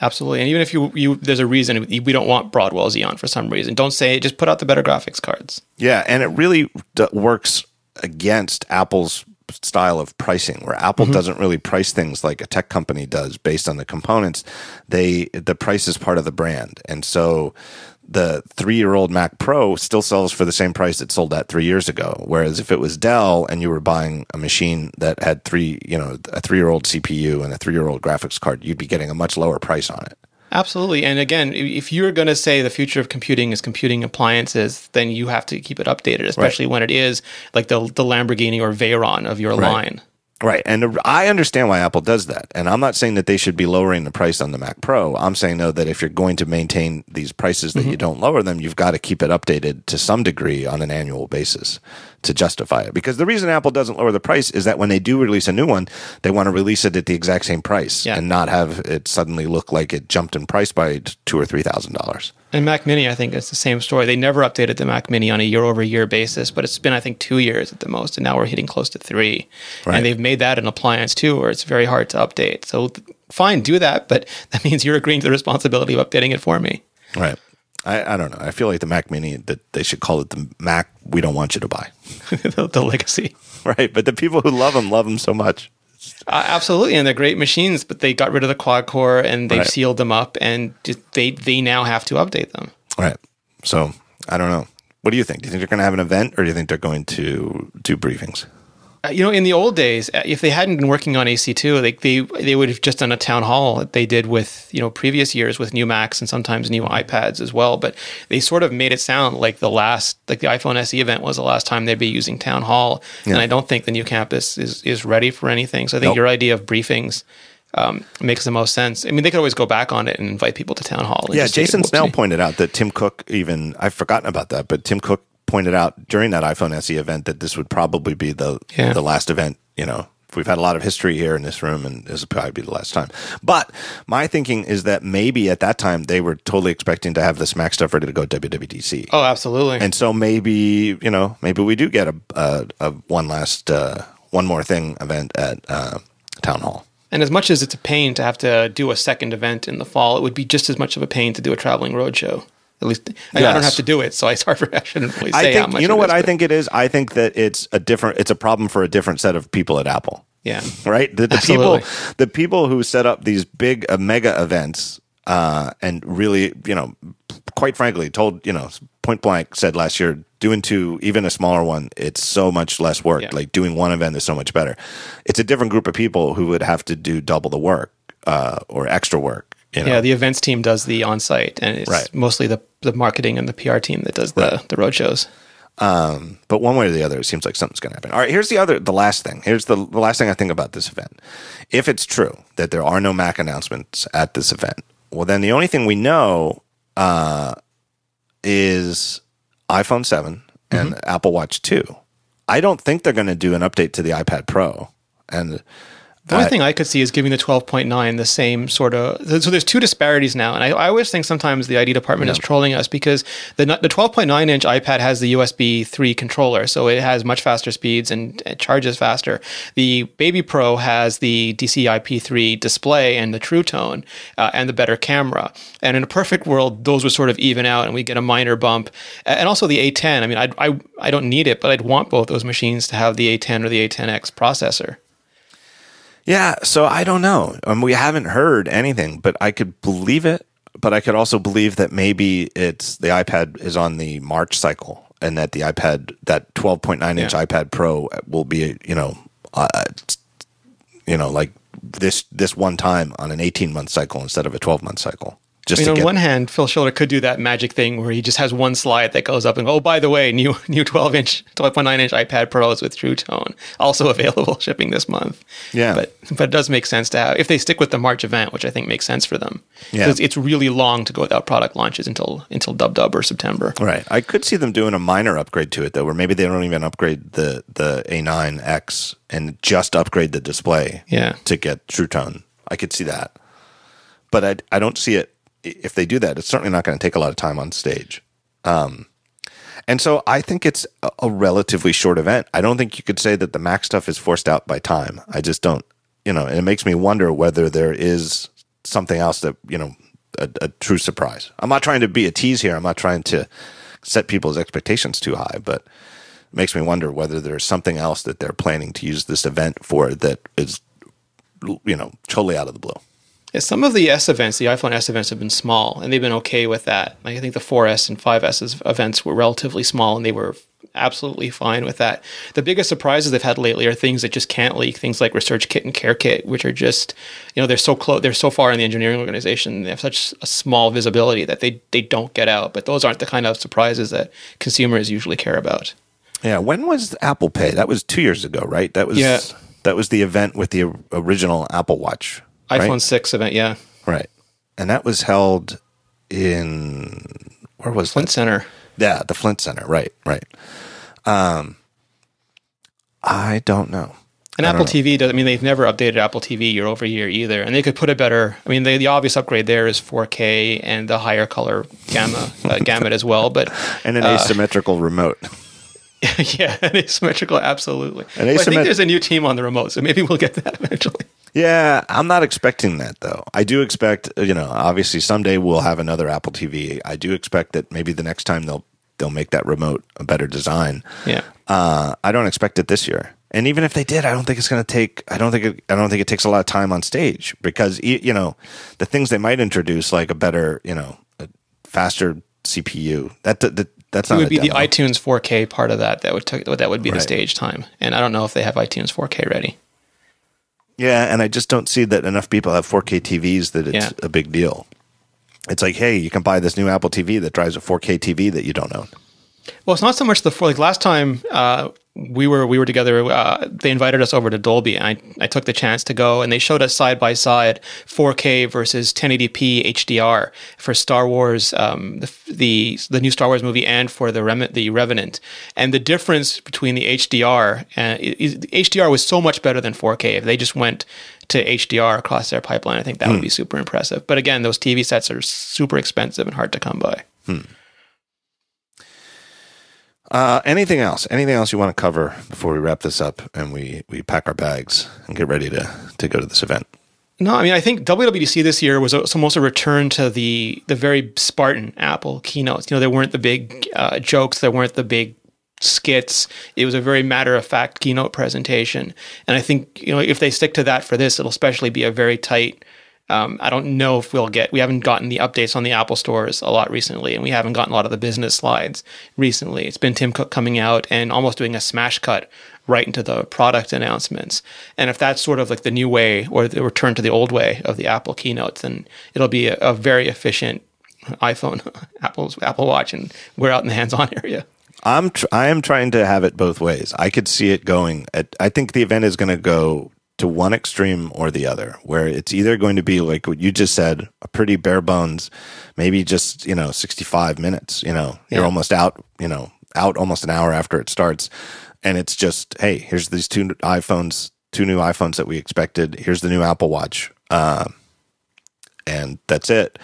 B: Absolutely, and even if you you there's a reason we don't want Broadwell Xeon for some reason, don't say. Just put out the better graphics cards.
A: Yeah, and it really d- works against Apple's style of pricing, where Apple mm-hmm. doesn't really price things like a tech company does based on the components. They the price is part of the brand, and so the three-year-old Mac Pro still sells for the same price it sold at three years ago. Whereas if it was Dell and you were buying a machine that had three, you know, a three-year-old CPU and a three-year-old graphics card, you'd be getting a much lower price on it.
B: Absolutely. And again, if you're going to say the future of computing is computing appliances, then you have to keep it updated, especially when it is like the the Lamborghini or Veyron of your line.
A: Right. And I understand why Apple does that. And I'm not saying that they should be lowering the price on the Mac Pro. I'm saying, though, that if you're going to maintain these prices, that you mm-hmm. don't lower them, you've got to keep it updated to some degree on an annual basis to justify it. Because the reason Apple doesn't lower the price is that when they do release a new one, they want to release it at the exact same price
B: Yeah.
A: and not have it suddenly look like it jumped in price by two or three thousand dollars.
B: And Mac Mini, I think, is the same story. They never updated the Mac Mini on a year over year basis, but it's been, I think, two years at the most, and now we're hitting close to three.
A: Right.
B: And they've made that an appliance too, where it's very hard to update. So fine, do that, but that means you're agreeing to the responsibility of updating it for me.
A: Right. I, I don't know. I feel like the Mac Mini that they should call it the Mac we don't want you to buy.
B: the, the legacy.
A: Right. But the people who love them love them so much.
B: Uh, absolutely, and they're great machines, but they got rid of the quad core and they've
A: Right.
B: sealed them up, and they they now have to update them.
A: Right. So I don't know. What do you think? Do you think they're going to have an event, or do you think they're going to do briefings?
B: Uh, you know, in the old days, uh, if they hadn't been working on AC2, they they they would have just done a town hall that they did with you know previous years with new Macs and sometimes new iPads as well. But they sort of made it sound like the last, like the iPhone SE event was the last time they'd be using town hall. And I don't think the new campus is is ready for anything. So I think
A: Nope.
B: your idea of briefings. Um, makes the most sense. I mean, they could always go back on it and invite people to town hall.
A: Yeah,
B: just take a
A: Jason Snell pointed out that Tim Cook even I've forgotten about that, but Tim Cook pointed out during that iPhone SE event that this would probably be the
B: Yeah.
A: the last event. You know, we've had a lot of history here in this room, and this will probably be the last time. But my thinking is that maybe at that time they were totally expecting to have this Mac stuff ready to go WWDC.
B: Oh, absolutely.
A: And so maybe you know maybe we do get a a, a one last uh, one more thing event at uh, town hall.
B: And as much as it's a pain to have to do a second event in the fall, it would be just as much of a pain to do a traveling roadshow. At least I, I don't have to do it, so I sorry for I shouldn't really say
A: I
B: how much.
A: you know what
B: is,
A: I
B: but-
A: think it is. I think that it's a different. It's a problem for a different set of people at Apple.
B: Yeah,
A: Right. The, the people, the people who set up these big uh, mega events, uh, and really, you know, quite frankly, told you know, point blank said last year, doing two, even a smaller one, it's so much less work.
B: Yeah.
A: Like doing one event is so much better. It's a different group of people who would have to do double the work uh, or extra work. You know?
B: yeah. The events team does the on-site, and it's
A: Right.
B: mostly the the marketing and the PR team that does the the roadshows.
A: but one way or the other, it seems like something's going to happen. All right, here's the other, the last thing. Here's the, the last thing I think about this event. If it's true that there are no Mac announcements at this event, well, then the only thing we know uh, is iPhone 7 and Apple Watch 2. I don't think they're going to do an update to the iPad Pro. And
B: The only thing I could see is giving the 12.9 the same sort of. So there's two disparities now, and I, I always think sometimes the ID department is trolling us because the the 12.9 inch iPad has the USB 3 controller, so it has much faster speeds and it charges faster. The Baby Pro has the DCI-P3 display and the True Tone uh, and the better camera. And in a perfect world, those would sort of even out, and we get a minor bump. And also the A10. I mean, I I I don't need it, but I'd want both those machines to have the A10 or the A10X processor.
A: Yeah, so I don't know. Um, we haven't heard anything, but I could believe it. But I could also believe that maybe it's the iPad is on the March cycle, and that the iPad, that 12.9 inch
B: Yeah.
A: iPad Pro, will be, you know, uh, you know, like this this one time on an 18 month cycle instead of a 12 month cycle. Just
B: I mean, on
A: get,
B: one hand, Phil Schiller could do that magic thing where he just has one slide that goes up and goes, oh, by the way, new new 12 inch, 12.9 inch iPad Pros with True Tone also available shipping this month.
A: Yeah.
B: but but it does make sense to have if they stick with the March event, which I think makes sense for them.
A: Yeah.
B: because it's really long to go without product launches until until Dub Dub or September.
A: Right. I could see them doing a minor upgrade to it though, where maybe they don't even upgrade the the A9X and just upgrade the display.
B: Yeah.
A: To get True Tone, I could see that, but I I don't see it. If they do that, it's certainly not going to take a lot of time on stage. Um, and so I think it's a, relatively short event. I don't think you could say that the Mac stuff is forced out by time. I just don't. You know, and it makes me wonder whether there is something else that you know a, a true surprise. I'm not trying to be a tease here. I'm not trying to set people's expectations too high, but it makes me wonder whether there's something else that they're planning to use this event for that is, you know, totally out of the blue.
B: Yeah, some of the S events, the iPhone S events, have been small, and they've been okay with that. Like I think the 4S and 5S events were relatively small, and they were absolutely fine with that. The biggest surprises they've had lately are things that just can't leak. Things like Research Kit and Care Kit, which are just, you know, they're so close, they're so far in the engineering organization, they have such a small visibility that they they don't get out. But those aren't the kind of surprises that consumers usually care about.
A: Yeah. When was Apple Pay? That was two years ago, right? That was
B: Yeah.
A: that was the event with the original Apple Watch. Right?
B: iPhone 6 event, yeah,
A: Right. And that was held in where was
B: Flint
A: that?
B: Center.
A: Yeah, the Flint Center. Right, right. Um I don't know.
B: And Apple
A: know.
B: TV does. I mean, they've never updated Apple TV year over year either, and they could put a better. I mean, they, the obvious upgrade there is 4K and the higher color gamma uh, gamut as well. But
A: And an
B: uh,
A: asymmetrical remote.
B: yeah, an asymmetrical, absolutely. Well, I think there's a new team on the remote, so maybe we'll get that eventually.
A: Yeah, I'm not expecting that though. I do expect, you know, obviously someday we'll have another Apple TV. I do expect that maybe the next time they'll they'll make that remote a better design.
B: Yeah,
A: Uh, I don't expect it this year. And even if they did, I don't think it's going to take. I don't think. It, I don't think it takes a lot of time on stage because you know the things they might introduce, like a better, you know, a faster CPU. That that that's
B: it
A: not
B: would
A: a
B: be the iTunes 4K part of that that would take that would be the stage time, and I don't know if they have iTunes 4K ready.
A: Yeah, and I just don't see that enough people have 4K TVs that it's
B: Yeah.
A: a big deal. It's like, hey, you can buy this new Apple TV that drives a 4K TV that you don't own.
B: Well, it's not so much the four. Like last time uh, we were we were together, uh, they invited us over to Dolby, and I, I took the chance to go, and they showed us side by side 4K versus 1080p HDR for Star Wars, um, the, the the new Star Wars movie, and for the Rem- the Revenant, and the difference between the HDR and the HDR was so much better than 4K. If they just went to HDR across their pipeline, I think that would be super impressive. But again, those TV sets are super expensive and hard to come by.
A: Uh, anything else? Anything else you want to cover before we wrap this up and we, we pack our bags and get ready to, to go to this event?
B: No, I mean I think WWDC this year was almost a return to the the very Spartan Apple keynotes. You know, there weren't the big uh, jokes, there weren't the big skits. It was a very matter of fact keynote presentation, and I think you know if they stick to that for this, it'll especially be a very tight. Um, I don't know if we'll get. We haven't gotten the updates on the Apple stores a lot recently, and we haven't gotten a lot of the business slides recently. It's been Tim Cook coming out and almost doing a smash cut right into the product announcements. And if that's sort of like the new way or the return to the old way of the Apple keynotes, then it'll be a, a very efficient iPhone, Apple's Apple Watch, and we're out in the hands-on area.
A: I'm tr- I am trying to have it both ways. I could see it going. At, I think the event is going to go to one extreme or the other, where it's either going to be like what you just said, a pretty bare bones, maybe just you know 65 minutes. You know, you're almost out. You know, out almost an hour after it starts, and it's just hey, here's these two iPhones two new iPhones that we expected. Here's the new Apple Watch, uh, and that's it.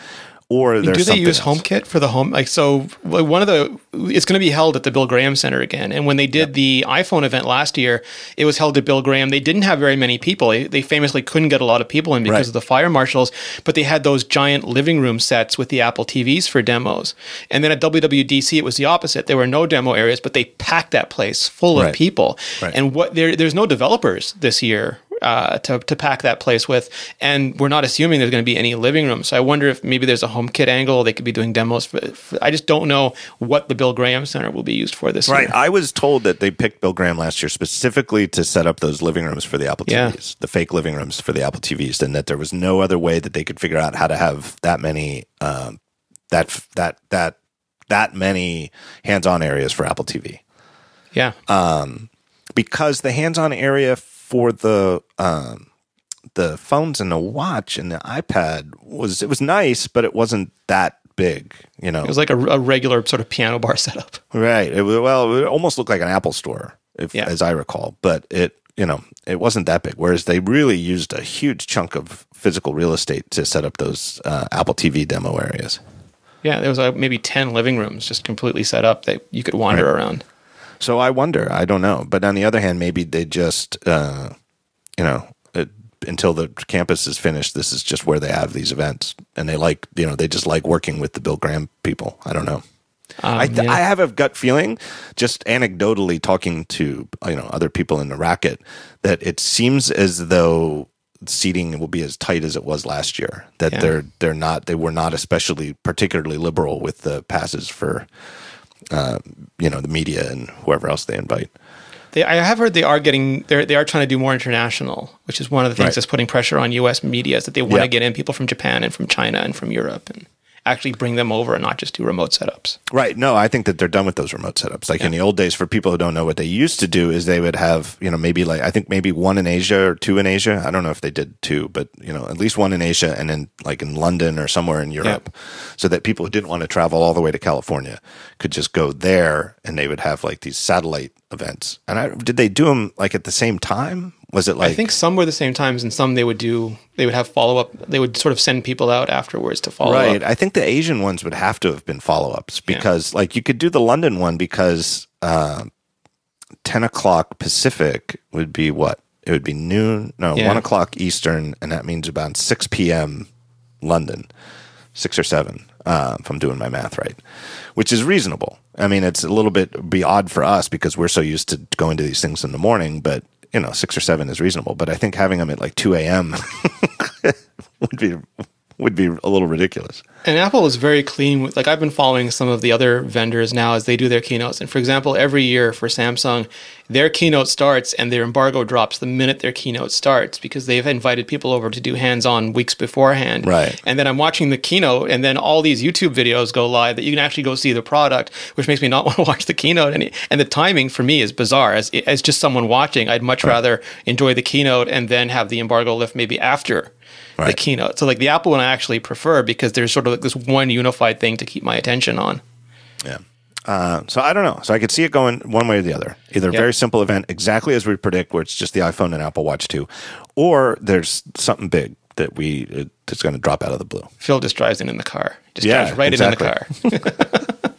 A: Or
B: Do they use
A: else.
B: HomeKit for the home? Like, so one of the it's going to be held at the Bill Graham Center again. And when they did the iPhone event last year, it was held at Bill Graham. They didn't have very many people. They, they famously couldn't get a lot of people in because
A: Right.
B: of the fire marshals. But they had those giant living room sets with the Apple TVs for demos. And then at WWDC, it was the opposite. There were no demo areas, but they packed that place full of people.
A: Right.
B: And what there, there's no developers this year uh, to, to pack that place with. And we're not assuming there's going to be any living room. So I wonder if maybe there's a HomeKit angle. They could be doing demos. For, for, I just don't know what the Bill Graham Center will be used for this
A: Right.
B: year. Right.
A: I was told that they picked Bill Graham last year specifically to set up those living rooms for the Apple
B: Yeah.
A: TVs, the fake living rooms for the Apple TVs, and that there was no other way that they could figure out how to have that many, um, that that that that many hands-on areas for Apple TV.
B: Yeah.
A: Um, because the hands-on area for the um, the phones and the watch and the iPad was it was nice, but it wasn't that big. You know,
B: it was like a, a regular sort of piano bar setup.
A: right? It well, it almost looked like an Apple store, if,
B: Yeah.
A: as I recall, but it you know it wasn't that big. Whereas they really used a huge chunk of physical real estate to set up those uh, Apple TV demo areas.
B: Yeah, there was uh, maybe 10 living rooms just completely set up that you could wander around.
A: So I wonder. I don't know. But on the other hand, maybe they just, uh, you know, it, until the campus is finished, this is just where they have these events, and they like, you know, they just like working with the Bill Graham people. I don't know.
B: Um,
A: I, th-
B: yeah.
A: I have a gut feeling, just anecdotally talking to you know other people in the racket, that it seems as though seating will be as tight as it was last year. That
B: Yeah.
A: they're they're not they were not especially particularly liberal with the passes for uh, you know the media and whoever else they invite.
B: They, I have heard they are getting they they are trying to do more international, which is one of the things
A: Right.
B: that's putting pressure on U.S. media is that they want to get in people from Japan and from China and from Europe and actually bring them over and not just do remote setups.
A: Right. No, I think that they're done with those remote setups. Like in the old days, for people who don't know what they used to do, is they would have, you know, maybe like, I think maybe one in Asia or two in Asia. I don't know if they did two, but, you know, at least one in Asia and then like in London or somewhere in Europe. So that people who didn't want to travel all the way to California could just go there and they would have like these satellite events. And I, did they do them like at the same time? Was it like,
B: I think some were the same times, and some they would do. They would have follow up. They would sort of send people out afterwards to follow
A: Right.
B: up. Right.
A: I think the Asian ones would have to have been follow ups because, like, you could do the London one because uh, 10 o'clock Pacific would be what? It would be noon, no,
B: Yeah.
A: 1 o'clock Eastern, and that means about 6 p.m. London, 6 or 7, uh, if I'm doing my math right, which is reasonable. I mean, it's a little bit be odd for us because we're so used to going to these things in the morning, but, you know, 6 or 7 is reasonable. But I think having them at like 2 a.m. would be would be a little ridiculous.
B: And Apple is very clean with like I've been following some of the other vendors now as they do their keynotes. And for example, every year for Samsung, their keynote starts and their embargo drops the minute their keynote starts because they've invited people over to do hands-on weeks beforehand.
A: Right.
B: And then I'm watching the keynote and then all these YouTube videos go live that you can actually go see the product, which makes me not want to watch the keynote and and the timing for me is bizarre. As as just someone watching, I'd much rather enjoy the keynote and then have the embargo lift maybe after the keynote. So like the Apple one I actually prefer because there's sort of like this one unified thing to keep my attention on.
A: Yeah. Uh, so I don't know. So I could see it going one way or the other. Either a
B: Yeah.
A: very simple event, exactly as we predict, where it's just the iPhone and Apple Watch 2, or there's something big that we uh, that's going to drop out of the blue.
B: Phil just drives in in the car. Just
A: Yeah,
B: drives right in in the car.